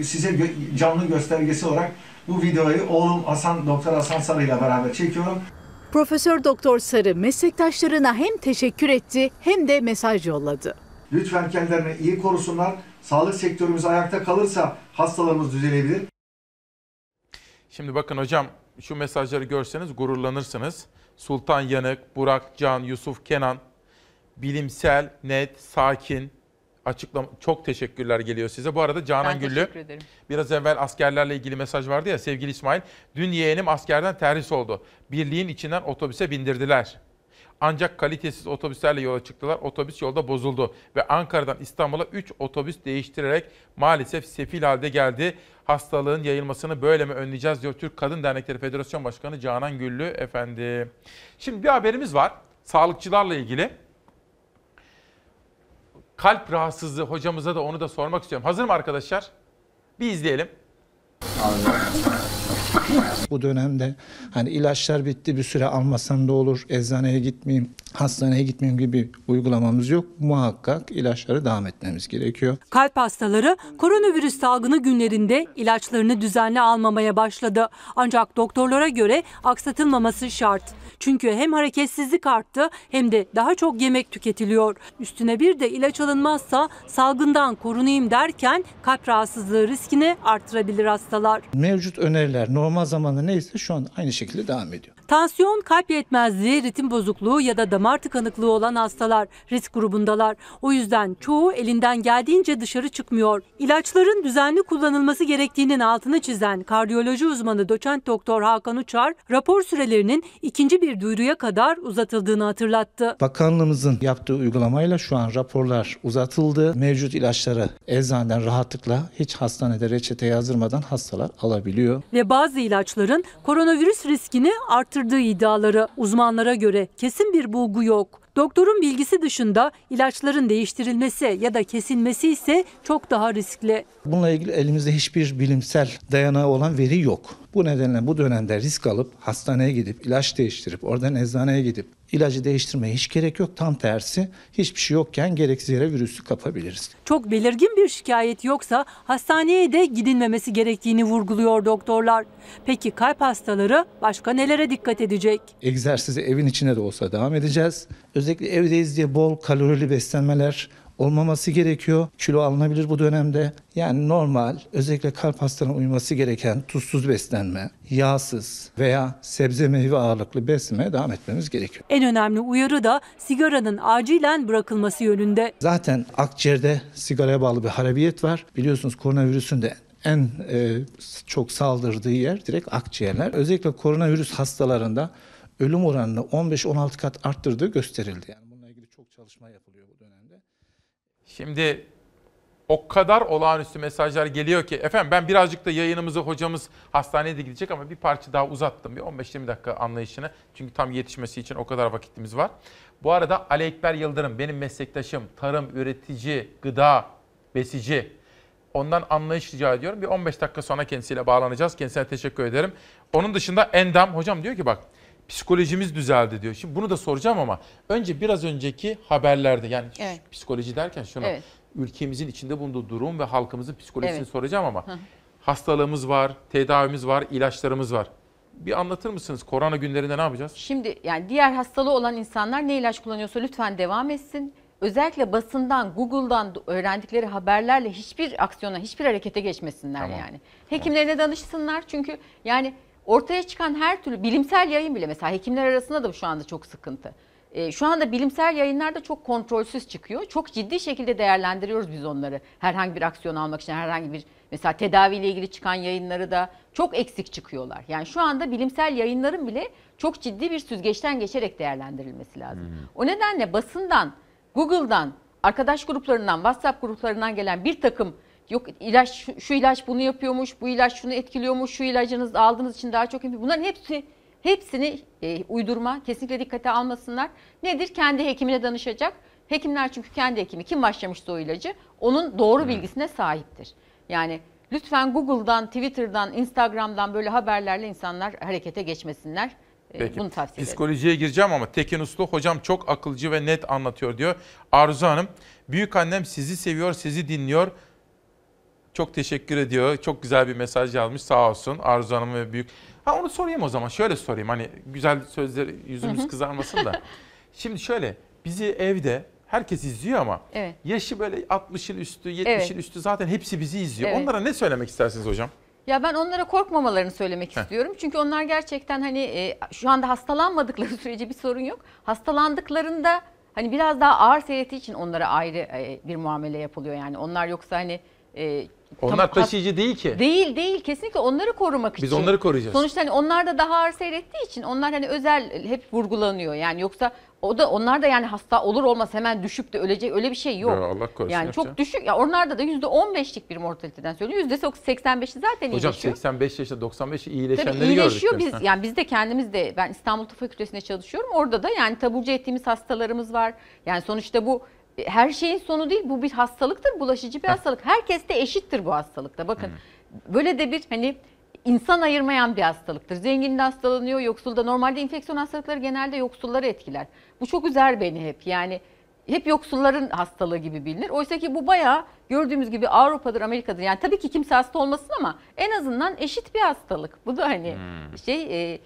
e, size canlı göstergesi olarak bu videoyu oğlum Hasan Doktor Hasan Sarı ile beraber çekiyorum. Profesör Doktor Sarı meslektaşlarına hem teşekkür etti hem de mesaj yolladı. Lütfen kendilerini iyi korusunlar. Sağlık sektörümüz ayakta kalırsa hastalarımız düzelebilir. Şimdi bakın hocam şu mesajları görseniz gururlanırsınız. Sultan Yanık, Burak, Can, Yusuf, Kenan, bilimsel, net, sakin, açıklama çok teşekkürler geliyor size. Bu arada Canan Ben Güllü biraz evvel askerlerle ilgili mesaj vardı ya sevgili İsmail. Dün yeğenim askerden terhis oldu. Birliğin içinden otobüse bindirdiler. Ancak kalitesiz otobüslerle yola çıktılar. Otobüs yolda bozuldu ve Ankara'dan İstanbul'a 3 otobüs değiştirerek maalesef sefil halde geldi. Hastalığın yayılmasını böyle mi önleyeceğiz diyor Türk Kadın Dernekleri Federasyon Başkanı Canan Güllü efendi. Şimdi bir haberimiz var sağlıkçılarla ilgili. Kalp rahatsızlığı hocamıza da onu da sormak istiyorum. Hazır mı arkadaşlar? Bir izleyelim. Bu dönemde hani ilaçlar bitti bir süre almasam da olur, eczaneye gitmeyeyim, hastaneye gitmeyeyim gibi uygulamamız yok. Muhakkak ilaçları devam etmemiz gerekiyor. Kalp hastaları koronavirüs salgını günlerinde ilaçlarını düzenli almamaya başladı. Ancak doktorlara göre aksatılmaması şart. Çünkü hem hareketsizlik arttı hem de daha çok yemek tüketiliyor. Üstüne bir de ilaç alınmazsa salgından korunayım derken kalp rahatsızlığı riskini arttırabilir hastalar. Mevcut öneriler normal zamanda neyse şu an aynı şekilde devam ediyor. Tansiyon, kalp yetmezliği, ritim bozukluğu ya da damar tıkanıklığı olan hastalar risk grubundalar. O yüzden çoğu elinden geldiğince dışarı çıkmıyor. İlaçların düzenli kullanılması gerektiğinin altını çizen kardiyoloji uzmanı doçent doktor Hakan Uçar, rapor sürelerinin ikinci bir duyuruya kadar uzatıldığını hatırlattı. Bakanlığımızın yaptığı uygulamayla şu an raporlar uzatıldı. Mevcut ilaçları eczaneden rahatlıkla hiç hastanede reçete yazdırmadan hastalar alabiliyor. Ve bazı ilaçların koronavirüs riskini artırdığı iddiaları uzmanlara göre kesin bir bulgu yok. Doktorun bilgisi dışında ilaçların değiştirilmesi ya da kesilmesi ise çok daha riskli. Bununla ilgili elimizde hiçbir bilimsel dayanağı olan veri yok. Bu nedenle bu dönemde risk alıp hastaneye gidip ilaç değiştirip oradan eczaneye gidip ilacı değiştirmeye hiç gerek yok. Tam tersi hiçbir şey yokken gereksiz yere virüsü kapabiliriz. Çok belirgin bir şikayet yoksa hastaneye de gidilmemesi gerektiğini vurguluyor doktorlar. Peki kalp hastaları başka nelere dikkat edecek? Egzersize evin içine de olsa devam edeceğiz. Özellikle evdeyiz diye bol kalorili beslenmeler olmaması gerekiyor. Kilo alınabilir bu dönemde. Yani normal özellikle kalp hastalarına uyması gereken tuzsuz beslenme, yağsız veya sebze meyve ağırlıklı beslemeye devam etmemiz gerekiyor. En önemli uyarı da sigaranın acilen bırakılması yönünde. Zaten akciğerde sigaraya bağlı bir harabiyet var. Biliyorsunuz koronavirüsün de en e, çok saldırdığı yer direkt akciğerler. Özellikle koronavirüs hastalarında ölüm oranını 15-16 kat arttırdığı gösterildi. Yani bununla ilgili çok çalışma dönemde. Şimdi o kadar olağanüstü mesajlar geliyor ki efendim ben birazcık da yayınımızı hocamız hastaneye de gidecek ama bir parça daha uzattım. Bir 15-20 dakika anlayışını. Çünkü tam yetişmesi için o kadar vakitimiz var. Bu arada Ali Ekber Yıldırım benim meslektaşım, tarım, üretici, gıda, besici. Ondan anlayış rica ediyorum. Bir 15 dakika sonra kendisiyle bağlanacağız. Kendisine teşekkür ederim. Onun dışında Endam hocam diyor ki bak psikolojimiz düzeldi diyor. Şimdi bunu da soracağım ama önce biraz önceki haberlerde yani Evet. psikoloji derken şunu Evet. ülkemizin içinde bulunduğu durum ve halkımızın psikolojisini Evet. soracağım ama Hı. hastalığımız var, tedavimiz var, ilaçlarımız var. Bir anlatır mısınız korona günlerinde ne yapacağız? Şimdi yani diğer hastalığı olan insanlar ne ilaç kullanıyorsa lütfen devam etsin. Özellikle basından, Google'dan öğrendikleri haberlerle hiçbir aksiyona, hiçbir harekete geçmesinler Tamam. yani. Hekimlerine danışsınlar çünkü yani ortaya çıkan her türlü bilimsel yayın bile mesela hekimler arasında da şu anda çok sıkıntı. Ee, şu anda bilimsel yayınlar da çok kontrolsüz çıkıyor. Çok ciddi şekilde değerlendiriyoruz biz onları. Herhangi bir aksiyon almak için herhangi bir mesela tedaviyle ilgili çıkan yayınları da çok eksik çıkıyorlar. Yani şu anda bilimsel yayınların bile çok ciddi bir süzgeçten geçerek değerlendirilmesi lazım. O nedenle basından, Google'dan, arkadaş gruplarından, WhatsApp gruplarından gelen bir takım yok ilaç şu, şu ilaç bunu yapıyormuş, bu ilaç şunu etkiliyormuş, şu ilacınız aldığınız için daha çok yapıyor. Bunların hepsi hepsini e, uydurma, kesinlikle dikkate almasınlar. Nedir? Kendi hekimine danışacak. Hekimler çünkü kendi hekimi kim başlamışsa o ilacı onun doğru bilgisine sahiptir. Yani lütfen Google'dan, Twitter'dan, Instagram'dan böyle haberlerle insanlar harekete geçmesinler. E, Peki. Bunu tavsiye ederim. Psikolojiye gireceğim ama Tekin Uslu hocam çok akılcı ve net anlatıyor diyor. Arzu Hanım, büyük annem sizi seviyor, sizi dinliyor. Çok teşekkür ediyor. Çok güzel bir mesaj yazmış sağ olsun Arzu Hanım ve büyük. Ha onu sorayım o zaman. Şöyle sorayım hani güzel sözler yüzümüz Hı hı. kızarmasın da. Şimdi şöyle bizi evde herkes izliyor ama Evet. yaşı böyle 60'ın üstü, 70'in Evet. üstü zaten hepsi bizi izliyor. Evet. Onlara ne söylemek istersiniz hocam? Ya ben onlara korkmamalarını söylemek Heh. istiyorum. Çünkü onlar gerçekten hani e, şu anda hastalanmadıkları sürece bir sorun yok. Hastalandıklarında hani biraz daha ağır seyrettiği için onlara ayrı e, bir muamele yapılıyor yani. Onlar yoksa hani e, Onlar tam- taşıyıcı değil ki. Değil değil kesinlikle onları korumak Biz için. onları koruyacağız. Sonuçta hani onlar da daha ağır seyrettiği için onlar hani özel hep vurgulanıyor. Yani yoksa o da onlar da yani hasta olur olmaz hemen düşüp de ölecek öyle bir şey yok. Ya Allah korusun, yani yok çok düşük. Ya onlarda da %15'lik bir mortaliteden söylüyor. %85'i zaten Hocam iyileşiyor. 85 yaşında 95 Tabii iyileşenleri iyileşiyor gördük. biz biz. yani biz de kendimiz de ben İstanbul Tıp Fakültesi'nde çalışıyorum. Orada da yani taburcu ettiğimiz hastalarımız var. Yani sonuçta bu her şeyin sonu değil. Bu bir hastalıktır, bulaşıcı bir hastalık. Herkes de eşittir bu hastalıkta. Bakın böyle de bir hani insan ayırmayan bir hastalıktır. Zengin de hastalanıyor, yoksul da. Normalde enfeksiyon hastalıkları genelde yoksulları etkiler. Bu çok üzer beni hep. Yani hep yoksulların hastalığı gibi bilinir. Oysa ki bu bayağı gördüğümüz gibi Avrupa'dır, Amerika'dır. Yani tabii ki kimse hasta olmasın ama en azından eşit bir hastalık. Bu da hani şey e,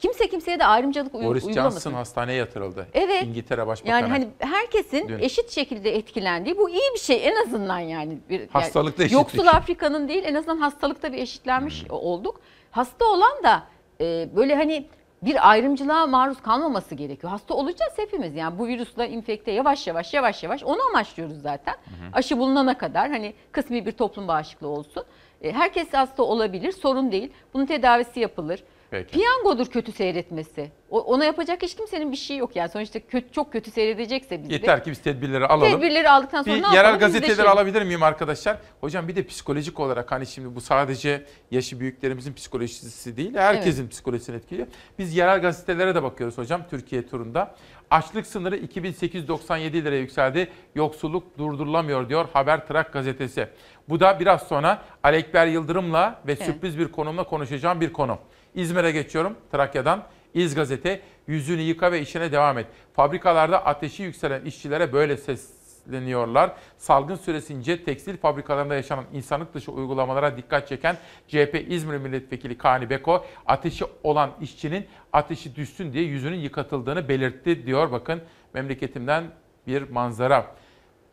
kimse kimseye de ayrımcılık uy- Boris uygulamasın. Johnson hastaneye yatırıldı. Evet. İngiltere Başbakanı. Yani hani herkesin Dün. eşit şekilde etkilendiği bu iyi bir şey en azından yani. Bir, yani Hastalıkta eşitlik. Yoksul Afrika'nın değil en azından hastalıkta bir eşitlenmiş olduk. Hasta olan da e, böyle hani bir ayrımcılığa maruz kalmaması gerekiyor. Hasta olacağız hepimiz yani bu virüsle infekte yavaş yavaş yavaş yavaş onu amaçlıyoruz zaten. Aşı bulunana kadar hani kısmi bir toplum bağışıklığı olsun. E, herkes hasta olabilir sorun değil. Bunun tedavisi yapılır. Peki. Piyangodur kötü seyretmesi. O- ona yapacak hiç kimsenin bir şey yok yani. Sonuçta kötü, çok kötü seyredecekse bizde. Yeter ki biz tedbirleri alalım. Tedbirleri aldıktan sonra bir ne yerel yapalım? gazeteleri Yüzleşelim. alabilir miyim arkadaşlar? Hocam bir de psikolojik olarak hani şimdi bu sadece yaşı büyüklerimizin psikolojisi değil, herkesin psikolojisini etkiliyor. Biz yerel gazetelere de bakıyoruz hocam Türkiye turunda. Açlık sınırı 2897 liraya yükseldi. Yoksulluk durdurulamıyor diyor Haber Trak gazetesi. Bu da biraz sonra Ali Ekber Yıldırım'la ve Evet. sürpriz bir konumla konuşacağım bir konu. İzmir'e geçiyorum Trakya'dan. İz Gazete yüzünü yıka ve işine devam et. Fabrikalarda ateşi yükselen işçilere böyle sesleniyorlar. Salgın süresince tekstil fabrikalarında yaşanan insanlık dışı uygulamalara dikkat çeken CHP İzmir Milletvekili Kani Beko ateşi olan işçinin ateşi düşsün diye yüzünün yıkatıldığını belirtti diyor. Bakın memleketimden bir manzara.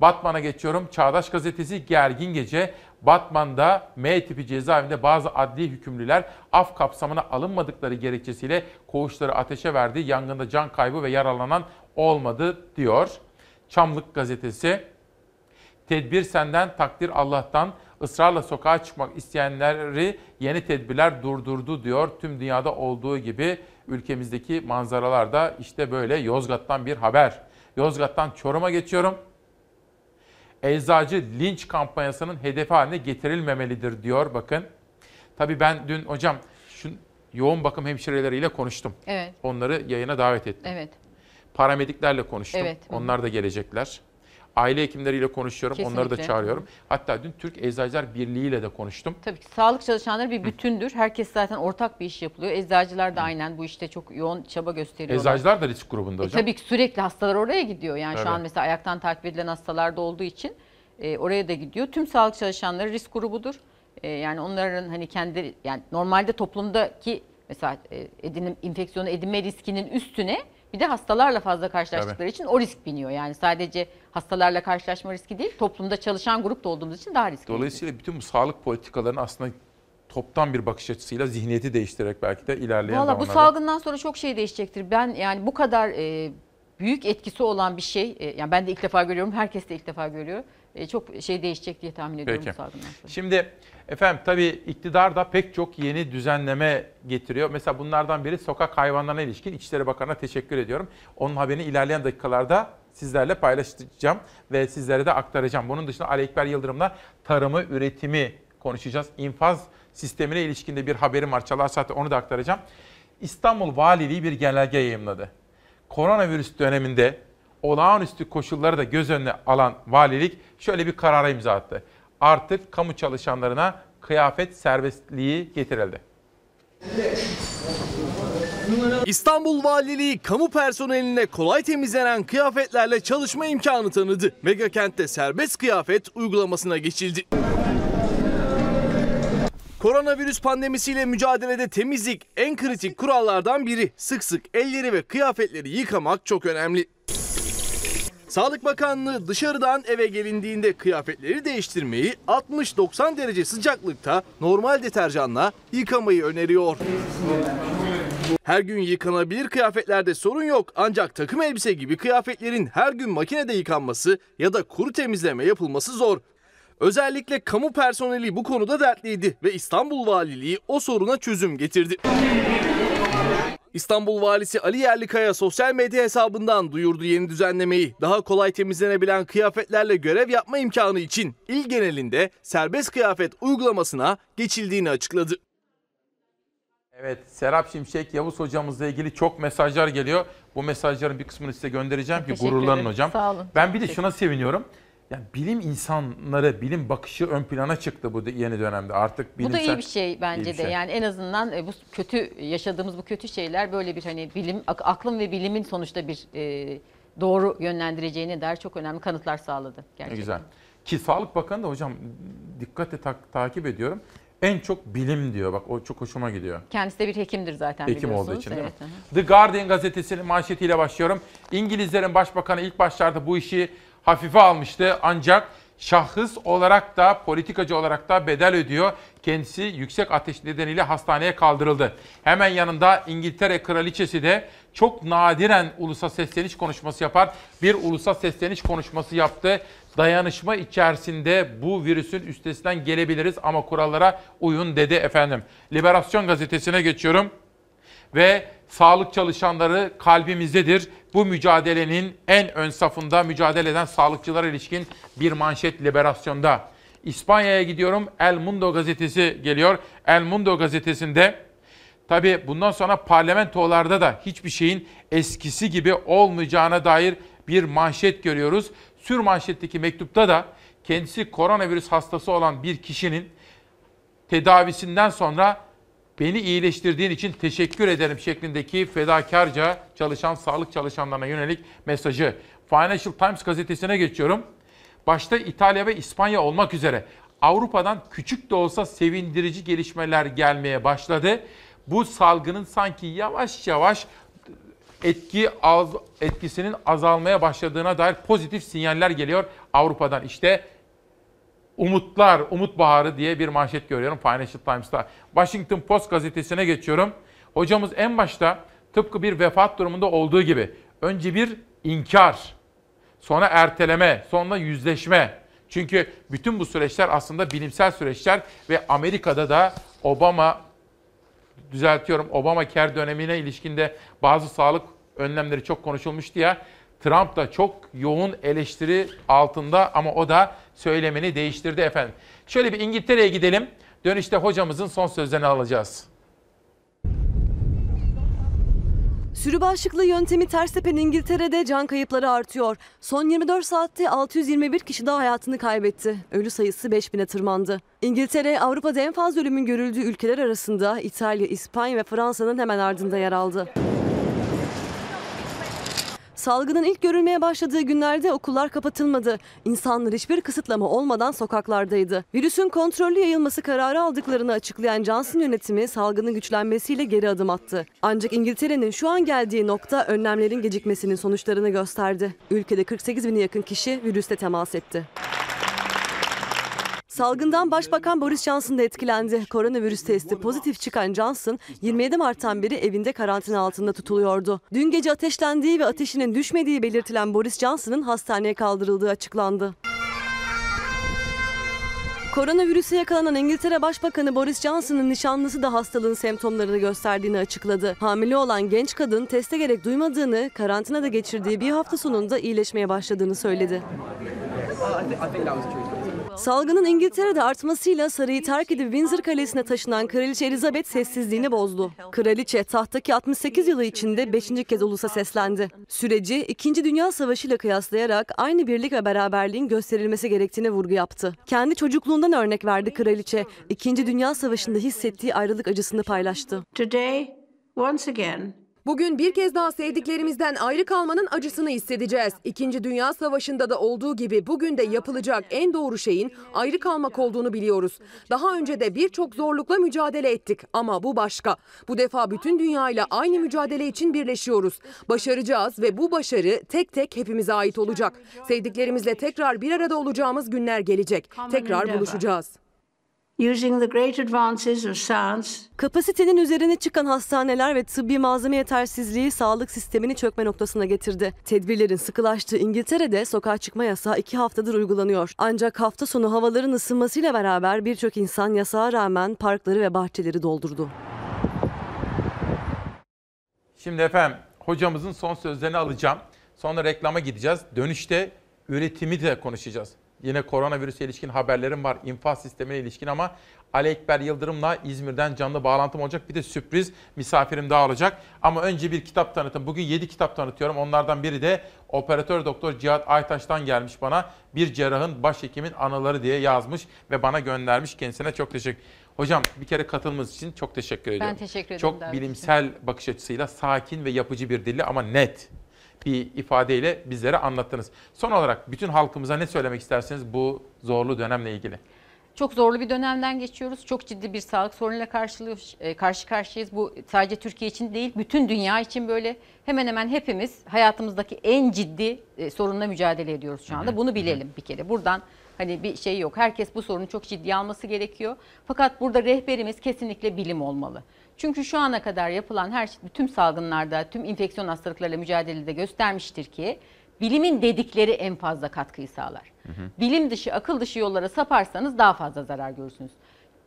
Batman'a geçiyorum. Çağdaş Gazetesi gergin gece. Batman'da M tipi cezaevinde bazı adli hükümlüler af kapsamına alınmadıkları gerekçesiyle koğuşları ateşe verdi. Yangında can kaybı ve yaralanan olmadı diyor. Çamlık Gazetesi Tedbir senden, takdir Allah'tan. Israrla sokağa çıkmak isteyenleri yeni tedbirler durdurdu diyor. Tüm dünyada olduğu gibi ülkemizdeki manzaralar da işte böyle Yozgat'tan bir haber. Yozgat'tan Çorum'a geçiyorum. Eczacı linç kampanyasının hedefi haline getirilmemelidir diyor bakın. Tabii ben dün hocam şu yoğun bakım hemşireleriyle konuştum. Evet. Onları yayına davet ettim. Evet. Paramediklerle konuştum. Evet. Onlar da gelecekler. Aile hekimleriyle konuşuyorum. Onları da Kesinlikle. çağırıyorum. Hatta dün Türk Eczacılar Birliği ile de konuştum. Tabii ki sağlık çalışanları bir bütündür. Herkes zaten ortak bir iş yapılıyor. Eczacılar da aynen bu işte çok yoğun çaba gösteriyorlar. Eczacılar da risk grubunda E, hocam. tabii ki sürekli hastalar oraya gidiyor. Yani şu Tabii. an mesela ayaktan takip edilen hastalar da olduğu için e, oraya da gidiyor. Tüm sağlık çalışanları risk grubudur. E, yani onların hani kendi yani normalde toplumdaki mesela e, edinim enfeksiyonu edinme riskinin üstüne bir de hastalarla fazla karşılaştıkları Tabii. için o risk biniyor. Yani sadece hastalarla karşılaşma riski değil, toplumda çalışan grupta olduğumuz için daha riskli. Dolayısıyla bütün bu sağlık politikalarını aslında toptan bir bakış açısıyla zihniyeti değiştirerek belki de ilerleyen Valla bu zamanlarda. salgından sonra çok şey değişecektir. Ben yani bu kadar e, büyük etkisi olan bir şey, e, yani ben de ilk defa görüyorum, herkes de ilk defa görüyor. E, çok şey değişecek diye tahmin ediyorum Peki. sonra. Şimdi efendim tabii iktidar da pek çok yeni düzenleme getiriyor. Mesela bunlardan biri sokak hayvanlarına ilişkin İçişleri Bakanı'na teşekkür ediyorum. Onun haberini ilerleyen dakikalarda sizlerle paylaşacağım ve sizlere de aktaracağım. Bunun dışında Ali Ekber Yıldırım'la tarımı, üretimi konuşacağız. İnfaz sistemine ilişkinde bir haberim var. Çalar Saat'te onu da aktaracağım. İstanbul Valiliği bir genelge yayımladı. Koronavirüs döneminde olağanüstü koşulları da göz önüne alan valilik şöyle bir karara imza attı. Artık kamu çalışanlarına kıyafet serbestliği getirildi. İstanbul Valiliği kamu personeline kolay temizlenen kıyafetlerle çalışma imkanı tanıdı. Megakent'te serbest kıyafet uygulamasına geçildi. Koronavirüs pandemisiyle mücadelede temizlik en kritik kurallardan biri. Sık sık elleri ve kıyafetleri yıkamak çok önemli. Sağlık Bakanlığı dışarıdan eve gelindiğinde kıyafetleri değiştirmeyi 60-90 derece sıcaklıkta normal deterjanla yıkamayı öneriyor. Her gün yıkanabilir kıyafetlerde sorun yok ancak takım elbise gibi kıyafetlerin her gün makinede yıkanması ya da kuru temizleme yapılması zor. Özellikle kamu personeli bu konuda dertliydi ve İstanbul Valiliği o soruna çözüm getirdi. İstanbul Valisi Ali Yerlikaya sosyal medya hesabından duyurdu yeni düzenlemeyi. Daha kolay temizlenebilen kıyafetlerle görev yapma imkanı için il genelinde serbest kıyafet uygulamasına geçildiğini açıkladı. Evet Serap Şimşek Yavuz hocamızla ilgili çok mesajlar geliyor. Bu mesajların bir kısmını size göndereceğim ki Teşekkür gururlanın ederim. hocam. Sağ olun. Ben bir de şuna seviniyorum. Yani bilim insanları, bilim bakışı ön plana çıktı bu yeni dönemde. Artık Bu bilimsel... da iyi bir şey bence bir de. şey. Yani en azından e, bu kötü yaşadığımız bu kötü şeyler böyle bir hani bilim ak- aklın ve bilimin sonuçta bir e, doğru yönlendireceğine dair çok önemli kanıtlar sağladı Ne gerçekten. güzel. Ki Sağlık Bakanı da hocam dikkatle tak- takip ediyorum. En çok bilim diyor. Bak o çok hoşuma gidiyor. Kendisi de bir hekimdir zaten Hekim biliyorsunuz. olduğu için değil? Evet. The Guardian gazetesinin manşetiyle başlıyorum. İngilizlerin başbakanı ilk başlarda bu işi hafife almıştı ancak şahıs olarak da politikacı olarak da bedel ödüyor. Kendisi yüksek ateş nedeniyle hastaneye kaldırıldı. Hemen yanında İngiltere kraliçesi de çok nadiren ulusa sesleniş konuşması yapar. Bir ulusa sesleniş konuşması yaptı. Dayanışma içerisinde bu virüsün üstesinden gelebiliriz ama kurallara uyun dedi efendim. Liberasyon gazetesine geçiyorum ve sağlık çalışanları kalbimizdedir. Bu mücadelenin en ön safında mücadele eden sağlıkçılara ilişkin bir manşet liberasyonda. İspanya'ya gidiyorum. El Mundo gazetesi geliyor. El Mundo gazetesinde tabi bundan sonra parlamentolarda da hiçbir şeyin eskisi gibi olmayacağına dair bir manşet görüyoruz. Sür manşetteki mektupta da kendisi koronavirüs hastası olan bir kişinin tedavisinden sonra beni iyileştirdiğin için teşekkür ederim şeklindeki fedakarca çalışan sağlık çalışanlarına yönelik mesajı. Financial Times gazetesine geçiyorum. Başta İtalya ve İspanya olmak üzere Avrupa'dan küçük de olsa sevindirici gelişmeler gelmeye başladı. Bu salgının sanki yavaş yavaş etki az, etkisinin azalmaya başladığına dair pozitif sinyaller geliyor Avrupa'dan. İşte Umutlar, Umut Baharı diye bir manşet görüyorum Financial Times'ta. Washington Post gazetesine geçiyorum. Hocamız en başta tıpkı bir vefat durumunda olduğu gibi önce bir inkar, sonra erteleme, sonra yüzleşme. Çünkü bütün bu süreçler aslında bilimsel süreçler ve Amerika'da da Obama düzeltiyorum Obama Care dönemine ilişkinde bazı sağlık önlemleri çok konuşulmuştu ya. Trump da çok yoğun eleştiri altında ama o da söylemini değiştirdi efendim. Şöyle bir İngiltere'ye gidelim. Dönüşte hocamızın son sözlerini alacağız. Sürü bağışıklığı yöntemi ters tepen İngiltere'de can kayıpları artıyor. Son 24 saatte 621 kişi daha hayatını kaybetti. Ölü sayısı 5000'e tırmandı. İngiltere Avrupa'da en fazla ölümün görüldüğü ülkeler arasında İtalya, İspanya ve Fransa'nın hemen ardında yer aldı. Salgının ilk görülmeye başladığı günlerde okullar kapatılmadı. İnsanlar hiçbir kısıtlama olmadan sokaklardaydı. Virüsün kontrollü yayılması kararı aldıklarını açıklayan Johnson yönetimi salgının güçlenmesiyle geri adım attı. Ancak İngiltere'nin şu an geldiği nokta önlemlerin gecikmesinin sonuçlarını gösterdi. Ülkede 48 bine yakın kişi virüste temas etti. Salgından Başbakan Boris Johnson da etkilendi. Koronavirüs testi pozitif çıkan Johnson 27 Mart'tan beri evinde karantina altında tutuluyordu. Dün gece ateşlendiği ve ateşinin düşmediği belirtilen Boris Johnson'ın hastaneye kaldırıldığı açıklandı. Koronavirüse yakalanan İngiltere Başbakanı Boris Johnson'ın nişanlısı da hastalığın semptomlarını gösterdiğini açıkladı. Hamile olan genç kadın teste gerek duymadığını, karantinada geçirdiği bir hafta sonunda iyileşmeye başladığını söyledi. Salgının İngiltere'de artmasıyla sarayı terk edip Windsor Kalesi'ne taşınan Kraliçe Elizabeth sessizliğini bozdu. Kraliçe tahttaki 68 yılı içinde 5. kez ulusa seslendi. Süreci 2. Dünya Savaşı ile kıyaslayarak aynı birlik ve beraberliğin gösterilmesi gerektiğine vurgu yaptı. Kendi çocukluğundan örnek verdi kraliçe. 2. Dünya Savaşı'nda hissettiği ayrılık acısını paylaştı. Today, once again, Bugün bir kez daha sevdiklerimizden ayrı kalmanın acısını hissedeceğiz. İkinci Dünya Savaşı'nda da olduğu gibi bugün de yapılacak en doğru şeyin ayrı kalmak olduğunu biliyoruz. Daha önce de birçok zorlukla mücadele ettik ama bu başka. Bu defa bütün dünyayla aynı mücadele için birleşiyoruz. Başaracağız ve bu başarı tek tek hepimize ait olacak. Sevdiklerimizle tekrar bir arada olacağımız günler gelecek. Tekrar buluşacağız. Using the great advances of science, Kapasitenin üzerine çıkan hastaneler ve tıbbi malzeme yetersizliği sağlık sistemini çökme noktasına getirdi. Tedbirlerin sıkılaştığı İngiltere'de sokağa çıkma yasağı iki haftadır uygulanıyor. Ancak hafta sonu havaların ısınmasıyla beraber birçok insan yasağa rağmen parkları ve bahçeleri doldurdu. Şimdi efendim hocamızın son sözlerini alacağım. Sonra reklama gideceğiz. Dönüşte üretimi de konuşacağız. Yine koronavirüse ilişkin haberlerim var. infaz sistemine ilişkin ama Ali Ekber Yıldırım'la İzmir'den canlı bağlantım olacak. Bir de sürpriz misafirim daha olacak. Ama önce bir kitap tanıtım. Bugün 7 kitap tanıtıyorum. Onlardan biri de operatör doktor Cihat Aytaş'tan gelmiş bana. Bir cerrahın başhekimin anıları diye yazmış ve bana göndermiş. Kendisine çok teşekkür Hocam bir kere katılımınız için çok teşekkür ediyorum. teşekkür ederim Çok bilimsel bakış açısıyla sakin ve yapıcı bir dille ama net bir ifadeyle bizlere anlattınız. Son olarak bütün halkımıza ne söylemek istersiniz bu zorlu dönemle ilgili? Çok zorlu bir dönemden geçiyoruz. Çok ciddi bir sağlık sorunuyla e, karşı karşıyayız. Bu sadece Türkiye için değil, bütün dünya için böyle. Hemen hemen hepimiz hayatımızdaki en ciddi e, sorunla mücadele ediyoruz şu anda. Bunu bilelim bir kere. Buradan hani bir şey yok. Herkes bu sorunu çok ciddiye alması gerekiyor. Fakat burada rehberimiz kesinlikle bilim olmalı. Çünkü şu ana kadar yapılan her şey, tüm salgınlarda, tüm infeksiyon hastalıklarıyla mücadelede göstermiştir ki bilimin dedikleri en fazla katkıyı sağlar. Bilim dışı, akıl dışı yollara saparsanız daha fazla zarar görürsünüz.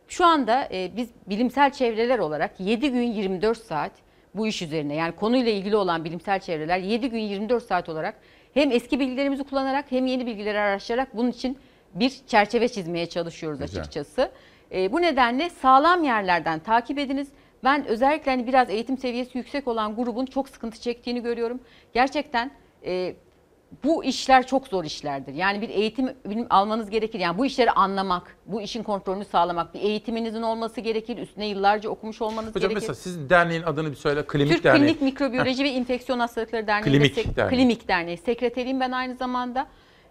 Şu anda e, biz bilimsel çevreler olarak 7 gün 24 saat bu iş üzerine yani konuyla ilgili olan bilimsel çevreler 7 gün 24 saat olarak hem eski bilgilerimizi kullanarak hem yeni bilgileri araştırarak bunun için bir çerçeve çizmeye çalışıyoruz Güzel. açıkçası. E, bu nedenle sağlam yerlerden takip ediniz. Ben özellikle hani biraz eğitim seviyesi yüksek olan grubun çok sıkıntı çektiğini görüyorum. Gerçekten e, bu işler çok zor işlerdir. Yani bir eğitim bilim almanız gerekir. Yani bu işleri anlamak, bu işin kontrolünü sağlamak, bir eğitiminizin olması gerekir. Üstüne yıllarca okumuş olmanız Hocam gerekir. mesela sizin derneğin adını bir söyle. Klinik Türk Derneği. Klinik Mikrobiyoloji ve İnfeksiyon Hastalıkları Derneği. Klinik Derneği. Klinik Derneği. Sekreteriyim ben aynı zamanda.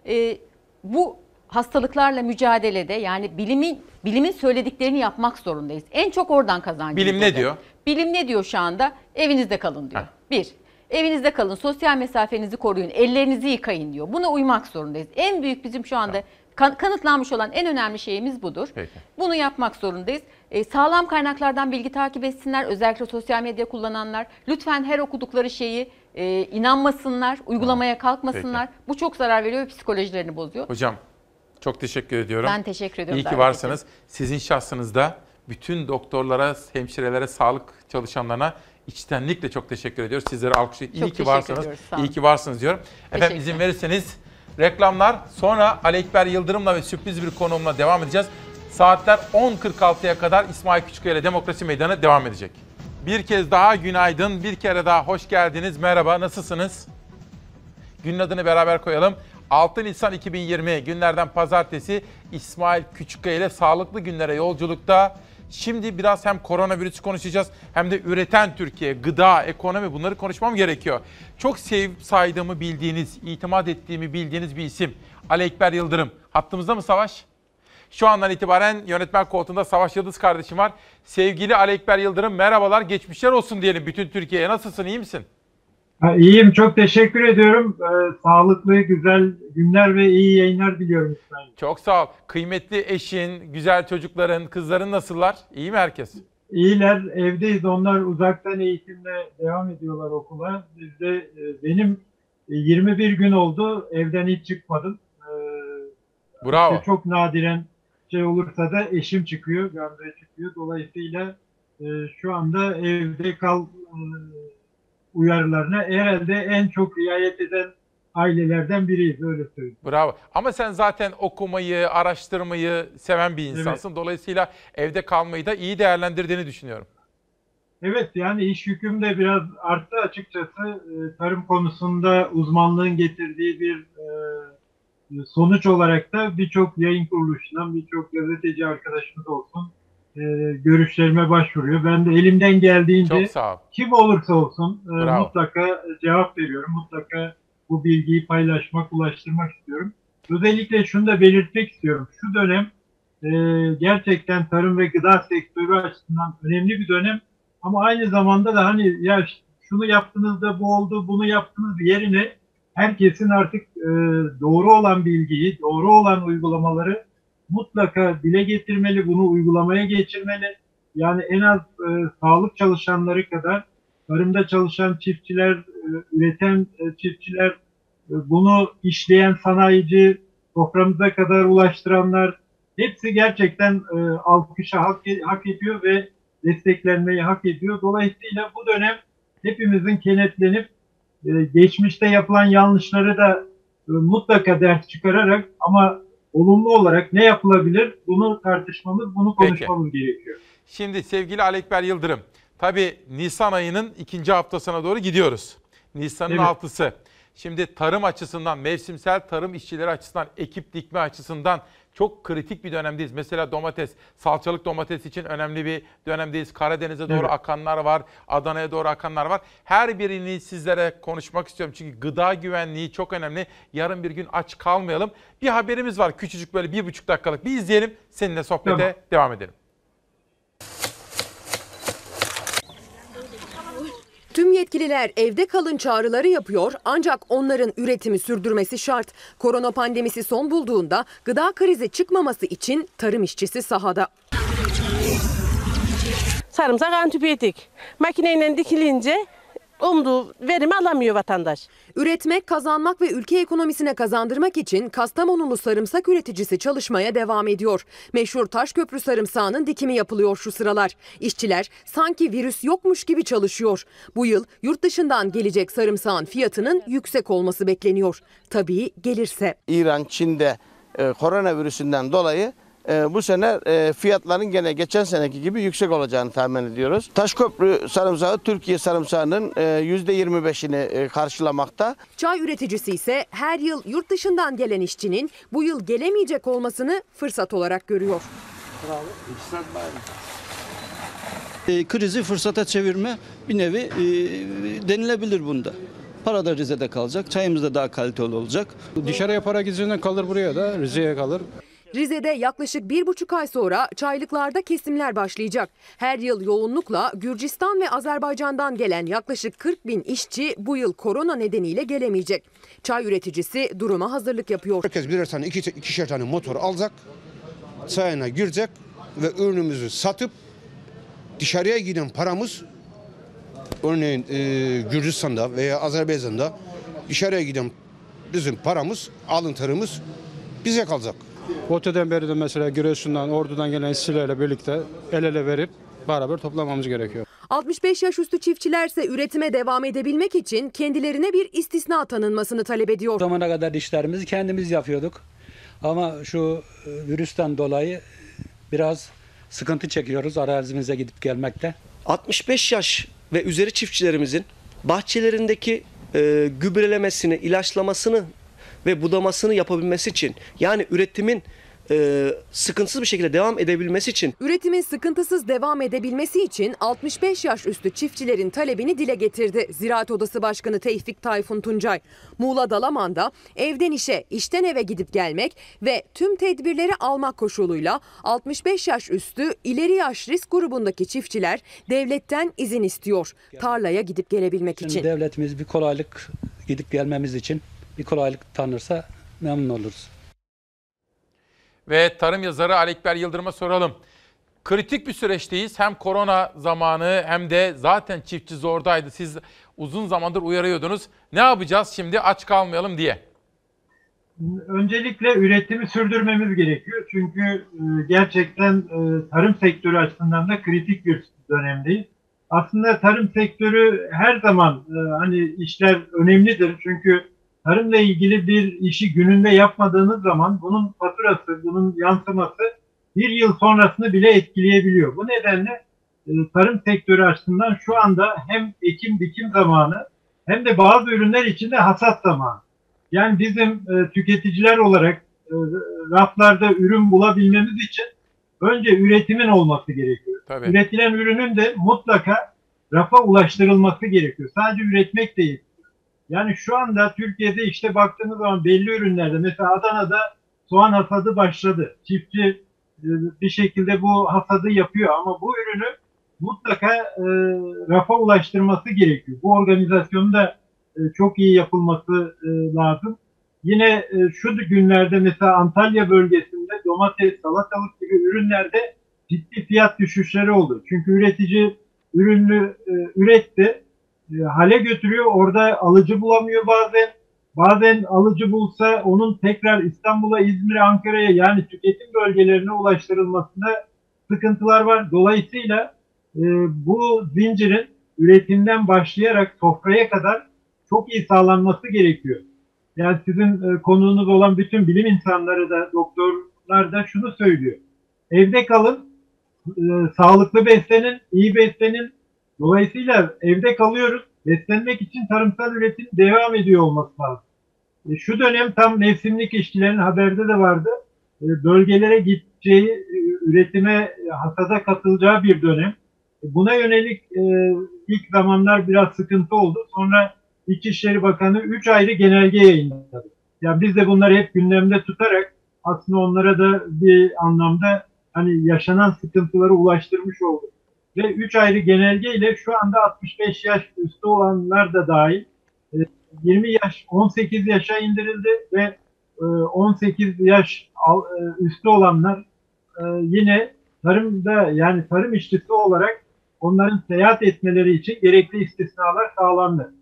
Ee, bu hastalıklarla mücadelede yani bilimin bilimin söylediklerini yapmak zorundayız. En çok oradan kazancımız Bilim ne diyor? Bilim ne diyor şu anda? Evinizde kalın diyor. Bir, evinizde kalın, sosyal mesafenizi koruyun, ellerinizi yıkayın diyor. Buna uymak zorundayız. En büyük bizim şu anda kan- kanıtlanmış olan en önemli şeyimiz budur. Peki. Bunu yapmak zorundayız. E, sağlam kaynaklardan bilgi takip etsinler. Özellikle sosyal medya kullananlar. Lütfen her okudukları şeyi e, inanmasınlar, uygulamaya kalkmasınlar. Bu çok zarar veriyor ve psikolojilerini bozuyor. Hocam çok teşekkür ediyorum. Ben teşekkür ediyorum İyi ki varsınız. Sizin şahsınızda bütün doktorlara, hemşirelere, sağlık çalışanlarına içtenlikle çok teşekkür ediyoruz. Sizlere alkışlayıp iyi Çok ki varsınız. ediyoruz. İyi ki varsınız diyorum. Efendim izin verirseniz reklamlar sonra Ali Ekber Yıldırım'la ve sürpriz bir konuğumla devam edeceğiz. Saatler 10.46'ya kadar İsmail Küçükkaya ile Demokrasi Meydanı devam edecek. Bir kez daha günaydın, bir kere daha hoş geldiniz. Merhaba, nasılsınız? Günün adını beraber koyalım. 6 Nisan 2020 günlerden pazartesi İsmail Küçükkaya ile sağlıklı günlere yolculukta. Şimdi biraz hem koronavirüsü konuşacağız hem de üreten Türkiye, gıda, ekonomi bunları konuşmam gerekiyor. Çok sevip saydığımı bildiğiniz, itimat ettiğimi bildiğiniz bir isim. Ali Ekber Yıldırım. Hattımızda mı Savaş? Şu andan itibaren yönetmen koltuğunda Savaş Yıldız kardeşim var. Sevgili Ali Ekber Yıldırım merhabalar, geçmişler olsun diyelim bütün Türkiye'ye. Nasılsın, iyi misin? Ha, İyiyim, çok teşekkür ediyorum. Ee, sağlıklı, güzel günler ve iyi yayınlar diliyorum İsmail. Çok sağ ol. Kıymetli eşin, güzel çocukların, kızların nasıllar? İyi mi herkes? İyiler, evdeyiz. Onlar uzaktan eğitimle devam ediyorlar okula. Biz de e, benim e, 21 gün oldu, evden hiç çıkmadım. Ee, Bravo. işte çok nadiren şey olursa da eşim çıkıyor, Gamze çıkıyor. Dolayısıyla e, şu anda evde kal e, uyarılarına herhalde en çok riayet eden ailelerden biriyiz öyle söyleyeyim. Bravo. Ama sen zaten okumayı, araştırmayı seven bir insansın. Dolayısıyla evde kalmayı da iyi değerlendirdiğini düşünüyorum. Evet yani iş yüküm de biraz arttı açıkçası. Ee, Tarım konusunda uzmanlığın getirdiği bir e, sonuç olarak da birçok yayın kuruluşundan, birçok gazeteci arkadaşımız olsun, e, görüşlerime başvuruyor. Ben de elimden geldiğince kim olursa olsun e, Bravo. mutlaka cevap veriyorum. Mutlaka bu bilgiyi paylaşmak, ulaştırmak istiyorum. Özellikle şunu da belirtmek istiyorum. Şu dönem e, gerçekten tarım ve gıda sektörü açısından önemli bir dönem. Ama aynı zamanda da hani ya şunu yaptınız da bu oldu, bunu yaptınız yerine herkesin artık e, doğru olan bilgiyi, doğru olan uygulamaları mutlaka dile getirmeli, bunu uygulamaya geçirmeli. Yani en az e, sağlık çalışanları kadar tarımda çalışan çiftçiler, e, üreten e, çiftçiler, e, bunu işleyen sanayici, soframıza kadar ulaştıranlar hepsi gerçekten e, alkışa hak, hak ediyor ve desteklenmeyi hak ediyor. Dolayısıyla bu dönem hepimizin kenetlenip e, geçmişte yapılan yanlışları da e, mutlaka ders çıkararak ama olumlu olarak ne yapılabilir bunu tartışmamız, bunu Peki. konuşmamız gerekiyor. Şimdi sevgili Alekber Yıldırım, tabii Nisan ayının ikinci haftasına doğru gidiyoruz. Nisan'ın Evet. altısı. Şimdi tarım açısından, mevsimsel tarım işçileri açısından, ekip dikme açısından çok kritik bir dönemdeyiz. Mesela domates, salçalık domates için önemli bir dönemdeyiz. Karadeniz'e doğru Evet. akanlar var, Adana'ya doğru akanlar var. Her birini sizlere konuşmak istiyorum. Çünkü gıda güvenliği çok önemli. Yarın bir gün aç kalmayalım. Bir haberimiz var küçücük böyle bir buçuk dakikalık. Bir izleyelim, seninle sohbete Tamam. devam edelim. Tüm yetkililer evde kalın çağrıları yapıyor ancak onların üretimi sürdürmesi şart. Korona pandemisi son bulduğunda gıda krizi çıkmaması için tarım işçisi sahada. Sarımsak antibiyotik. Makineyle dikilince umduğu verimi alamıyor vatandaş. Üretmek, kazanmak ve ülke ekonomisine kazandırmak için Kastamonulu sarımsak üreticisi çalışmaya devam ediyor. Meşhur Taşköprü sarımsağının dikimi yapılıyor şu sıralar. İşçiler sanki virüs yokmuş gibi çalışıyor. Bu yıl yurt dışından gelecek sarımsağın fiyatının yüksek olması bekleniyor. Tabii gelirse. İran, Çin'de e, koronavirüsünden dolayı e, bu sene e, fiyatların gene geçen seneki gibi yüksek olacağını tahmin ediyoruz. Taşköprü sarımsağı Türkiye sarımsağının e, %25'ini e, karşılamakta. Çay üreticisi ise her yıl yurt dışından gelen işçinin bu yıl gelemeyecek olmasını fırsat olarak görüyor. E, krizi fırsata çevirme bir nevi e, denilebilir bunda. Para da Rize'de kalacak, çayımız da daha kaliteli olacak. Dışarıya para gideceğinden kalır buraya da Rize'ye kalır. Rize'de yaklaşık bir buçuk ay sonra çaylıklarda kesimler başlayacak. Her yıl yoğunlukla Gürcistan ve Azerbaycan'dan gelen yaklaşık 40 bin işçi bu yıl korona nedeniyle gelemeyecek. Çay üreticisi duruma hazırlık yapıyor. Herkes birer tane, iki, ikişer tane motor alacak, çayına girecek ve ürünümüzü satıp dışarıya giden paramız örneğin e, Gürcistan'da veya Azerbaycan'da dışarıya giden bizim paramız, alıntılarımız bize kalacak. OTE'den beri de mesela Giresun'dan, Ordu'dan gelen işçilerle birlikte el ele verip beraber toplamamız gerekiyor. 65 yaş üstü çiftçilerse üretime devam edebilmek için kendilerine bir istisna tanınmasını talep ediyor. Zamana kadar işlerimizi kendimiz yapıyorduk. Ama şu e, virüsten dolayı biraz sıkıntı çekiyoruz arazimize gidip gelmekte. 65 yaş ve üzeri çiftçilerimizin bahçelerindeki e, gübrelemesini, ilaçlamasını ve budamasını yapabilmesi için yani üretimin e, sıkıntısız bir şekilde devam edebilmesi için Üretimin sıkıntısız devam edebilmesi için 65 yaş üstü çiftçilerin talebini dile getirdi. Ziraat Odası Başkanı Tevfik Tayfun Tuncay. Muğla Dalaman'da evden işe, işten eve gidip gelmek ve tüm tedbirleri almak koşuluyla 65 yaş üstü ileri yaş risk grubundaki çiftçiler devletten izin istiyor. Tarlaya gidip gelebilmek Şimdi için. devletimiz bir kolaylık gidip gelmemiz için bir kolaylık tanırsa memnun oluruz. Ve tarım yazarı Alekber Yıldırım'a soralım. Kritik bir süreçteyiz. Hem korona zamanı hem de zaten çiftçi zordaydı. Siz uzun zamandır uyarıyordunuz. Ne yapacağız şimdi aç kalmayalım diye. Öncelikle üretimi sürdürmemiz gerekiyor. Çünkü e, gerçekten e, tarım sektörü açısından da kritik bir dönemdeyiz. Aslında tarım sektörü her zaman e, hani işler önemlidir. Çünkü tarımla ilgili bir işi gününde yapmadığınız zaman bunun faturası, bunun yansıması bir yıl sonrasını bile etkileyebiliyor. Bu nedenle e, tarım sektörü açısından şu anda hem ekim dikim zamanı hem de bazı ürünler için de hasat zamanı. Yani bizim e, tüketiciler olarak e, raflarda ürün bulabilmemiz için önce üretimin olması gerekiyor. Tabii. Üretilen ürünün de mutlaka rafa ulaştırılması gerekiyor. Sadece üretmek değil. Yani şu anda Türkiye'de işte baktığınız zaman belli ürünlerde mesela Adana'da soğan hasadı başladı. Çiftçi e, bir şekilde bu hasadı yapıyor ama bu ürünü mutlaka e, rafa ulaştırması gerekiyor. Bu organizasyonun da e, çok iyi yapılması e, lazım. Yine şu günlerde mesela Antalya bölgesinde domates, salatalık gibi ürünlerde ciddi fiyat düşüşleri oldu. Çünkü üretici ürünü üretti, e, hale götürüyor. Orada alıcı bulamıyor bazen. Bazen alıcı bulsa onun tekrar İstanbul'a, İzmir'e, Ankara'ya yani tüketim bölgelerine ulaştırılmasında sıkıntılar var. Dolayısıyla e, bu zincirin üretimden başlayarak sofraya kadar çok iyi sağlanması gerekiyor. Yani sizin e, konuğunuz olan bütün bilim insanları da, doktorlar da şunu söylüyor. Evde kalın, e, sağlıklı beslenin, iyi beslenin. Dolayısıyla evde kalıyoruz. Beslenmek için tarımsal üretim devam ediyor olması lazım. E, şu dönem tam mevsimlik işçilerin haberde de vardı. E, bölgelere gideceği, e, üretime, e, hasada katılacağı bir dönem. E, Buna yönelik e, ilk zamanlar biraz sıkıntı oldu. Sonra İçişleri Bakanı 3 ayrı genelge yayınladı. Yani biz de bunları hep gündemde tutarak aslında onlara da bir anlamda hani yaşanan sıkıntıları ulaştırmış olduk. Ve 3 ayrı genelge ile şu anda 65 yaş üstü olanlar da dahil e, 20 yaş 18 yaşa indirildi ve e, 18 yaş al- e, üstü olanlar e, yine tarımda yani tarım işçisi olarak onların seyahat etmeleri için gerekli istisnalar sağlandı.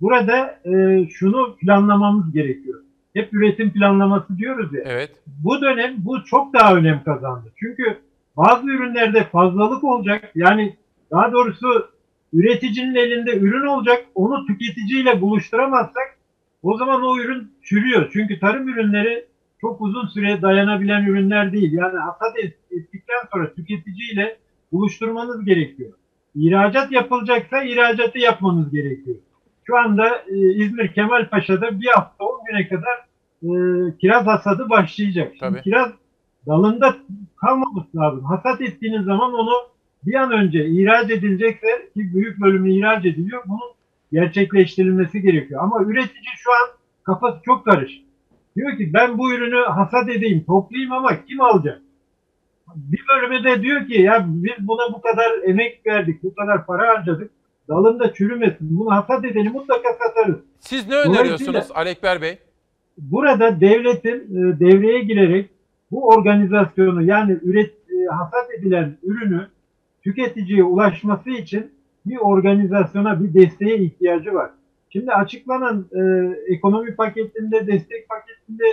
Burada e, şunu planlamamız gerekiyor. Hep üretim planlaması diyoruz ya. Evet. Bu dönem bu çok daha önem kazandı. Çünkü bazı ürünlerde fazlalık olacak. Yani daha doğrusu üreticinin elinde ürün olacak. Onu tüketiciyle buluşturamazsak o zaman o ürün çürüyor. Çünkü tarım ürünleri çok uzun süre dayanabilen ürünler değil. Yani hasat et- ettikten sonra tüketiciyle buluşturmanız gerekiyor. İhracat yapılacaksa ihracatı yapmanız gerekiyor. Şu anda e, İzmir Kemalpaşa'da bir hafta 10 güne kadar e, kiraz hasadı başlayacak. Şimdi Tabii. kiraz dalında kalmaması lazım. Hasat ettiğiniz zaman onu bir an önce ihraç edilecekse ki büyük bölümü ihraç ediliyor. Bunun gerçekleştirilmesi gerekiyor. Ama üretici şu an kafası çok karışık. Diyor ki ben bu ürünü hasat edeyim, toplayayım ama kim alacak? Bir bölümü de diyor ki ya biz buna bu kadar emek verdik, bu kadar para harcadık. Dalında çürümesin. Bunu hasat edelim mutlaka satarız. Siz ne öneriyorsunuz Ali Ekber Bey? Burada devletin e, devreye girerek bu organizasyonu yani üret e, hasat edilen ürünü tüketiciye ulaşması için bir organizasyona, bir desteğe ihtiyacı var. Şimdi açıklanan e, ekonomi paketinde, destek paketinde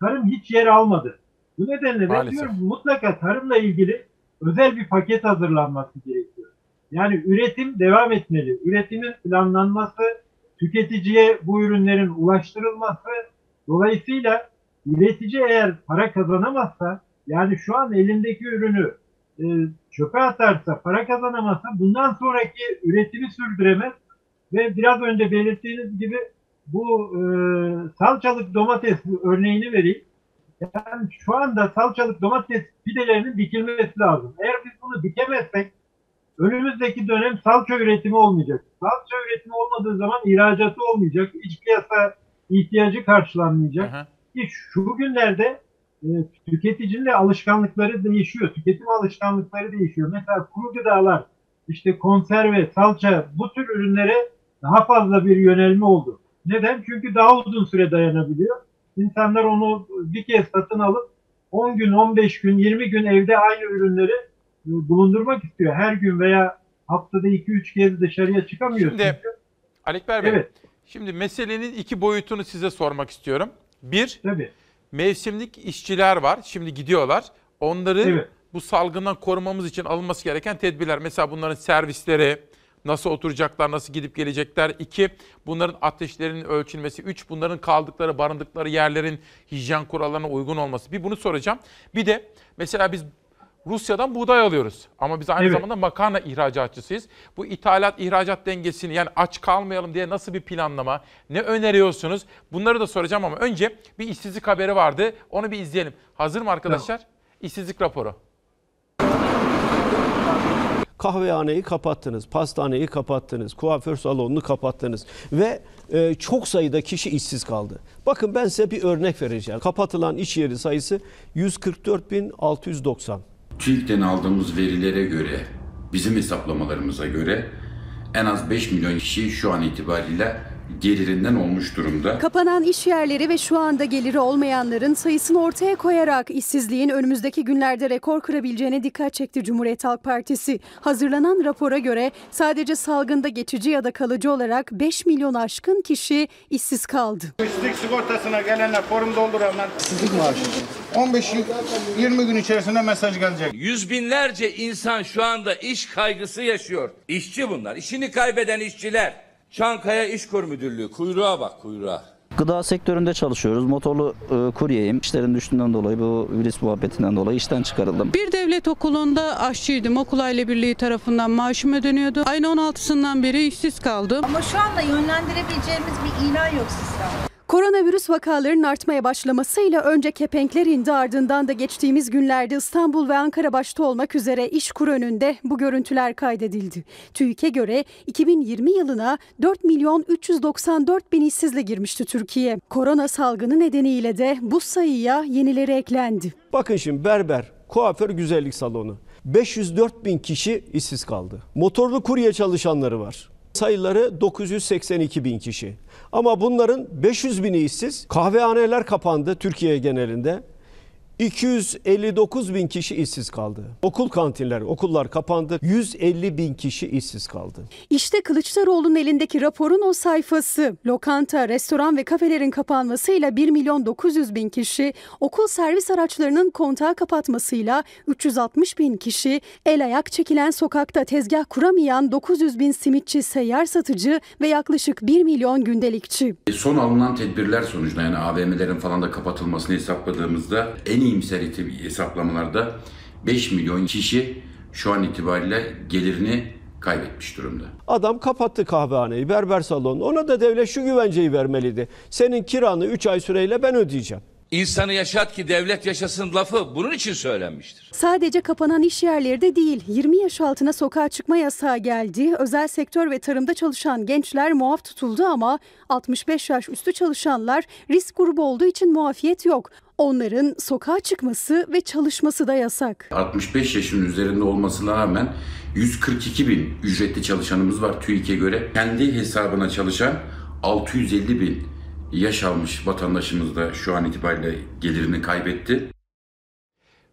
tarım hiç yer almadı. Bu nedenle ben diyorum mutlaka tarımla ilgili özel bir paket hazırlanması gerekiyor. Yani üretim devam etmeli. Üretimin planlanması, tüketiciye bu ürünlerin ulaştırılması, dolayısıyla üretici eğer para kazanamazsa, yani şu an elindeki ürünü e, çöpe atarsa, para kazanamazsa bundan sonraki üretimi sürdüremez ve biraz önce belirttiğiniz gibi bu e, salçalık domates örneğini vereyim. Yani şu anda salçalık domates fidelerinin dikilmesi lazım. Eğer biz bunu dikemezsek önümüzdeki dönem salça üretimi olmayacak. Salça üretimi olmadığı zaman ihracatı olmayacak. İç piyasa ihtiyacı karşılanmayacak. Ki şu günlerde e, tüketicinin de alışkanlıkları değişiyor. Tüketim alışkanlıkları değişiyor. Mesela kuru gıdalar, işte konserve, salça bu tür ürünlere daha fazla bir yönelme oldu. Neden? Çünkü daha uzun süre dayanabiliyor. İnsanlar onu bir kez satın alıp 10 gün, 15 gün, 20 gün evde aynı ürünleri e, bulundurmak istiyor. Her gün veya haftada 2-3 kez dışarıya çıkamıyor. Şimdi çünkü. Ali Ekber Bey, Evet. şimdi meselenin iki boyutunu size sormak istiyorum. Bir, Tabii. mevsimlik işçiler var, şimdi gidiyorlar. Onları Evet. bu salgından korumamız için alınması gereken tedbirler. Mesela bunların servisleri, nasıl oturacaklar, nasıl gidip gelecekler. İki, bunların ateşlerinin ölçülmesi. Üç, bunların kaldıkları, barındıkları yerlerin hijyen kurallarına uygun olması. Bir bunu soracağım. Bir de mesela biz Rusya'dan buğday alıyoruz. Ama biz aynı Evet. zamanda makarna ihracatçısıyız. Bu ithalat ihracat dengesini yani aç kalmayalım diye nasıl bir planlama, ne öneriyorsunuz? Bunları da soracağım ama önce bir işsizlik haberi vardı. Onu bir izleyelim. Hazır mı arkadaşlar? İşsizlik raporu. kahvehaneyi kapattınız, pastaneyi kapattınız, kuaför salonunu kapattınız ve e, çok sayıda kişi işsiz kaldı. Bakın ben size bir örnek vereceğim. Kapatılan iş yeri sayısı 144.690. TÜİK'ten aldığımız verilere göre, bizim hesaplamalarımıza göre en az 5 milyon kişi şu an itibariyle gelirinden olmuş durumda. Kapanan iş yerleri ve şu anda geliri olmayanların sayısını ortaya koyarak işsizliğin önümüzdeki günlerde rekor kırabileceğine dikkat çekti Cumhuriyet Halk Partisi. Hazırlanan rapora göre sadece salgında geçici ya da kalıcı olarak 5 milyon aşkın kişi işsiz kaldı. İşsizlik sigortasına gelenler forum dolduranlar işsizlik maaşı. 15-20 gün içerisinde mesaj gelecek. Yüz binlerce insan şu anda iş kaygısı yaşıyor. İşçi bunlar. İşini kaybeden işçiler. Çankaya İş Kur Müdürlüğü. Kuyruğa bak kuyruğa. Gıda sektöründe çalışıyoruz. Motorlu e, kuryeyim. İşlerin düştüğünden dolayı bu virüs muhabbetinden dolayı işten çıkarıldım. Bir devlet okulunda aşçıydım. Okul Aile Birliği tarafından maaşım ödeniyordu. Ayın 16'sından beri işsiz kaldım. Ama şu anda yönlendirebileceğimiz bir ilan yok sistemde. Koronavirüs vakalarının artmaya başlamasıyla önce kepenkler indi ardından da geçtiğimiz günlerde İstanbul ve Ankara başta olmak üzere İşkur önünde bu görüntüler kaydedildi. TÜİK'e göre 2020 yılına 4 milyon 394 bin işsizle girmişti Türkiye. Korona salgını nedeniyle de bu sayıya yenileri eklendi. Bakın şimdi berber, kuaför, güzellik salonu. 504 bin kişi işsiz kaldı. Motorlu kurye çalışanları var. Sayıları 982 bin kişi. Ama bunların 500 bini işsiz. Kahvehaneler kapandı Türkiye genelinde. 259 bin kişi işsiz kaldı. Okul kantinler, okullar kapandı. 150 bin kişi işsiz kaldı. İşte Kılıçdaroğlu'nun elindeki raporun o sayfası. Lokanta, restoran ve kafelerin kapanmasıyla 1 milyon 900 bin kişi, okul servis araçlarının kontağı kapatmasıyla 360 bin kişi, el ayak çekilen sokakta tezgah kuramayan 900 bin simitçi, seyyar satıcı ve yaklaşık 1 milyon gündelikçi. Son alınan tedbirler sonucunda yani AVM'lerin falan da kapatılmasını hesapladığımızda en iyimser hesaplamalarda 5 milyon kişi şu an itibariyle gelirini kaybetmiş durumda. Adam kapattı kahvehaneyi, berber salonu. Ona da devlet şu güvenceyi vermeliydi. Senin kiranı 3 ay süreyle ben ödeyeceğim. İnsanı yaşat ki devlet yaşasın lafı bunun için söylenmiştir. Sadece kapanan iş yerleri de değil, 20 yaş altına sokağa çıkma yasağı geldi. Özel sektör ve tarımda çalışan gençler muaf tutuldu ama 65 yaş üstü çalışanlar risk grubu olduğu için muafiyet yok. Onların sokağa çıkması ve çalışması da yasak. 65 yaşın üzerinde olmasına rağmen 142 bin ücretli çalışanımız var TÜİK'e göre. Kendi hesabına çalışan 650 bin yaş almış vatandaşımız da şu an itibariyle gelirini kaybetti.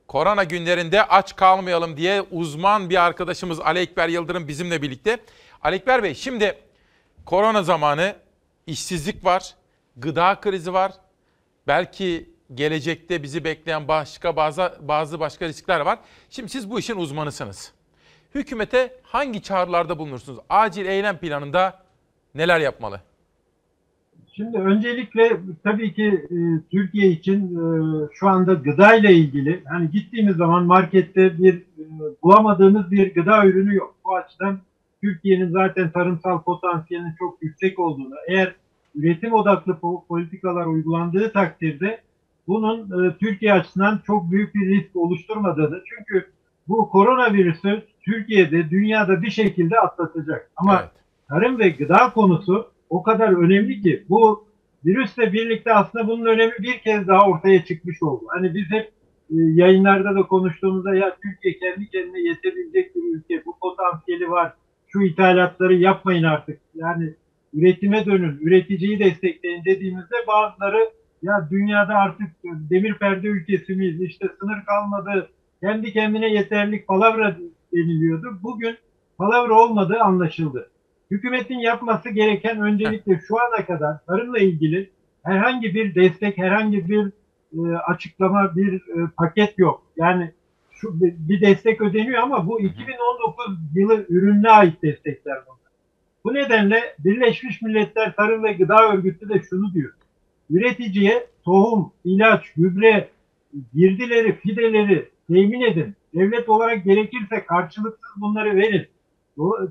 Korona günlerinde aç kalmayalım diye uzman bir arkadaşımız Ali Ekber Yıldırım bizimle birlikte. Ali Ekber Bey şimdi korona zamanı işsizlik var, gıda krizi var. Belki gelecekte bizi bekleyen başka bazı bazı başka riskler var. Şimdi siz bu işin uzmanısınız. Hükümete hangi çağrılarda bulunursunuz? Acil eylem planında neler yapmalı? Şimdi öncelikle tabii ki e, Türkiye için e, şu anda gıda ile ilgili hani gittiğimiz zaman markette bir e, bulamadığımız bir gıda ürünü yok. Bu açıdan Türkiye'nin zaten tarımsal potansiyelinin çok yüksek olduğunu, eğer üretim odaklı po- politikalar uygulandığı takdirde bunun e, Türkiye açısından çok büyük bir risk oluşturmadığını çünkü bu koronavirüsü Türkiye'de dünyada bir şekilde atlatacak. Ama tarım ve gıda konusu o kadar önemli ki bu virüsle birlikte aslında bunun önemi bir kez daha ortaya çıkmış oldu. Hani biz hep e, yayınlarda da konuştuğumuzda ya Türkiye kendi kendine yetebilecek bir ülke, bu potansiyeli var, şu ithalatları yapmayın artık. Yani üretime dönün, üreticiyi destekleyin dediğimizde bazıları ya dünyada artık demir perde ülkesi miyiz, işte sınır kalmadı, kendi kendine yeterlik palavra deniliyordu. Bugün palavra olmadığı anlaşıldı. Hükümetin yapması gereken öncelikle şu ana kadar tarımla ilgili herhangi bir destek, herhangi bir e, açıklama, bir e, paket yok. Yani şu bir bir destek ödeniyor ama bu 2019 yılı ürününe ait destekler bunlar. Bu nedenle Birleşmiş Milletler Tarım ve Gıda Örgütü de şunu diyor. Üreticiye tohum, ilaç, gübre, girdileri, fideleri temin edin. Devlet olarak gerekirse karşılıksız bunları verin.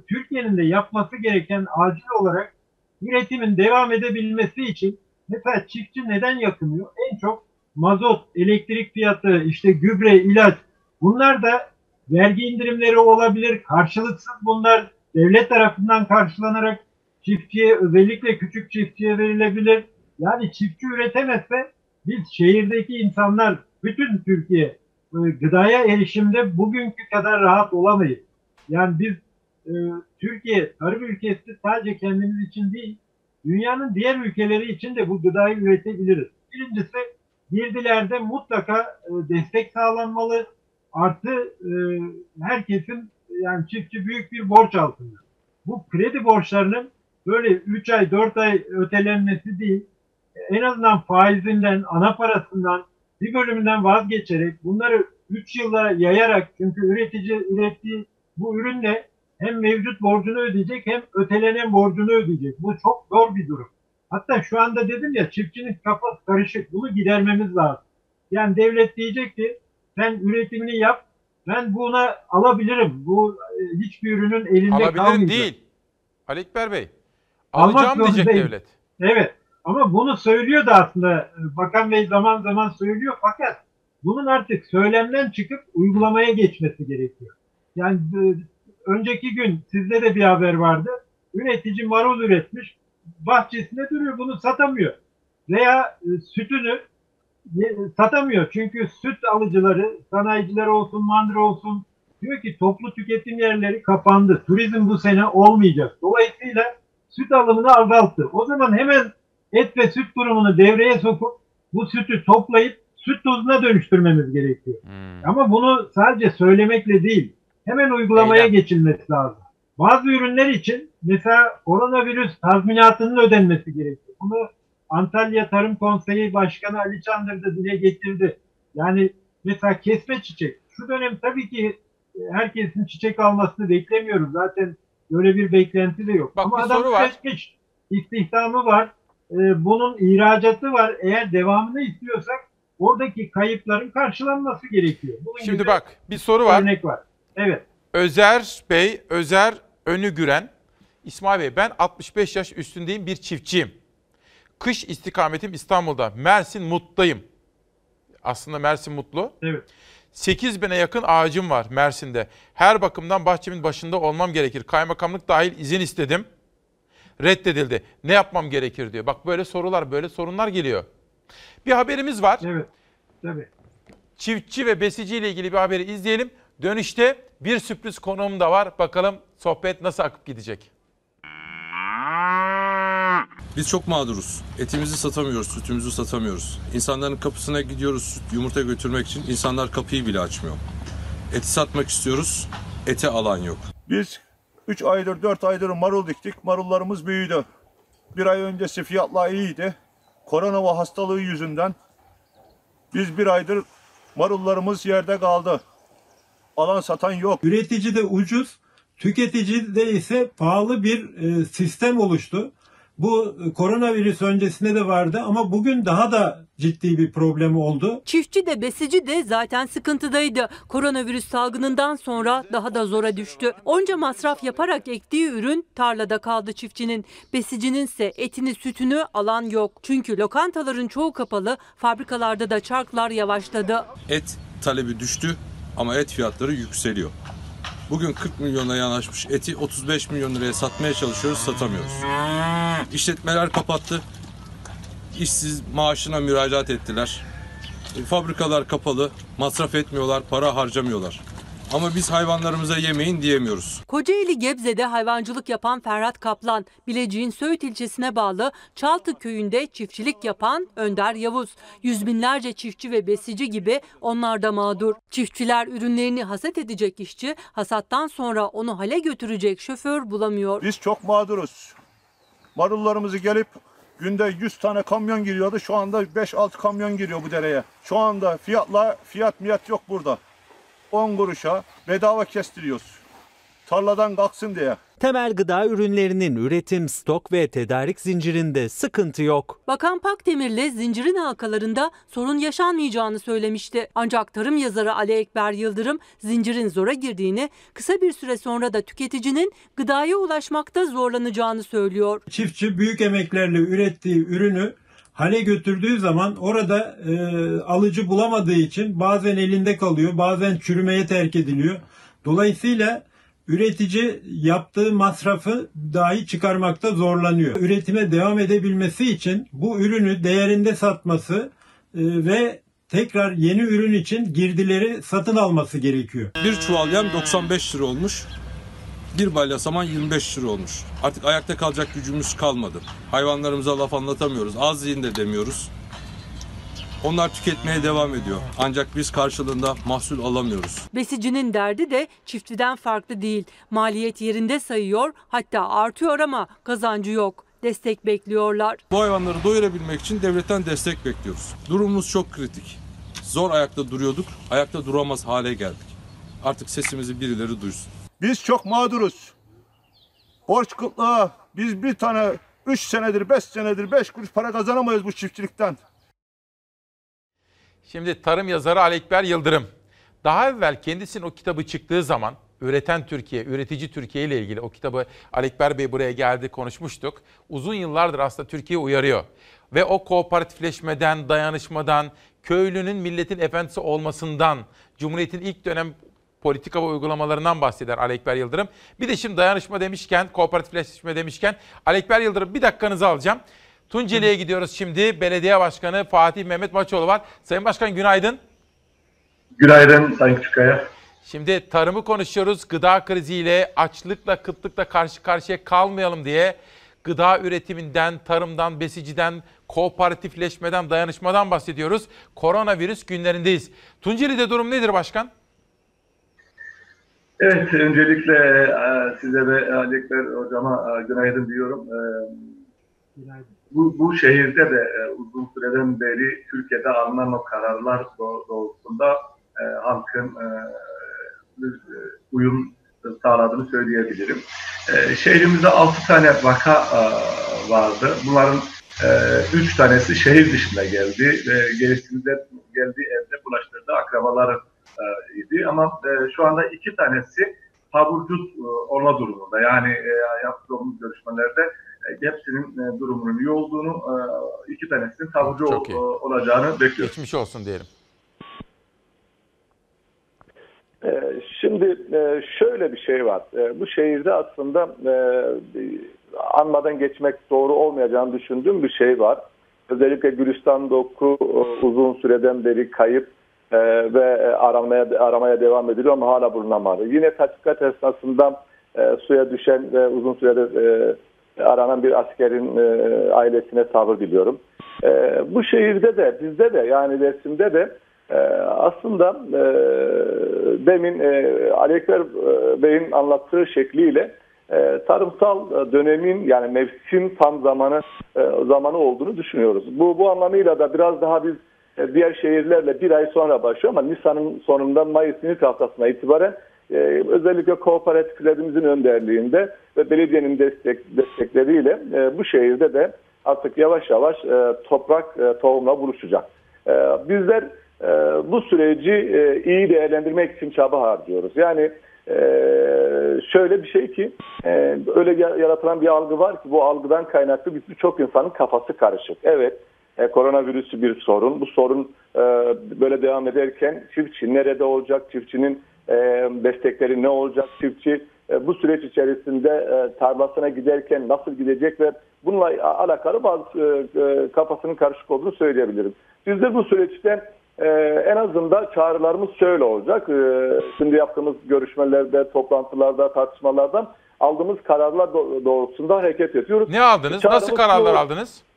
Türkiye'nin de yapması gereken acil olarak üretimin devam edebilmesi için mesela çiftçi neden yakınıyor? En çok mazot, elektrik fiyatı, işte gübre, ilaç bunlar da vergi indirimleri olabilir. Karşılıksız bunlar devlet tarafından karşılanarak çiftçiye özellikle küçük çiftçiye verilebilir. Yani çiftçi üretemezse biz şehirdeki insanlar bütün Türkiye e, gıdaya erişimde bugünkü kadar rahat olamayız. Yani biz e, Türkiye tarım ülkesi sadece kendimiz için değil dünyanın diğer ülkeleri için de bu gıdayı üretebiliriz. Birincisi girdilerde mutlaka e, destek sağlanmalı. Artı herkesin yani çiftçi büyük bir borç altında. Bu kredi borçlarının böyle 3 ay 4 ay ötelenmesi değil en azından faizinden, ana parasından bir bölümünden vazgeçerek bunları 3 yıla yayarak çünkü üretici ürettiği bu ürünle hem mevcut borcunu ödeyecek hem ötelenen borcunu ödeyecek. Bu çok zor bir durum. Hatta şu anda dedim ya çiftçinin kafası karışık. Bunu gidermemiz lazım. Yani devlet diyecek ki sen üretimini yap. Ben buna alabilirim. Bu e, hiçbir ürünün elinde Alabilirim kalmayacak. değil. Ali Ekber Bey. Alacağım diyecek devlet. Evet. Ama bunu söylüyor da aslında e, Bakan Bey zaman zaman söylüyor fakat bunun artık söylemden çıkıp uygulamaya geçmesi gerekiyor. Yani e, önceki gün sizde de bir haber vardı. Üretici marul üretmiş, bahçesinde duruyor, bunu satamıyor. Veya e, sütünü satamıyor. Çünkü süt alıcıları, sanayiciler olsun, mandıra olsun diyor ki toplu tüketim yerleri kapandı. Turizm bu sene olmayacak. Dolayısıyla süt alımını azalttı. O zaman hemen et ve süt kurumunu devreye sokup bu sütü toplayıp süt tozuna dönüştürmemiz gerekiyor. Ama bunu sadece söylemekle değil, hemen uygulamaya geçilmesi lazım. Bazı ürünler için mesela koronavirüs tazminatının ödenmesi gerekiyor. Bunu Antalya Tarım Konseyi Başkanı Ali Çandır da dile getirdi. Yani mesela kesme çiçek. Şu dönem tabii ki e, herkesin çiçek almasını beklemiyoruz. Zaten böyle bir beklenti de yok. Bak Ama adam soru var. istihdamı var, e, bunun ihracatı var. Eğer devamını istiyorsak oradaki kayıpların karşılanması gerekiyor. Bunun Şimdi bak bir soru var. Örnek var. Evet. Özer Bey, Özer Önü Güren. İsmail Bey ben 65 yaş üstündeyim bir çiftçiyim. Kış istikametim İstanbul'da. Mersin Mutlu'dayım. Aslında Mersin Mutlu. Evet. 8 bine yakın ağacım var Mersin'de. Her bakımdan bahçemin başında olmam gerekir. Kaymakamlık dahil izin istedim. Reddedildi. Ne yapmam gerekir diyor. Bak böyle sorular, böyle sorunlar geliyor. Bir haberimiz var. Evet. Tabii. Çiftçi ve besici ile ilgili bir haberi izleyelim. Dönüşte bir sürpriz konuğum da var. Bakalım sohbet nasıl akıp gidecek. Biz çok mağduruz. Etimizi satamıyoruz, sütümüzü satamıyoruz. İnsanların kapısına gidiyoruz süt, yumurta götürmek için. İnsanlar kapıyı bile açmıyor. Eti satmak istiyoruz, ete alan yok. Biz 3 aydır 4 aydır marul diktik. Marullarımız büyüdü. Bir ay öncesi fiyatlar iyiydi. Korona hastalığı yüzünden biz bir aydır marullarımız yerde kaldı. Alan satan yok. Üreticide ucuz, tüketicide ise pahalı bir e, sistem oluştu. Bu e, koronavirüs öncesinde de vardı ama bugün daha da ciddi bir problem oldu. Çiftçi de besici de zaten sıkıntıdaydı. Koronavirüs salgınından sonra daha da zora düştü. Onca masraf yaparak ektiği ürün tarlada kaldı çiftçinin. Besicinin ise etini sütünü alan yok. Çünkü lokantaların çoğu kapalı, fabrikalarda da çarklar yavaşladı. Et talebi düştü ama et fiyatları yükseliyor. Bugün 40 milyona yanaşmış eti 35 milyon liraya satmaya çalışıyoruz, satamıyoruz. İşletmeler kapattı. İşsiz maaşına müracaat ettiler. E, Fabrikalar kapalı, masraf etmiyorlar, para harcamıyorlar. Ama biz hayvanlarımıza yemeyin diyemiyoruz. Kocaeli Gebze'de hayvancılık yapan Ferhat Kaplan, Bilecik'in Söğüt ilçesine bağlı Çaltı köyünde çiftçilik yapan Önder Yavuz. Yüz binlerce çiftçi ve besici gibi onlar da mağdur. Çiftçiler ürünlerini hasat edecek işçi, hasattan sonra onu hale götürecek şoför bulamıyor. Biz çok mağduruz. Marullarımızı gelip günde 100 tane kamyon giriyordu. Şu anda 5-6 kamyon giriyor bu dereye. Şu anda fiyatla fiyat miyat yok burada. 10 kuruşa bedava kestiriyoruz. Tarladan kalksın diye. Temel gıda ürünlerinin üretim, stok ve tedarik zincirinde sıkıntı yok. Bakan Pakdemir'le zincirin halkalarında sorun yaşanmayacağını söylemişti. Ancak tarım yazarı Ali Ekber Yıldırım zincirin zora girdiğini, kısa bir süre sonra da tüketicinin gıdaya ulaşmakta zorlanacağını söylüyor. Çiftçi büyük emeklerle ürettiği ürünü hale götürdüğü zaman orada e, alıcı bulamadığı için bazen elinde kalıyor, bazen çürümeye terk ediliyor. Dolayısıyla üretici yaptığı masrafı dahi çıkarmakta zorlanıyor. Üretime devam edebilmesi için bu ürünü değerinde satması e, ve tekrar yeni ürün için girdileri satın alması gerekiyor. Bir çuval yem 95 lira olmuş. Bir balya saman 25 lira olmuş. Artık ayakta kalacak gücümüz kalmadı. Hayvanlarımıza laf anlatamıyoruz. Az yiyin de demiyoruz. Onlar tüketmeye devam ediyor. Ancak biz karşılığında mahsul alamıyoruz. Besicinin derdi de çiftçiden farklı değil. Maliyet yerinde sayıyor hatta artıyor ama kazancı yok. Destek bekliyorlar. Bu hayvanları doyurabilmek için devletten destek bekliyoruz. Durumumuz çok kritik. Zor ayakta duruyorduk, ayakta duramaz hale geldik. Artık sesimizi birileri duysun. Biz çok mağduruz. Borç kıtlığı. Biz bir tane 3 senedir, 5 senedir 5 kuruş para kazanamayız bu çiftçilikten. Şimdi tarım yazarı Alekber Yıldırım. Daha evvel kendisinin o kitabı çıktığı zaman Üreten Türkiye, Üretici Türkiye ile ilgili o kitabı Alekber Bey buraya geldi konuşmuştuk. Uzun yıllardır aslında Türkiye uyarıyor. Ve o kooperatifleşmeden, dayanışmadan, köylünün milletin efendisi olmasından, Cumhuriyet'in ilk dönem politika ve uygulamalarından bahseder Alekber Yıldırım. Bir de şimdi dayanışma demişken, kooperatifleşme demişken Alekber Yıldırım bir dakikanızı alacağım. Tunceli'ye gidiyoruz şimdi. Belediye Başkanı Fatih Mehmet Maçoğlu var. Sayın Başkan günaydın. Günaydın Sayın Küçükkaya. Şimdi tarımı konuşuyoruz. Gıda kriziyle, açlıkla, kıtlıkla karşı karşıya kalmayalım diye gıda üretiminden, tarımdan, besiciden, kooperatifleşmeden, dayanışmadan bahsediyoruz. Koronavirüs günlerindeyiz. Tunceli'de durum nedir başkan? Evet, öncelikle e, size ve Alekber hocama e, günaydın diyorum. E, Bu, bu şehirde de uzun süreden beri Türkiye'de alınan o kararlar doğ- doğrultusunda halkın uyum sağladığını söyleyebilirim. Şehrimizde 6 tane vaka vardı. Bunların 3 tanesi şehir dışında geldi gerisinde geldiği evde bulaştırdığı akrabaları e, idi. Ama e, şu anda iki tanesi taburcu e, olma durumunda. Yani e, yaptığımız görüşmelerde e, hepsinin e, durumunun iyi olduğunu, e, iki tanesinin taburcu olacağını bekliyoruz. Geçmiş olsun diyelim. Şimdi şöyle bir şey var. Bu şehirde aslında anmadan geçmek doğru olmayacağını düşündüğüm bir şey var. Özellikle Gülistan Doku e, uzun süreden beri kayıp e, ve aramaya aramaya devam ediliyor ama hala bulunamadı. Yine tatbikat esnasında e, suya düşen ve uzun süredir e, aranan bir askerin e, ailesine sabır diliyorum. E, bu şehirde de bizde de yani Dersim'de de e, aslında e, demin e, Ali Ekber e, Bey'in anlattığı şekliyle e, tarımsal dönemin yani mevsim tam zamanı e, zamanı olduğunu düşünüyoruz. Bu bu anlamıyla da biraz daha biz diğer şehirlerle bir ay sonra başlıyor ama Nisan'ın sonundan Mayıs'ın ilk haftasına itibaren e, özellikle kooperatiflerimizin önderliğinde ve belediyenin destek, destekleriyle e, bu şehirde de artık yavaş yavaş e, toprak e, tohumla buluşacak. E, bizler e, bu süreci e, iyi değerlendirmek için çaba harcıyoruz. Yani e, şöyle bir şey ki e, öyle ya- yaratılan bir algı var ki bu algıdan kaynaklı bir- birçok insanın kafası karışık. Evet e, koronavirüsü bir sorun. Bu sorun e, böyle devam ederken çiftçi nerede olacak? Çiftçinin e, destekleri ne olacak? Çiftçi e, bu süreç içerisinde e, tarlasına giderken nasıl gidecek ve bununla alakalı bazı e, e, kafasının karışık olduğunu söyleyebilirim. Biz de bu süreçte e, en azından çağrılarımız şöyle olacak. E, şimdi yaptığımız görüşmelerde, toplantılarda, tartışmalardan aldığımız kararlar do- doğrultusunda hareket ediyoruz. Ne aldınız? Nasıl Çağrımız kararlar şu- aldınız?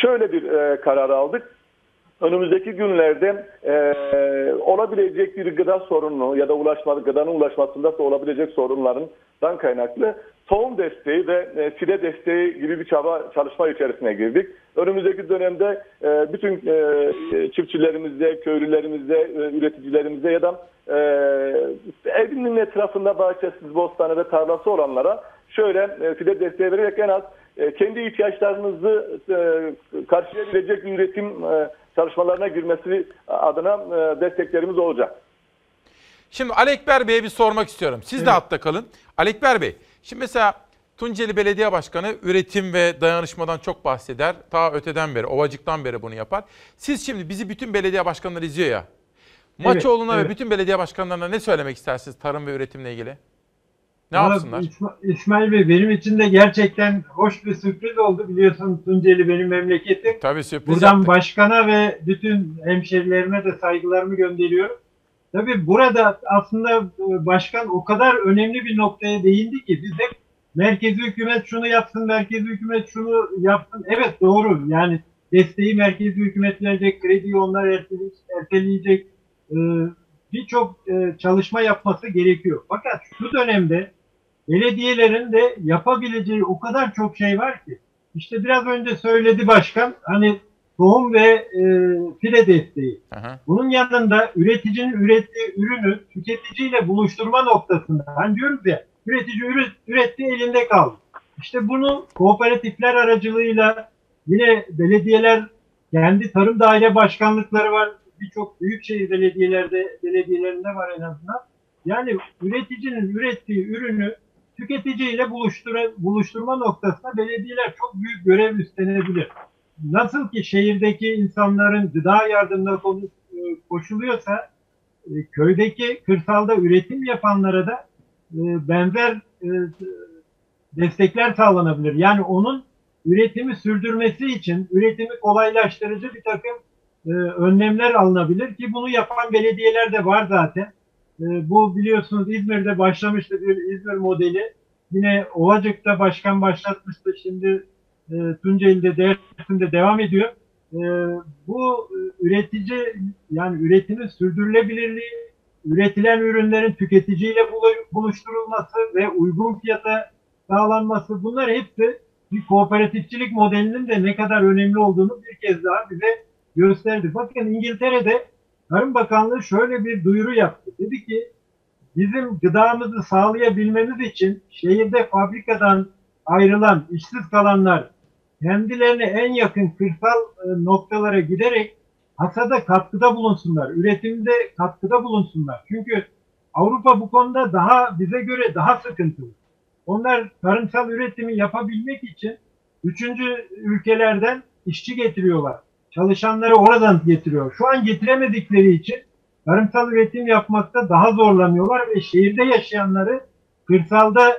Şöyle bir e, karar aldık. Önümüzdeki günlerde e, olabilecek bir gıda sorunu ya da ulaşma, gıdanın ulaşmasında da olabilecek sorunlarından kaynaklı tohum desteği ve e, fide desteği gibi bir çaba çalışma içerisine girdik. Önümüzdeki dönemde e, bütün e, çiftçilerimize, köylülerimize, e, üreticilerimize ya da e, evinin etrafında bahçesiz, bostanı ve tarlası olanlara şöyle e, fide desteği vererek en az kendi ihtiyaçlarınızı e, karşılayabilecek üretim e, çalışmalarına girmesi adına e, desteklerimiz olacak. Şimdi Ali Ekber Bey'e bir sormak istiyorum. Siz de hatta kalın. Ali Ekber Bey, şimdi mesela Tunceli Belediye Başkanı üretim ve dayanışmadan çok bahseder. Ta öteden beri, Ovacık'tan beri bunu yapar. Siz şimdi bizi bütün belediye başkanları izliyor ya. Maçoğlu'na evet. ve bütün belediye başkanlarına ne söylemek istersiniz tarım ve üretimle ilgili? Ne Valla yapsınlar? İsma- İsmail Bey benim için de gerçekten hoş bir sürpriz oldu. Biliyorsun Tunceli benim memleketim. Tabii sürpriz Buradan yaptık. başkana ve bütün hemşerilerime de saygılarımı gönderiyorum. Tabii burada aslında e, başkan o kadar önemli bir noktaya değindi ki biz hep merkezi hükümet şunu yapsın, merkezi hükümet şunu yapsın. Evet doğru yani desteği merkezi hükümet verecek, krediyi onlar erteleyecek, erteleyecek. Ee, birçok e, çalışma yapması gerekiyor. Fakat şu dönemde belediyelerin de yapabileceği o kadar çok şey var ki. İşte biraz önce söyledi başkan hani tohum ve e, file desteği. Bunun yanında üreticinin ürettiği ürünü tüketiciyle buluşturma noktasında hani diyoruz ya üretici üret, üretti elinde kaldı. İşte bunu kooperatifler aracılığıyla yine belediyeler kendi tarım daire başkanlıkları var. Birçok büyükşehir belediyelerde belediyelerinde var en azından. Yani üreticinin ürettiği ürünü tüketiciyle buluştura, buluşturma noktasında belediyeler çok büyük görev üstlenebilir. Nasıl ki şehirdeki insanların gıda yardımına e, koşuluyorsa e, köydeki kırsalda üretim yapanlara da e, benzer destekler sağlanabilir. Yani onun üretimi sürdürmesi için üretimi kolaylaştırıcı bir takım önlemler alınabilir ki bunu yapan belediyeler de var zaten. E, bu biliyorsunuz İzmir'de başlamıştı bir İzmir modeli. Yine Ovacık'ta başkan başlatmıştı. Şimdi e, Tunceli'de, Dersim'de devam ediyor. E, bu üretici yani üretimin sürdürülebilirliği, üretilen ürünlerin tüketiciyle bulu- buluşturulması ve uygun fiyata sağlanması bunlar hepsi bir kooperatifçilik modelinin de ne kadar önemli olduğunu bir kez daha bize gösterdi. Bakın İngiltere'de Tarım Bakanlığı şöyle bir duyuru yaptı. Dedi ki bizim gıdamızı sağlayabilmemiz için şehirde fabrikadan ayrılan işsiz kalanlar kendilerine en yakın kırsal e, noktalara giderek hasada katkıda bulunsunlar, üretimde katkıda bulunsunlar. Çünkü Avrupa bu konuda daha bize göre daha sıkıntılı. Onlar tarımsal üretimi yapabilmek için üçüncü ülkelerden işçi getiriyorlar. Çalışanları oradan getiriyor. Şu an getiremedikleri için tarımsal üretim yapmakta daha zorlanıyorlar ve şehirde yaşayanları kırsalda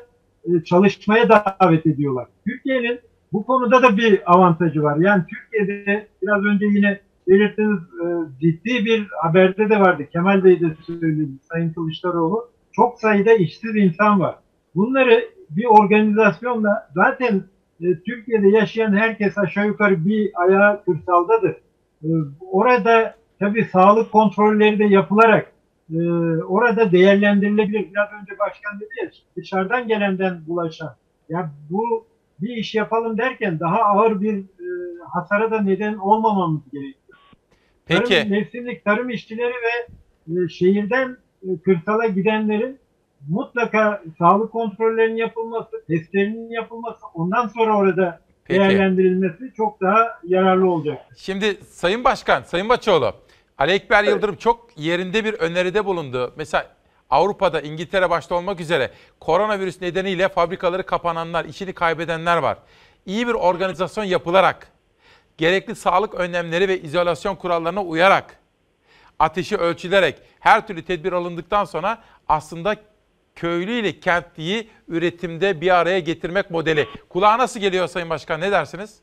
e, çalışmaya davet ediyorlar. Türkiye'nin bu konuda da bir avantajı var. Yani Türkiye'de biraz önce yine belirttiğiniz e, ciddi bir haberde de vardı. Kemal Bey de söyledi, Sayın Kılıçdaroğlu. Çok sayıda işsiz insan var. Bunları bir organizasyonla zaten e, Türkiye'de yaşayan herkes aşağı yukarı bir ayağı kırsaldadır. E, orada tabii sağlık kontrolleri de yapılarak e, orada değerlendirilebilir. Biraz önce başkan dedi ya dışarıdan gelenden bulaşan. Ya bu bir iş yapalım derken daha ağır bir e, hasara da neden olmamamız gerekiyor. Peki. Tarım, mevsimlik tarım işçileri ve e, şehirden e, kırsala gidenlerin mutlaka sağlık kontrollerinin yapılması, testlerinin yapılması, ondan sonra orada Peki. değerlendirilmesi çok daha yararlı olacak. Şimdi Sayın Başkan, Sayın Baçoğlu, Ali Ekber Yıldırım çok yerinde bir öneride bulundu. Mesela Avrupa'da, İngiltere başta olmak üzere koronavirüs nedeniyle fabrikaları kapananlar, işini kaybedenler var. İyi bir organizasyon yapılarak, gerekli sağlık önlemleri ve izolasyon kurallarına uyarak, ateşi ölçülerek, her türlü tedbir alındıktan sonra aslında köylü ile kentliyi üretimde bir araya getirmek modeli. Kulağa nasıl geliyor Sayın Başkan, ne dersiniz?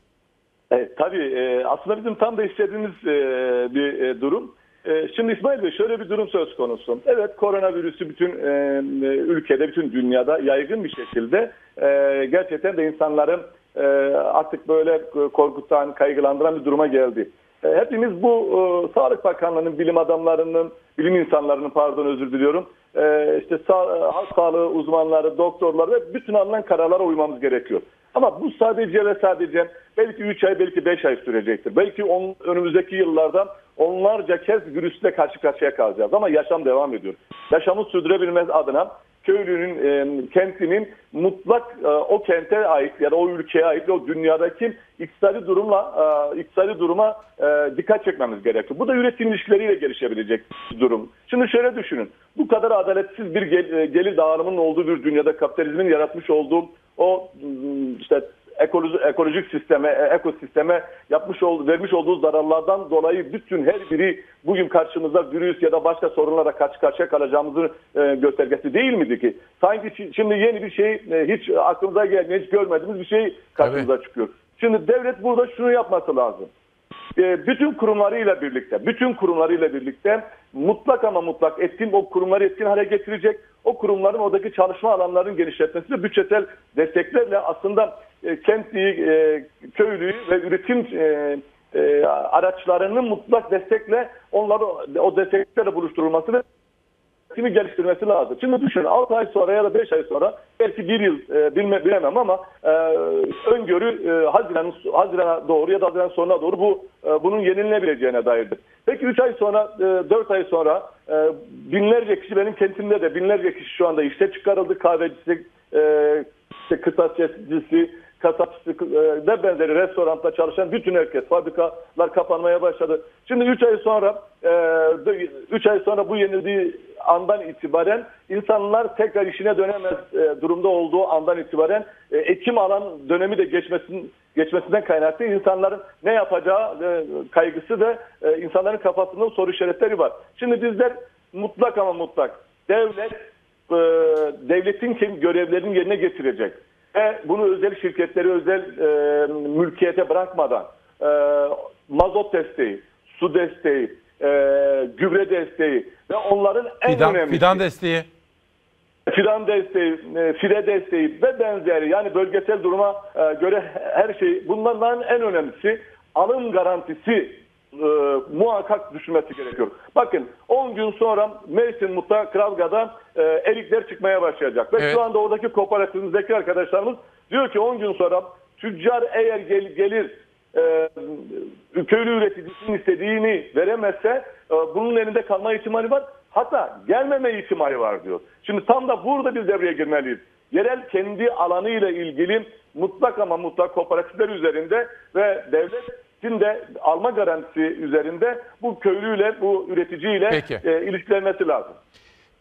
E, tabii e, aslında bizim tam da istediğimiz e, bir e, durum. E, şimdi İsmail Bey şöyle bir durum söz konusu. Evet koronavirüsü bütün e, e, ülkede, bütün dünyada yaygın bir şekilde e, gerçekten de insanların e, artık böyle korkutan, kaygılandıran bir duruma geldi. E, hepimiz bu e, Sağlık Bakanlığı'nın, bilim adamlarının, bilim insanlarının pardon özür diliyorum. E, işte sağ, halk sağlığı uzmanları, doktorlar ve bütün alınan kararlara uymamız gerekiyor. Ama bu sadece ve sadece belki 3 ay belki 5 ay sürecektir. Belki on, önümüzdeki yıllarda onlarca kez virüsle karşı karşıya kalacağız. Ama yaşam devam ediyor. Yaşamı sürdürebilmez adına köylünün, e, kentinin mutlak e, o kente ait ya da o ülkeye ait o dünyadaki iktisadi durumla e, iktisadi duruma e, dikkat çekmemiz gerekiyor. Bu da üretim ilişkileriyle gelişebilecek durum. Şimdi şöyle düşünün. Bu kadar adaletsiz bir gel, e, gelir dağılımının olduğu bir dünyada kapitalizmin yaratmış olduğu o işte ekoloji, ekolojik sisteme, e, ekosisteme yapmış ol, vermiş olduğu zararlardan dolayı bütün her biri bugün karşımızda virüs ya da başka sorunlara karşı karşıya kalacağımızın e, göstergesi değil miydi ki? Sanki şi- şimdi yeni bir şey e, hiç aklımıza gelmeyen, hiç görmediğimiz bir şey karşımıza çıkıyor. Şimdi devlet burada şunu yapması lazım. E, bütün kurumlarıyla birlikte, bütün kurumlarıyla birlikte mutlak ama mutlak etkin o kurumları etkin hale getirecek. O kurumların oradaki çalışma alanlarının genişletmesi ve bütçesel desteklerle aslında e, kentliği, e, köylüyü ve üretim e, araçlarının mutlak destekle onları o desteklerle buluşturulması ve üretimi geliştirmesi lazım. Şimdi düşünün 6 ay sonra ya da 5 ay sonra belki bir yıl e, bilme, bilemem ama e, öngörü e, Haziran Haziran'a doğru ya da Haziran sonuna doğru bu e, bunun yenilenebileceğine dairdir. Peki 3 ay sonra, e, 4 ay sonra e, binlerce kişi benim kentimde de binlerce kişi şu anda işe çıkarıldı. Kahvecisi, e, işte kırtasiyecisi, kasapçısı e, benzeri restoranda çalışan bütün herkes, fabrikalar kapanmaya başladı. Şimdi 3 ay sonra 3 ay sonra bu yenildiği andan itibaren insanlar tekrar işine dönemez e, durumda olduğu andan itibaren e, Ekim alan dönemi de geçmesin geçmesinden kaynaklı insanların ne yapacağı e, kaygısı ve e, insanların kafasında soru işaretleri var. Şimdi bizler mutlak ama mutlak devlet e, devletin kim görevlerini yerine getirecek ve bunu özel şirketleri özel e, mülkiyete bırakmadan e, mazot desteği, su desteği, e, gübre desteği ve onların en Fidan, önemli fidan desteği. fidan desteği, e, fide desteği ve benzeri yani bölgesel duruma e, göre her şey bunlardan en önemlisi alım garantisi e, muhakkak düşünmesi gerekiyor. Bakın 10 gün sonra Mersin Mut'a Kravga'dan e, erikler çıkmaya başlayacak. Ve Evet. şu anda oradaki kooperatifimizdeki arkadaşlarımız diyor ki 10 gün sonra tüccar eğer gel- gelir e, köylü üreticisinin istediğini veremezse e, bunun elinde kalma ihtimali var. Hatta gelmeme ihtimali var diyor. Şimdi tam da burada biz devreye girmeliyiz. Yerel kendi alanıyla ilgili mutlak ama mutlak kooperatifler üzerinde ve devletin de alma garantisi üzerinde bu köylüyle, bu üreticiyle Peki. e, ilişkilenmesi lazım.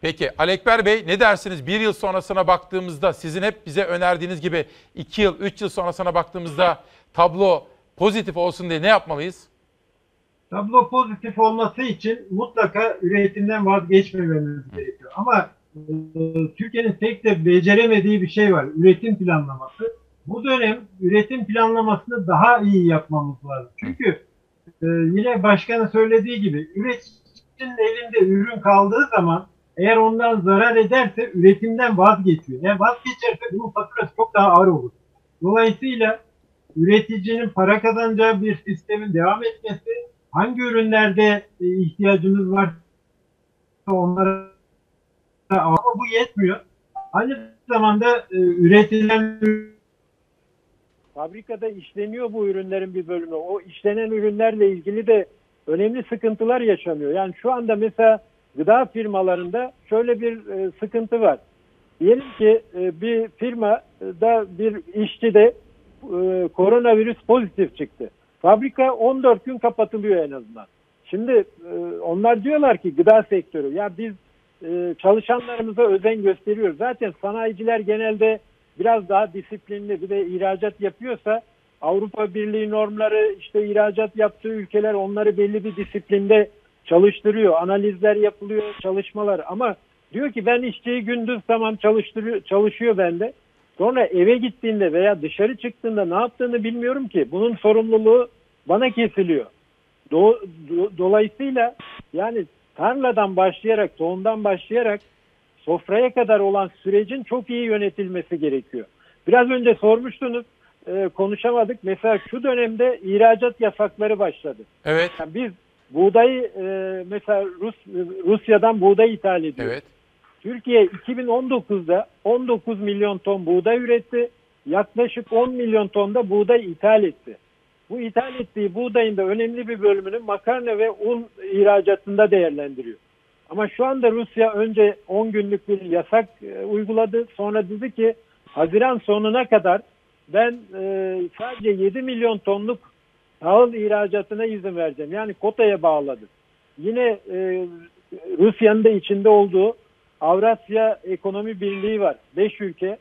Peki Alekber Bey ne dersiniz? Bir yıl sonrasına baktığımızda sizin hep bize önerdiğiniz gibi iki yıl, üç yıl sonrasına baktığımızda tablo pozitif olsun diye ne yapmalıyız? Tablo pozitif olması için mutlaka üretimden vazgeçmememiz gerekiyor. Ama e, Türkiye'nin tek de beceremediği bir şey var. Üretim planlaması. Bu dönem üretim planlamasını daha iyi yapmamız lazım. Çünkü e, yine başkanın söylediği gibi üreticinin elinde ürün kaldığı zaman eğer ondan zarar ederse üretimden vazgeçiyor. Eğer vazgeçerse bunun faturası çok daha ağır olur. Dolayısıyla üreticinin para kazanacağı bir sistemin devam etmesi, hangi ürünlerde e, ihtiyacımız var onlara ama bu yetmiyor. Aynı zamanda e, üretilen fabrikada işleniyor bu ürünlerin bir bölümü. O işlenen ürünlerle ilgili de önemli sıkıntılar yaşanıyor. Yani şu anda mesela gıda firmalarında şöyle bir e, sıkıntı var. Diyelim ki e, bir firmada bir işçi de e, koronavirüs pozitif çıktı. Fabrika 14 gün kapatılıyor en azından. Şimdi e, onlar diyorlar ki gıda sektörü ya biz e, çalışanlarımıza özen gösteriyoruz. Zaten sanayiciler genelde biraz daha disiplinli bir de ihracat yapıyorsa Avrupa Birliği normları işte ihracat yaptığı ülkeler onları belli bir disiplinde çalıştırıyor. Analizler yapılıyor, çalışmalar ama diyor ki ben işçiyi gündüz tamam çalıştırıyor, çalışıyor bende. Sonra eve gittiğinde veya dışarı çıktığında ne yaptığını bilmiyorum ki. Bunun sorumluluğu bana kesiliyor. Do- do- dolayısıyla yani tarladan başlayarak, tohumdan başlayarak sofraya kadar olan sürecin çok iyi yönetilmesi gerekiyor. Biraz önce sormuştunuz, e, konuşamadık. Mesela şu dönemde ihracat yasakları başladı. Evet. Yani biz buğdayı e, mesela Rus Rusya'dan buğday ithal ediyoruz. Evet. Türkiye 2019'da 19 milyon ton buğday üretti. Yaklaşık 10 milyon ton da buğday ithal etti. Bu ithal ettiği buğdayın da önemli bir bölümünü makarna ve un ihracatında değerlendiriyor. Ama şu anda Rusya önce 10 günlük bir yasak e, uyguladı. Sonra dedi ki Haziran sonuna kadar ben e, sadece 7 milyon tonluk tahıl ihracatına izin vereceğim. Yani kotaya bağladı. Yine e, Rusya'nın da içinde olduğu Avrasya Ekonomi Birliği var. 5 ülke.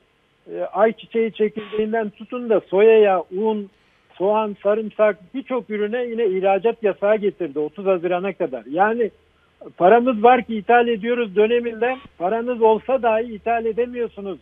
e, ayçiçeği çekirdeğinden tutun da soyaya, un, soğan, sarımsak birçok ürüne yine ihracat yasağı getirdi 30 Haziran'a kadar. Yani paramız var ki ithal ediyoruz döneminden paranız olsa dahi ithal edemiyorsunuz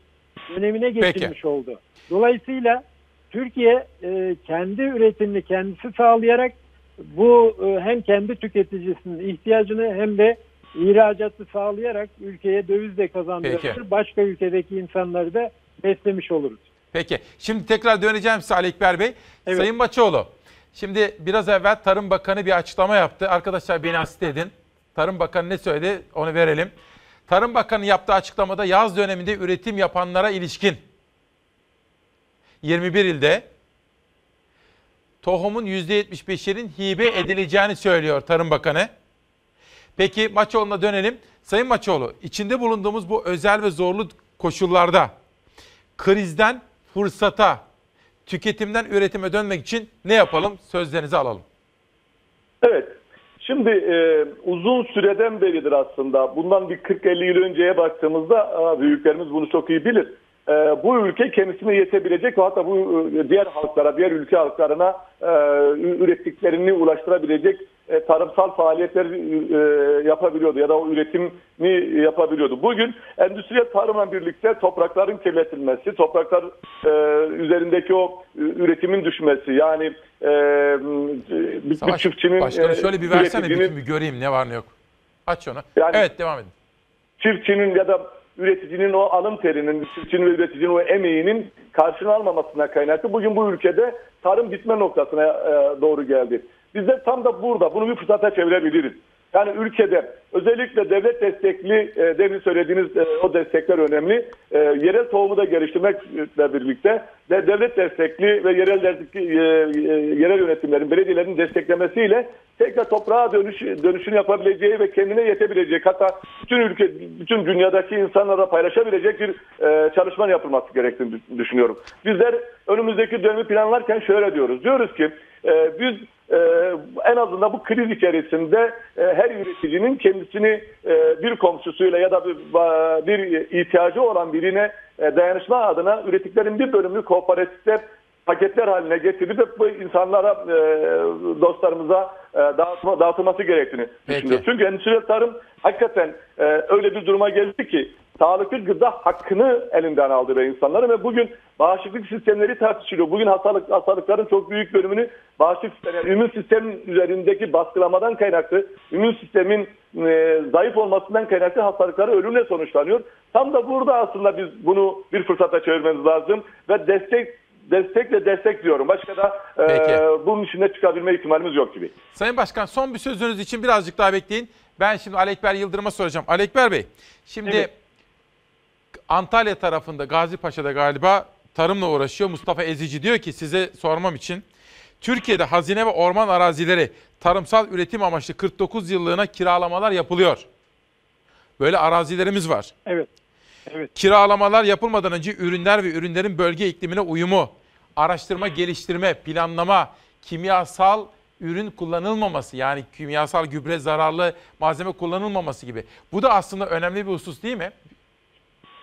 dönemine geçilmiş oldu. Dolayısıyla Türkiye e, kendi üretimini kendisi sağlayarak bu e, hem kendi tüketicisinin ihtiyacını hem de ihracatı sağlayarak ülkeye döviz de kazandırır. Peki. Başka ülkedeki insanları da beslemiş oluruz. Peki. Şimdi tekrar döneceğim size Ali Ekber Bey. Sayın Baçoğlu. Şimdi biraz evvel Tarım Bakanı bir açıklama yaptı. Arkadaşlar beni asist edin. Tarım Bakanı ne söyledi onu verelim. Tarım Bakanı yaptığı açıklamada yaz döneminde üretim yapanlara ilişkin 21 ilde tohumun %75'inin hibe edileceğini söylüyor Tarım Bakanı. Peki Maçoğlu'na dönelim. Sayın Maçoğlu, içinde bulunduğumuz bu özel ve zorlu koşullarda krizden fırsata, tüketimden üretime dönmek için ne yapalım? Sözlerinizi alalım. Evet. Şimdi e, uzun süreden beridir aslında. Bundan bir 40-50 yıl önceye baktığımızda büyüklerimiz bunu çok iyi bilir. E, bu ülke kendisine yetebilecek ve hatta bu e, diğer halklara, diğer ülke halklarına e, ürettiklerini ulaştırabilecek e, tarımsal faaliyetler e, yapabiliyordu ya da o üretimi yapabiliyordu. Bugün endüstriyel tarımla birlikte toprakların kirletilmesi, topraklar e, üzerindeki o üretimin düşmesi yani e, bir, Savaş, bir çiftçinin Başkanı e, şöyle bir versene üreticinin- bir göreyim ne var ne yok. Aç onu. Yani- evet devam edin. çiftçinin ya da üreticinin o alın terinin, çiftçinin ve üreticinin o emeğinin karşılığını almamasına kaynaklı. Bugün bu ülkede tarım bitme noktasına e, doğru geldi. Biz de tam da burada bunu bir fırsata çevirebiliriz. Yani ülkede özellikle devlet destekli, e, demin söylediğiniz e, o destekler önemli. E, yerel tohumu da geliştirmekle birlikte de devlet destekli ve yerel destekli, e, e, yerel yönetimlerin, belediyelerin desteklemesiyle tekrar toprağa dönüş, dönüşünü yapabileceği ve kendine yetebileceği hatta bütün ülke, bütün dünyadaki insanlara paylaşabilecek bir e, çalışma yapılması gerektiğini dü- düşünüyorum. Bizler önümüzdeki dönemi planlarken şöyle diyoruz. Diyoruz ki e, biz e, en azından bu kriz içerisinde e, her üreticinin kendisini e, bir komşusuyla ya da bir, ihtiyacı olan birine e, dayanışma adına ürettiklerin bir bölümünü kooperatifler paketler haline getirip hep bu insanlara e, dostlarımıza e, dağıtma, dağıtılması gerektiğini düşünüyoruz. Çünkü endüstriyel tarım hakikaten e, öyle bir duruma geldi ki sağlıklı gıda hakkını elinden aldı ve insanları ve bugün bağışıklık sistemleri tartışılıyor. Bugün hastalık, hastalıkların çok büyük bölümünü bağışıklık sistemi, yani immün sistemin üzerindeki baskılamadan kaynaklı, immün sistemin e, zayıf olmasından kaynaklı hastalıkları ölümle sonuçlanıyor. Tam da burada aslında biz bunu bir fırsata çevirmemiz lazım ve destek destekle destek diyorum. Başka da e, Peki. bunun içinde çıkabilme ihtimalimiz yok gibi. Sayın Başkan son bir sözünüz için birazcık daha bekleyin. Ben şimdi Alekber Yıldırım'a soracağım. Alekber Bey, şimdi Evet. Antalya tarafında Gazi Paşa'da galiba tarımla uğraşıyor. Mustafa Ezici diyor ki size sormam için Türkiye'de hazine ve orman arazileri tarımsal üretim amaçlı 49 yıllığına kiralamalar yapılıyor. Böyle arazilerimiz var. Evet. Evet. Kiralamalar yapılmadan önce ürünler ve ürünlerin bölge iklimine uyumu, araştırma, geliştirme, planlama, kimyasal ürün kullanılmaması yani kimyasal gübre zararlı malzeme kullanılmaması gibi. Bu da aslında önemli bir husus değil mi?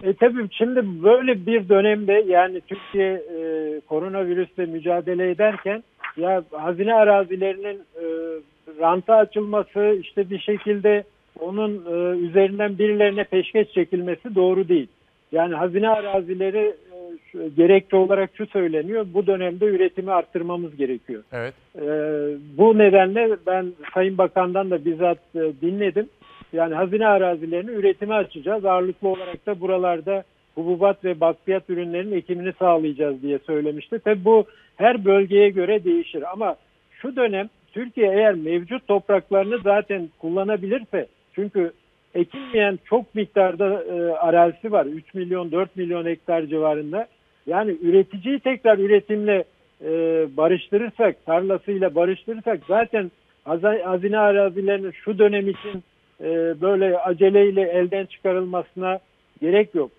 E tabii şimdi böyle bir dönemde yani Türkiye e, koronavirüsle mücadele ederken ya hazine arazilerinin e, ranta açılması işte bir şekilde onun e, üzerinden birilerine peşkeş çekilmesi doğru değil. Yani hazine arazileri e, gerekçe olarak şu söyleniyor bu dönemde üretimi arttırmamız gerekiyor. Evet. Ee, bu nedenle ben Sayın Bakan'dan da bizzat e, dinledim. Yani hazine arazilerini üretime açacağız. Ağırlıklı olarak da buralarda hububat ve bakliyat ürünlerinin ekimini sağlayacağız diye söylemişti. Tabi bu her bölgeye göre değişir ama şu dönem Türkiye eğer mevcut topraklarını zaten kullanabilirse çünkü ekilmeyen çok miktarda e, arazisi var. 3 milyon 4 milyon hektar civarında. Yani üreticiyi tekrar üretimle e, barıştırırsak, tarlasıyla barıştırırsak zaten hazine arazilerinin şu dönem için e, böyle aceleyle elden çıkarılmasına gerek yok.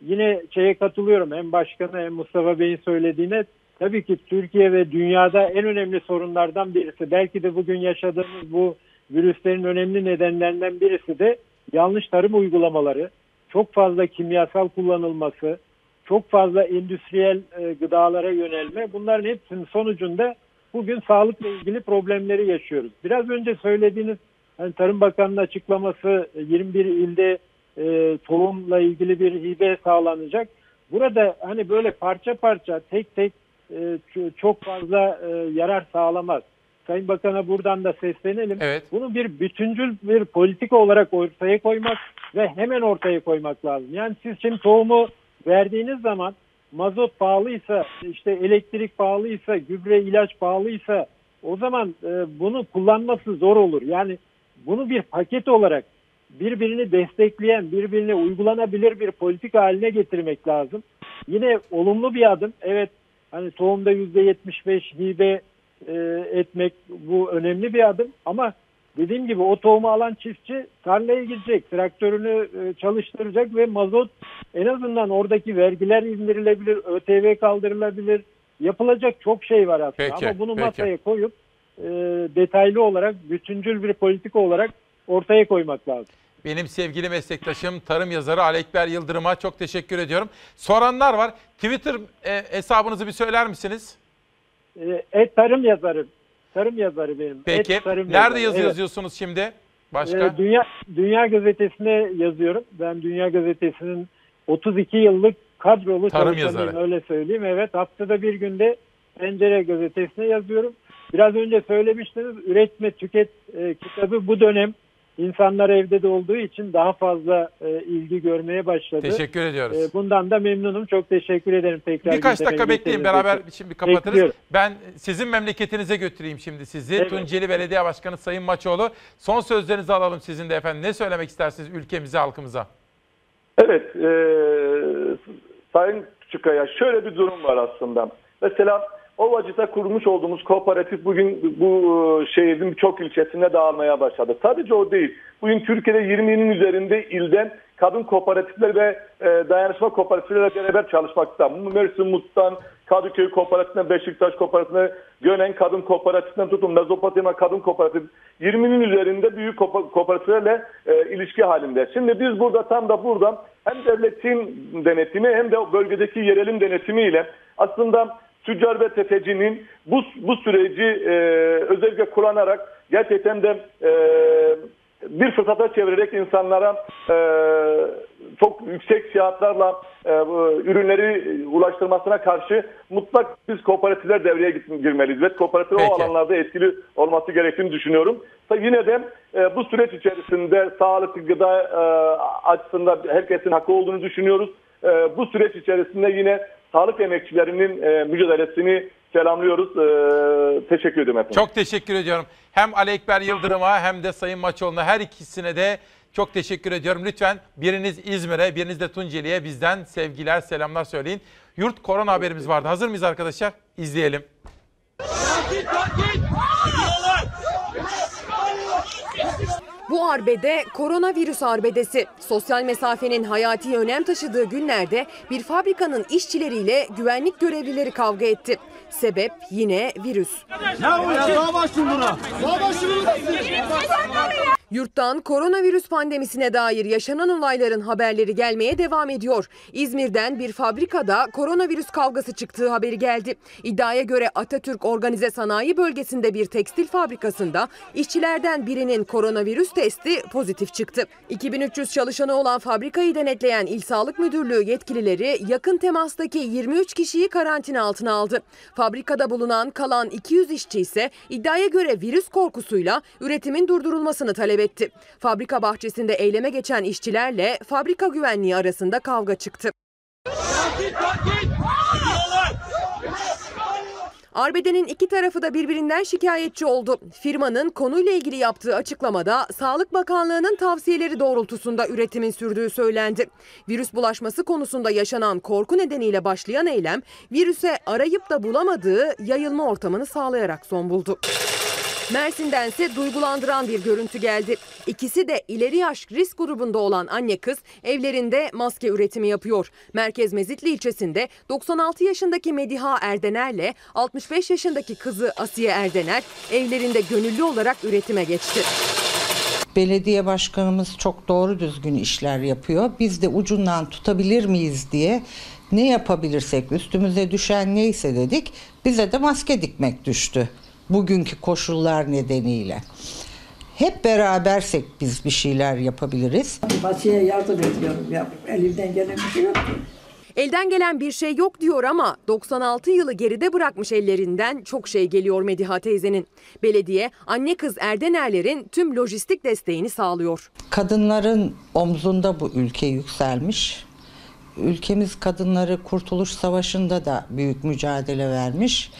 Yine şeye katılıyorum hem başkanı hem Mustafa Bey'in söylediğine tabii ki Türkiye ve dünyada en önemli sorunlardan birisi. Belki de bugün yaşadığımız bu virüslerin önemli nedenlerinden birisi de yanlış tarım uygulamaları, çok fazla kimyasal kullanılması, çok fazla endüstriyel e, gıdalara yönelme bunların hepsinin sonucunda bugün sağlıkla ilgili problemleri yaşıyoruz. Biraz önce söylediğiniz hani Tarım Bakanı'nın açıklaması e, 21 ilde e, tohumla ilgili bir hibe sağlanacak. Burada hani böyle parça parça tek tek e, çok fazla e, yarar sağlamaz. Sayın Bakan'a buradan da seslenelim. Evet. Bunu bir bütüncül bir politika olarak ortaya koymak ve hemen ortaya koymak lazım. Yani siz şimdi tohumu verdiğiniz zaman mazot pahalıysa, işte elektrik pahalıysa, gübre ilaç pahalıysa o zaman e, bunu kullanması zor olur. Yani bunu bir paket olarak birbirini destekleyen, birbirine uygulanabilir bir politika haline getirmek lazım. Yine olumlu bir adım. Evet hani tohumda %75 hibe e, etmek bu önemli bir adım ama dediğim gibi o tohumu alan çiftçi tarlaya girecek, traktörünü e, çalıştıracak ve mazot en azından oradaki vergiler indirilebilir, ÖTV kaldırılabilir. Yapılacak çok şey var aslında Peki, ama bunu peki. masaya koyup e, detaylı olarak, bütüncül bir politika olarak ortaya koymak lazım. Benim sevgili meslektaşım tarım yazarı Alekber Yıldırım'a çok teşekkür ediyorum. Soranlar var. Twitter e, hesabınızı bir söyler misiniz? E, tarım yazarı, tarım yazarı benim. Peki. Et tarım Nerede yazarı, yazı evet. yazıyorsunuz şimdi? Başka? Ee, Dünya Dünya Gazetesi'ne yazıyorum. Ben Dünya Gazetesi'nin 32 yıllık kadrolu Tarım yazarı. öyle söyleyeyim. Evet haftada bir günde Pencere Gazetesi'ne yazıyorum. Biraz önce söylemiştiniz üretme tüket e, kitabı bu dönem insanlar evde de olduğu için daha fazla e, ilgi görmeye başladı. Teşekkür ediyoruz. E, bundan da memnunum. Çok teşekkür ederim tekrar. Birkaç dakika bekleyin beraber şimdi kapatırız. Bekliyorum. Ben sizin memleketinize götüreyim şimdi sizi. Evet. Tunceli Belediye Başkanı Sayın Maçoğlu. Son sözlerinizi alalım sizin de efendim. Ne söylemek istersiniz ülkemize, halkımıza? Evet, e, Sayın Küçükkaya şöyle bir durum var aslında. Mesela Ovacık'ta kurmuş olduğumuz kooperatif bugün bu e, şehrin birçok ilçesinde dağılmaya başladı. Sadece o değil. Bugün Türkiye'de 20'nin üzerinde ilden kadın kooperatifler ve e, dayanışma kooperatifleriyle beraber çalışmakta. Mersin Mut'tan, Kadıköy Kooperatifine, Beşiktaş Kooperatifine, Gönen Kadın Kooperatifinden tutun Mezopotamya Kadın Kooperatif 20'nin üzerinde büyük ko- kooperatiflerle e, ilişki halinde. Şimdi biz burada tam da burada hem devletin denetimi hem de bölgedeki yerelin denetimiyle aslında tüccar ve tefecinin bu, bu süreci e, özellikle kullanarak gerçekten de e, bir fırsata çevirerek insanlara e, çok yüksek fiyatlarla e, ürünleri ulaştırmasına karşı mutlak biz kooperatifler devreye girmeliyiz ve kooperatif o Peki. alanlarda etkili olması gerektiğini düşünüyorum. Ta Yine de e, bu süreç içerisinde sağlıklı gıda e, açısından herkesin hakkı olduğunu düşünüyoruz. E, bu süreç içerisinde yine sağlık emekçilerinin e, mücadelesini selamlıyoruz. E, teşekkür ederim efendim. Çok teşekkür ediyorum. Hem Ali Ekber Yıldırım'a hem de Sayın Maçoğlu'na her ikisine de çok teşekkür ediyorum. Lütfen biriniz İzmir'e, biriniz de Tunceli'ye bizden sevgiler, selamlar söyleyin. Yurt korona haberimiz vardı. Hazır mıyız arkadaşlar? İzleyelim. Bu arbede koronavirüs arbedesi. Sosyal mesafenin hayati önem taşıdığı günlerde bir fabrikanın işçileriyle güvenlik görevlileri kavga etti. Sebep yine virüs. Yurttan koronavirüs pandemisine dair yaşanan olayların haberleri gelmeye devam ediyor. İzmir'den bir fabrikada koronavirüs kavgası çıktığı haberi geldi. İddiaya göre Atatürk Organize Sanayi Bölgesi'nde bir tekstil fabrikasında işçilerden birinin koronavirüs testi pozitif çıktı. 2300 çalışanı olan fabrikayı denetleyen İl Sağlık Müdürlüğü yetkilileri yakın temastaki 23 kişiyi karantina altına aldı. Fabrikada bulunan kalan 200 işçi ise iddiaya göre virüs korkusuyla üretimin durdurulmasını talep etti. Fabrika bahçesinde eyleme geçen işçilerle fabrika güvenliği arasında kavga çıktı. Arbede'nin iki tarafı da birbirinden şikayetçi oldu. Firmanın konuyla ilgili yaptığı açıklamada Sağlık Bakanlığı'nın tavsiyeleri doğrultusunda üretimin sürdüğü söylendi. Virüs bulaşması konusunda yaşanan korku nedeniyle başlayan eylem virüse arayıp da bulamadığı yayılma ortamını sağlayarak son buldu. Mersin'dense duygulandıran bir görüntü geldi. İkisi de ileri yaş risk grubunda olan anne kız evlerinde maske üretimi yapıyor. Merkez Mezitli ilçesinde 96 yaşındaki Mediha Erdener'le 65 yaşındaki kızı Asiye Erdener evlerinde gönüllü olarak üretime geçti. Belediye başkanımız çok doğru düzgün işler yapıyor. Biz de ucundan tutabilir miyiz diye Ne yapabilirsek üstümüze düşen neyse dedik. Bize de maske dikmek düştü. Bugünkü koşullar nedeniyle. Hep berabersek biz bir şeyler yapabiliriz. Vasiye yardım ediyorum ya. Elimden gelen bir şey yok ki. Elden gelen bir şey yok diyor ama 96 yılı geride bırakmış ellerinden çok şey geliyor Mediha teyzenin. Belediye anne kız Erdenerlerin tüm lojistik desteğini sağlıyor. Kadınların omzunda bu ülke yükselmiş. Ülkemiz kadınları Kurtuluş Savaşı'nda da büyük mücadele vermiş.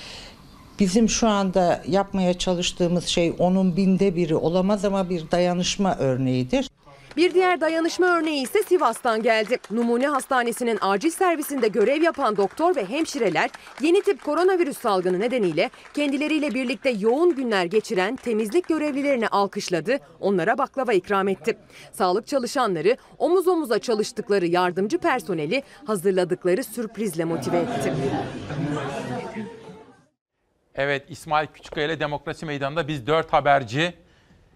Bizim şu anda yapmaya çalıştığımız şey onun binde biri olamaz ama bir dayanışma örneğidir. Bir diğer dayanışma örneği ise Sivas'tan geldi. Numune Hastanesi'nin acil servisinde görev yapan doktor ve hemşireler yeni tip koronavirüs salgını nedeniyle kendileriyle birlikte yoğun günler geçiren temizlik görevlilerini alkışladı, onlara baklava ikram etti. Sağlık çalışanları omuz omuza çalıştıkları yardımcı personeli hazırladıkları sürprizle motive etti. Evet İsmail Küçükkaya ile Demokrasi Meydanı'nda biz dört haberci,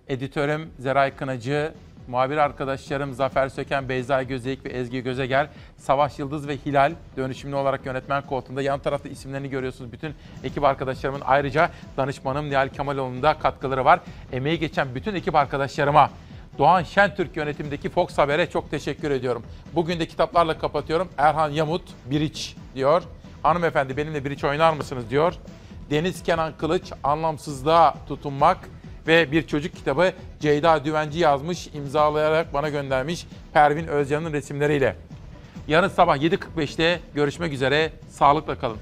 editörüm Zeray Kınacı, muhabir arkadaşlarım Zafer Söken, Beyza Gözeyik ve Ezgi Gözegel, Savaş Yıldız ve Hilal dönüşümlü olarak yönetmen koltuğunda. Yan tarafta isimlerini görüyorsunuz. Bütün ekip arkadaşlarımın ayrıca danışmanım Nihal Kemaloğlu'nun da katkıları var. Emeği geçen bütün ekip arkadaşlarıma Doğan Şentürk yönetimdeki Fox Haber'e çok teşekkür ediyorum. Bugün de kitaplarla kapatıyorum. Erhan Yamut, Biriç diyor. Hanımefendi benimle Biriç oynar mısınız diyor. Deniz Kenan Kılıç, Anlamsızlığa Tutunmak ve bir çocuk kitabı Ceyda Düvenci yazmış, imzalayarak bana göndermiş Pervin Özcan'ın resimleriyle. Yarın sabah 7.45'te görüşmek üzere. Sağlıkla kalın.